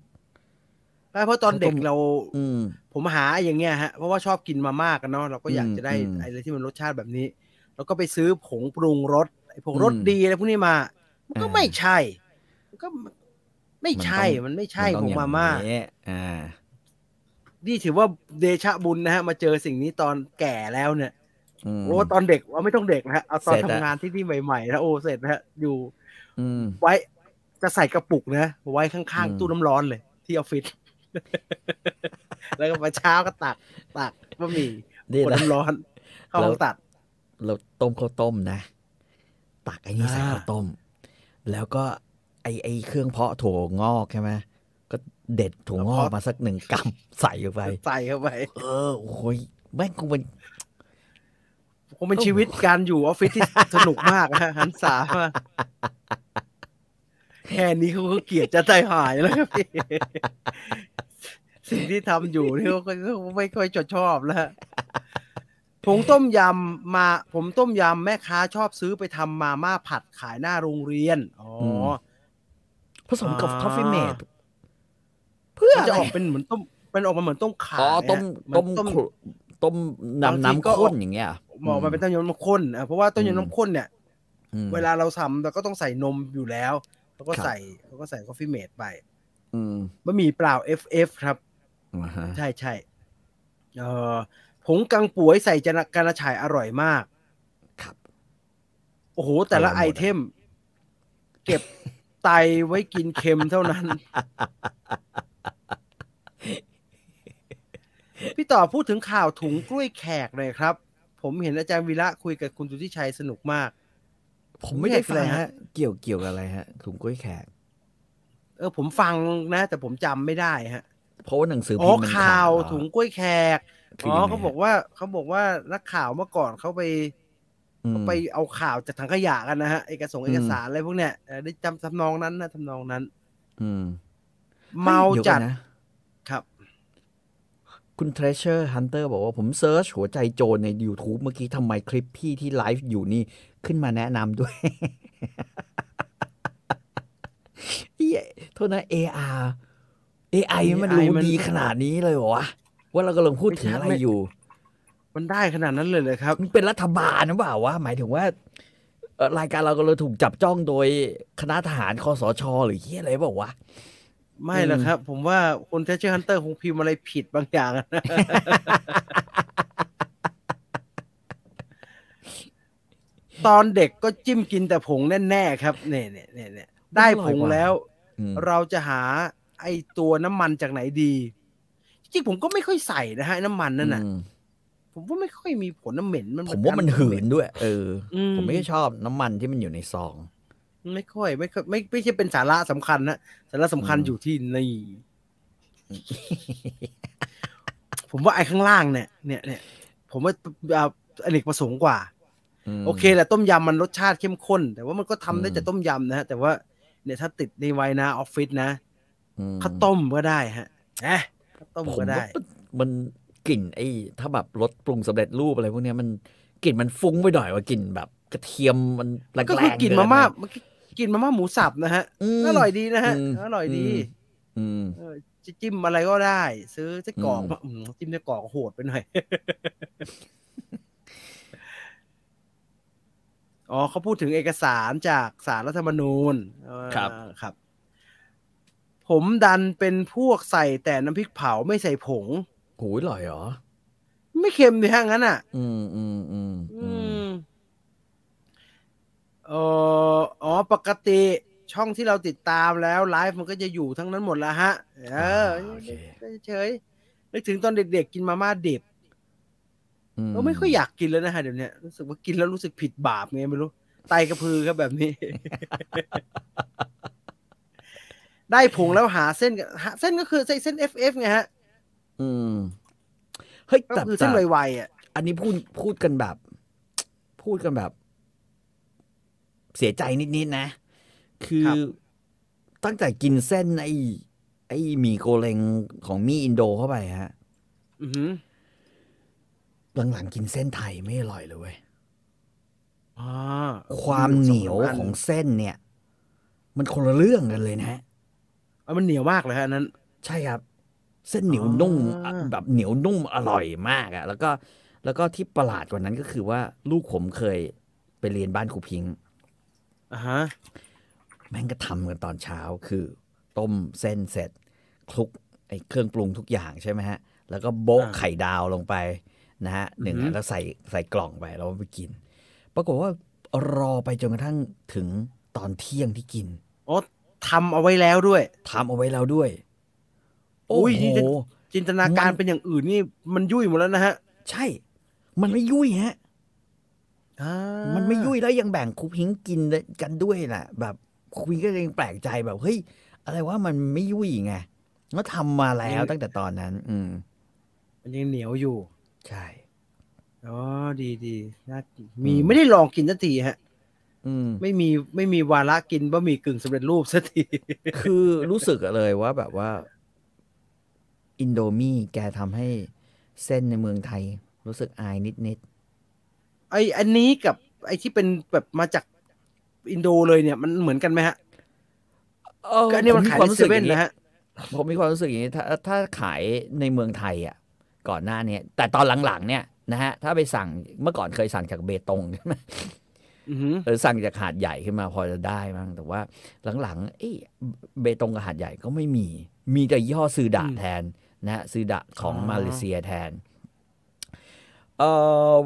เพราะตอนเด็กข้าวต้มเราอืมผมหาอย่างเงี้ยฮะเพราะว่าชอบกินมาม่ากันเนาะเราก็อยากจะได้อืมอะไรที่มันรสชาติแบบนี้ แล้วก็ไปซื้อผงปรุงรสไอ้ผงรสอืมดีอะไรพวกนี้มา มันก็อ่าไม่ใช่มันก็ไม่ใช่มันต้องมันไม่ใช่นผต้องงอย่มาม่านี้อ่านี่ถือว่าเดชะบุญนะฮะ มาเจอสิ่งนี้ตอนแก่แล้วเนี่ยอืมโอ้ตอนเด็กว่าไม่ต้องเด็กนะฮะเอาตอนเสร็จทำอะงานที่นี่ใหม่ๆนะโอ้เสร็จนะฮะอยู่อืมไว้จะใส่กระปุกนะไว้ข้างอืมๆตู้น้ำร้อนเลย ที่ออฟฟิศ แล้วก็มาเช้าก็ตัก ตักบะหมี่นี่กดนะน้ำร้อน เข้าห้องตัด เราต้มข้าวต้มนะ ตักไอ้นี่ใส่อ่าข้าวต้ม แล้วก็ไอ้ไอ้เครื่องเพาะถั่วงอกใช่ไหมก็เด็ดถั่วงอกมาสักหนึ่งกำใส่เข้าไป ใส่เข้าไป เออโอ้ยแม่งคงเป็นคงเป็นชีวิตการอยู่ออฟฟิศที่สนุกมากนะฮะหันษามากแค่นี้เขาก็เกลียดจะใจหายแล้วครับพี่ สิ่งที่ทำอยู่นี่เขาก็เขาไม่ค่อยจะชอบแล้วฮะผงต้มยำมาผมต้มยำแม่ค้าชอบซื้อไปทำมาม่าผัดขายหน้าโรงเรียน อ๋ออผสมกับอ่าคอฟฟี่เมดเพื่อมันอะจะไรออกเป็นเหมือนต้มเป็นออกมาเหมือนต้มขาอ๋อต้มฮะต้มเหอนต้มขลุต้มบางทีน้ำก็น้ำข้นอย่างเงี้ยบอกมาเป็นต้มยำน้ำข้นอะเพราะว่าต้มอืมยำน้ำข้นเนี่ยอืมเวลาเราทำเราก็ต้องใส่นมอยู่แล้ว แล้วก็ครับใส่แล้วก็ใส่กาแฟเมดไปอืมบะหมี่เปล่า FF ครับอ่าฮะ ใช่ใช่เอ่อผงกังป่วยใส่จานกระฉายอร่อยมาก ครับ โอ้โห แต่ละอร่ไออยหมดอะเทม เก็บไตไว้กินเค็มเท่านั้น พี่ต่อพูดถึงข่าวถุงกล้วยแขกหน่อยครับ ผมเห็นอาจารย์วีระคุยกับคุณสุทธิชัยสนุกมาก ผมไม่ได้ฟังเลยฮะฮะ เกี่ยวเกี่ยวกับอะไรฮะถุงกล้วยแขก เออ ผมฟังนะ แต่ผมจำไม่ได้ฮะ เพราะว่าหนังสืออ๋พิอมพ์มันข่าวเหรอถุงกล้วยแขกคือ๋อยังไงเขาบอกว่าเขาบอกว่านักข่าวเมื่อก่อนเขาไปอืมไปเอาข่าวจากถังขยะกันนะฮะเอกสงอืมเอกสารอะไรพวกเนี้ยเออได้จำทำนองนั้นนะทำนองนั้น อืม เมาฮ้ยยวจัก่ดอนนะครับ คุณ Treasure Hunter บอกว่าผมเซิร์ชหัวใจโจรใน YouTube เมื่อกี้ทำไมคลิปพี่ที่ไลฟ์อยู่นี่ ขึ้นมาแนะนำด้วยเหี้ยโทษนะ AR AI มัน AI รู้มันดีขนาดนี้เลยเหรอวะว่าเรากำลังพูดถึงอะไรไม่อยู่ มันได้ขนาดนั้นเลยเลยครับ มันเป็นรัฐบาลนะเปล่าวะหมายถึงว่าเอ่อรายการเราก็เลยถูกจับจ้องโดยคณะทหารคสช หรือเหี้ยอะไรเปล่าวะไม่หรอกครับ ผมว่าคุณ Treasure Hunter คงพิมพ์อะไรผิดบางอย่างนะตอนเด็กก็จิ้มกินแต่ผงแน่ ๆ ครับ เนี่ยเนี่ยเนี่ยเนี่ยได้ผงแล้วอืมเราจะหา ไอตัวน้ำมันจากไหนดี จริงๆผมก็ไม่ค่อยใส่นะฮะ น้ำมันนั่นน่ะอืมผมว่าไม่ค่อยมีผลน้ำเหม็นมันผมว่ามันหืนด้วย เออออืผมไม่ชอบน้ำมันที่มันอยู่ในซอง ไม่ค่อยไม่ค่อยไม่ไม่ใช่เป็นสาระสำคัญนะสาระสำคัญอืมอยู่ที่นี่ผมว่าไอ้ข้างล่างเนี่ย เนี่ยเนี่ยผมว่าเอาอเนกประสงค์กว่ามโอเคแหละต้มยำมันรสชาติเข้มข้น แต่ว่ามันก็ทำได้อืมจากต้มยำนะฮะแต่ว่าเนี่ยถ้าติดในไว้นะออฟฟิศนะอืม ข้าวต้มก็ได้ฮะนะข้าวต้มผมก็ได้ว่ามันมันกลิ่นไอ้ ถ้าแบบรสปรุงสำเร็จรูปอะไรพวกเนี้ยมันกลิ่นมันฟุ้งไปหน่อยว่ากลิ่นแบบกระเทียมมันแรงๆก็คือกินมาม่าเนมันกินมาม่าหมูสับนะฮะมอร่อยดีนะฮะมอร่อยดีอืมเออจะจิ้มอะไรก็ได้ ซื้อไส้กรอกอืมมาอืมจิ้มไส้กรอกโหดไปหน่อยอ๋อเขาพูดถึงเอกสารจากสารรัฐธรรมนูญเออครับครับ ผมดันเป็นพวกใส่แต่น้ำพริกเผาไม่ใส่ผงโหยอร่อยเหรอ ไม่เค็มดิฮะงั้นอะ อืมอืมอืมอือืมมเอออ๋อปกติช่องที่เราติดตามแล้วไลฟ์มันก็จะอยู่ทั้งนั้นหมดแล้วฮะ เออโอเคเฉยๆนึกถึงตอนเด็กๆกินมาม่าดิบมเราไม่ค่อยอยากกินแล้วนะฮะเดี๋ยวเนี้ยรู้สึกว่ากินแล้วรู้สึกผิดบาปไงไม่รู้ไตกระพือครับแบบนี้ ได้ผงแล้วหาเส้นกับหาเส้นก็คือเส้น FF ไงฮะ อืมเฮ้ยก็แต่คือเส้นแต่ไวๆอะ อันนี้พูดพูดกันแบบ พูดกันแบบ เสียใจนิดๆนะ คือครับตั้งแต่กินเส้นไอ้ไอ้หมี่โกเลงของมี่อินโดเข้าไปฮะอือหือหลังๆกินเส้นไทยไม่อร่อยเลยเว้ยอ่าความเหนียวสของเส้นเนี่ย มันคนละเรื่องกันเลยนะฮะอัน มันเหนียวมากเลยฮะอันนั้น ใช่ครับ เส้นเหนียวอ๋อนุ่มอะแบบเหนียวนุ่มอร่อยมากอะแล้วก็แล้วก็ที่ประหลาดกว่านั้นก็คือว่าลูกผมเคยไปเรียนบ้านครูพิงค์อ่าฮะแม่งก็ทำกันตอนเช้าคือ ต้มเส้นเสร็จคลุกไอ้เครื่องปรุงทุกอย่างใช่ไหมฮะ แล้วก็โบะไข่ดาวลงไปนะฮะหนึ่งอันแล้วใส่ใส่กล่องไปแล้วไปกิน ปรากฏว่ารอไปจนกระทั่งถึงตอนเที่ยงที่กินอ๋อ ทำเอาไว้แล้วด้วยทำเอาไว้แล้วด้วย โอ้อุ้ยโหนี่จะจินตนาการมันเป็นอย่างอื่นนี่มันยุ่ยหมดแล้วนะฮะ ใช่ มันไม่ยุ่ยฮะอ่ามันไม่ยุ่ยแล้วยังแบ่งครูพิงค์กินกันด้วยน่ะ แบบครูพิงค์ก็ยังแปลกใจแบบเฮ้ยอะไรว่ามันไม่ยุ่ยไงแล้วทำมาแล้วตั้งแต่ตอนนั้น อืม มันยังเหนียวอยู่ ใช่อ๋อดีดีน่ากินมีไม่ได้ลองกินสักทีฮะอืม ไม่มีไม่มีวาระกินบะหมี่กึ่งสำเร็จรูปสักที คือรู้สึกเลยว่าแบบว่า อินโดมี่แกทำให้เส้นในเมืองไทย รู้สึกอายนิดไออันนี้กับไอที่เป็นแบบมาจากอินโดเลยเนี่ย มันเหมือนกันไหมฮะๆเออก็อันนี้มันขายผในรู้เซสึกอเว่นย่างนี้นะฮะผมมีความรู้สึกอย่างนี้ถ้าถ้าขายในเมืองไทยอะ ก่อนหน้าเนี้ยแต่ตอนหลังๆ เนี่ยนะฮะ ถ้าไปสั่งเมื่อก่อนเคยสั่งจากเบตงใช่ไหมอือ หือหรือสั่งจากหาดใหญ่ขึ้นมาพอจะได้มั้งแต่ว่าหลังๆเอ้เบตงกับหาดใหญ่ก็ไม่มี มีแต่ยี่ห้อซือดะแทนนะฮะซือดะของมาเลเซียแทนเอ่อ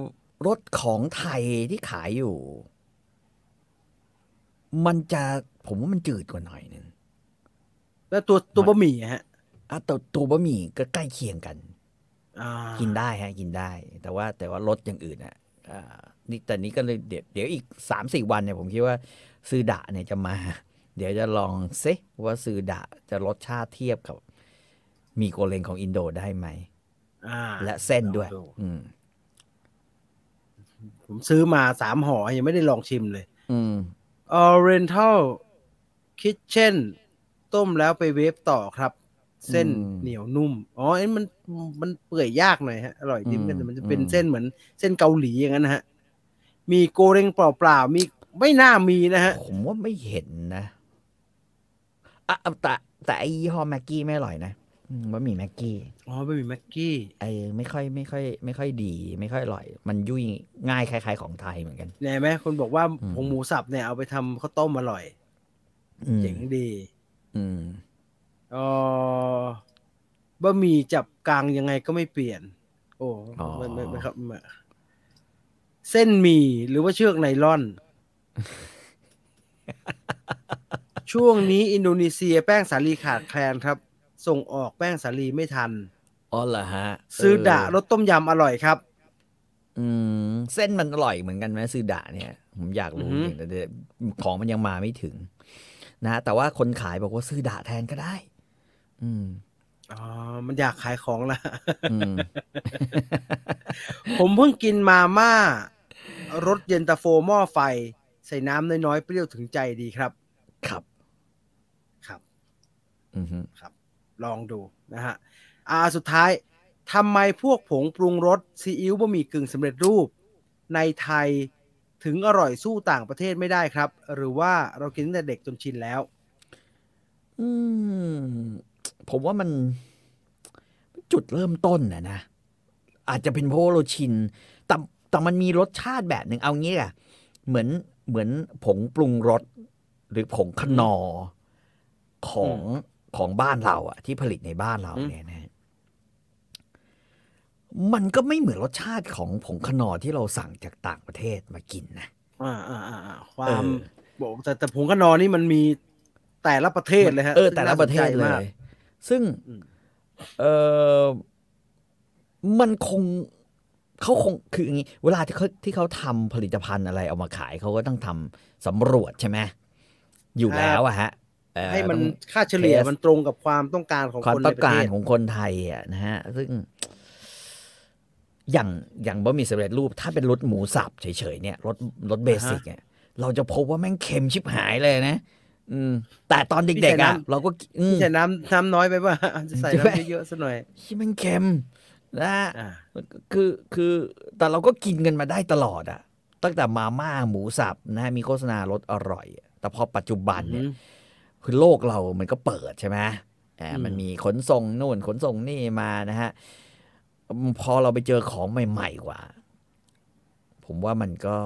รถของไทยที่ขายอยู่ มันจะผมว่ามันจืดกว่าหน่อยหนึงแล้วตัวตัวบะหมี่อะฮะอะแต่ตัวบะหมี่ก็ใกล้เคียงกันอ่ากินได้ฮะ กินได้ แต่ว่าแต่ว่ารสอย่างอื่นอะอ่า นี่แต่นี้ก็เลยเดี๋ยวเดี๋ยวอีกสามสี่วันเนี่ยผมคิดว่าซือดะเนี่ยจะมา เดี๋ยวจะลองซิว่าซือดะจะรสชาติเทียบกับหมีโกเลงของอินโดได้ไหมอ่าและเส้นด้วยลองอืมผมซื้อมาสามห่อยังไม่ได้ลองชิมเลย อืม Oriental Kitchen ต้มแล้วไปเวฟต่อครับ เส้นอืมเหนียวนุ่ม อ๋อไอ้มันมันเปื่อยยากหน่อยฮะ อร่อยดีเหมือนกันอืมแต่มันจะเป็นอืมเส้นเหมือนเส้นเกาหลีอย่างนั้นนะฮะ มีโกเรงเปล่าๆ มีไม่น่ามีนะฮะ ผมว่าไม่เห็นนะอะแต่แต่ไอยี่ห้อแม็กกี้ไม่อร่อยนะอืมบะหมี่แม็กกี้ อ๋อไม่มีแม็กกี้ไอไม่ค่อยไม่ค่อย ไม่ค่อยดี ไม่ค่อยอร่อย มันยุ่ยง่ายคล้ายๆของไทยเหมือนกันแน่ไหมคนบอกว่าอืมผงหมูสับเนี่ยเอาไปทำข้าวต้มอร่อยอืมเจ๋งดี อืม เออบะหมี่จับกลางยังไงก็ไม่เปลี่ยน โอ้อ๋อไม่ไม่ไม่ครับไม่เส้นหมี่หรือว่าเชือกไนล่อน ช่วงนี้อินโดนีเซียแป้งสาลีขาดแคลนครับ ส่งออกแป้งสาลีไม่ทันอ๋อเหรอฮะ ซื้อดะเรสต้มยำอร่อยครับ อืม เส้นมันอร่อยเหมือนกันไหมซื้อดะเนี่ย ผมอยากรู้อือฮึจริงแต่เดี๋ยวของมันยังมาไม่ถึง นะ แต่ว่าคนขายบอกว่าซื้อดะแทนก็ได้ อืมอ๋อ มันอยากขายของละอืมผมเพิ่งกินมาม่ารสเย็นตาโฟหม้อไฟ ใส่น้ำน้อยๆ เปรี้ยวถึงใจดีครับ ครับ ครับ อือฮึลองดูนะฮะ อ่า สุดท้ายทำไมพวกผงปรุงรสซีอิ๊วบะหมี่กึ่งสำเร็จรูป ในไทยถึงอร่อยสู้ต่างประเทศไม่ได้ครับ หรือว่าเรากินตั้งแต่เด็กจนชินแล้ว อืม ผมว่ามันจุดเริ่มต้นนะนะ อาจจะเป็นเพราะว่าเราชิน แต่แต่มันมีรสชาติแบบหนึ่งเอางี้อะเหมือนเหมือนผงปรุงรสหรือผงขนอร์ของของบ้านเราอะที่ผลิตในบ้านเราอืมเนี่ยนะมันก็ไม่เหมือนรสชาติของผงขนอร์ที่เราสั่งจากต่างประเทศมากินนะอ่าอ่าอ่าอ่าควาเอมอบอกแต่แต่ผงขนอนี่มันมีแต่ละประเทศเลยฮะ เออซึ่งแต่ละน่าประเทศสนใจเลมากย ซึ่งอืมเออมันคงเขาคงคืออย่างนี้ เวลาที่เขาที่เขาทำผลิตภัณฑ์อะไรเอามาขายเขาก็ต้องทำสำรวจใช่ไหมอยู่แล้วอะฮะเอ่อให้มันต้องค่าเฉลี่ยเทสมันตรงกับความต้องการของความคนต้ในองประการเทศของคนไทยอะนะฮะ ซึ่ง อย่างอย่างบะหมี่สำเร็จรูป ถ้าเป็นรสหมูสับเฉยๆเนี่ยรสรสเบสิกเนี่ยเราจะพบว่าแม่งเค็มชิบหายเลยนะ อืม แต่ตอนเด็กๆอะเราก็อืมใส่น้ำน้ำน้อยไปป่ะจะใส่ใช่ไหมน้ำเยอะๆซะหน่อยที่แม่งเค็มนะฮะอ่าคือคือแต่เราก็กินกันมาได้ตลอดอะตั้งแต่มาม่าหมูสับนะฮะมีโฆษณารสอร่อยอะแต่พอปัจจุบันเนี่ยคือโลกเรามันก็เปิดใช่ไหมอ่าอืมมันมีขนส่งนู่นขนส่งนี่มานะฮะ พอเราไปเจอของใหม่ ๆ กว่า ผมว่ามันก็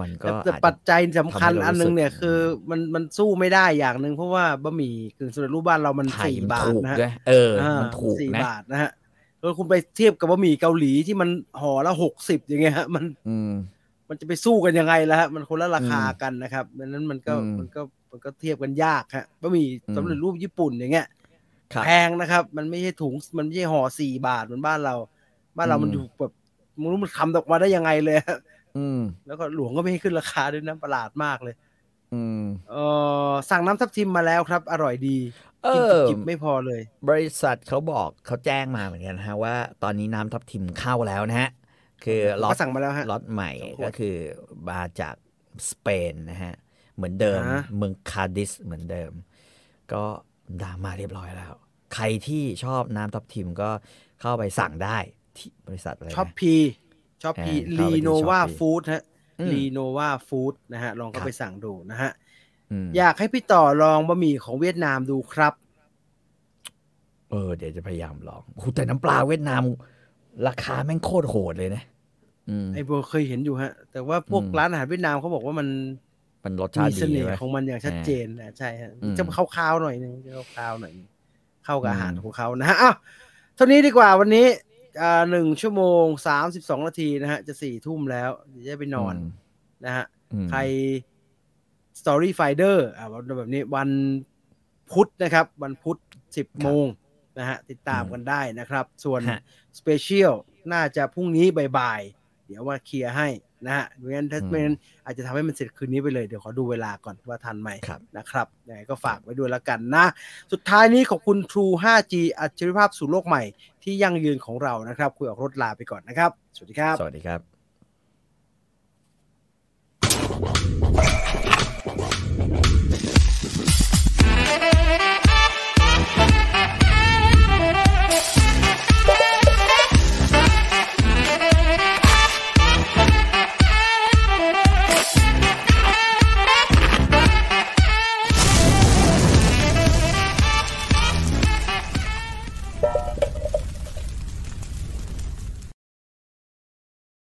มันก็แต่แต่อาจปัจะจจัยสำคัญทำให้เราอันหนึงเนี่ยรู้สึกคือมันมันสู้ไม่ได้อย่างหนึ่งเพราะว่าบะหมี่กึ่งสำเร็จรูปบ้านเรามันไทยสี่มันบาทถูกนะฮะด้วยเอออ่ามันถูกสี่นะบาทนะฮะแล้วคุณไปเทียบกับบะหมี่เกาหลีที่มันห่อละหกสิบอย่างเงี้ยฮะมันอืมมันจะไปสู้กันยังไงล่ะฮะมันคนละราคาอืมกันนะครับดังนั้นมันก็อืมมันก็มันก็เทียบกันยากฮะบะหมี่อืมสำเร็จรูปญี่ปุ่นอย่างเงี้ยครับแพงนะครับ มันไม่ใช่ถุงมันไม่ใช่ห่อสี่บาทเหมือนบ้านเรา บ้านเราอืมมันอยู่แบบไมันรู้มันทำออกมาได้ยังไงเลยฮะ อืม แล้วก็หลวงก็ไม่ให้ขึ้นราคาด้วยนะประหลาดมากเลย อืมเออสั่งน้ำทับทิมมาแล้วครับ อร่อยดีเอกินอจิบๆไม่พอเลย บริษัทเขาบอกเขาแจ้งมาเหมือนกันนะฮะว่า ตอนนี้น้ำทับทิมเข้าแล้วนะฮะ คือล็อตก็สั่งมาแล้วฮะล็อตใหม่สองขวดก็คือมาจากสเปนนะฮะ เหมือนเดิมอ่าเมืองคาดิสเหมือนเดิม ก็ดามาเรียบร้อยแล้ว ใครที่ชอบน้ำทับทิมก็เข้าไปสั่งได้ที่บริษัทอะไรนะช็อปพี ช็อปพีอ่าเข้าลีไปที่โนวา Shopee ฟู้ดฮะอืมลีโนวาฟู้ดนะฮะ ลองเข้าครับไปสั่งดูนะฮะอืมอยากให้พี่ต่อลองบะหมี่ของเวียดนามดูครับ เออ เดี๋ยวจะพยายามลองโอ้โหแต่น้ำปลาเวียดนาม ราคาแม่งโคตรโหดเลยนะอืมไอ้โบเคยเห็นอยู่ฮะ แต่ว่าพวกอืมร้านอาหารเวียดนามเขาบอกว่ามันมันรสชามีติเสดีน่ไหมห์ของมันอย่างชัดเจนนะใช่ฮะอืมจะคาวๆหน่อยนึงจะคาวๆหน่อยนึงเข้ากับอืมอาหารของเขานะฮะอ้าวเท่านี้ดีกว่าวันนี้ อ่าหนึ่งชั่วโมงสามสิบสองนาทีนะฮะ จะสี่ทุ่มแล้วเดี๋ยวจะไปนอนมนะฮะอืมใคร Story Finder อ่าวันแบบนี้วันพุธนะครับ วันพุธสิบโมงนะฮะ ติดตามกันได้นะครับ ส่วนฮะสเปเชียลน่าจะพรุ่งนี้บ่ายๆเดี๋ยวมาเคลียร์ให้นะฮะไม่งั้นถ้าอืมไม่งั้นอาจจะทำให้มันเสร็จคืนนี้ไปเลย เดี๋ยวขอดูเวลาก่อนว่าทันไหมครับนะครับยังไงก็ฝากไว้ด้วยแล้วกันนะ สุดท้ายนี้ขอบคุณ True 5G อัจฉริยภาพสู่โลกใหม่ ที่ยั่งยืนของเรานะครับคุยออกรถลาไปก่อนนะครับ สวัสดีครับ สวัสดีครับ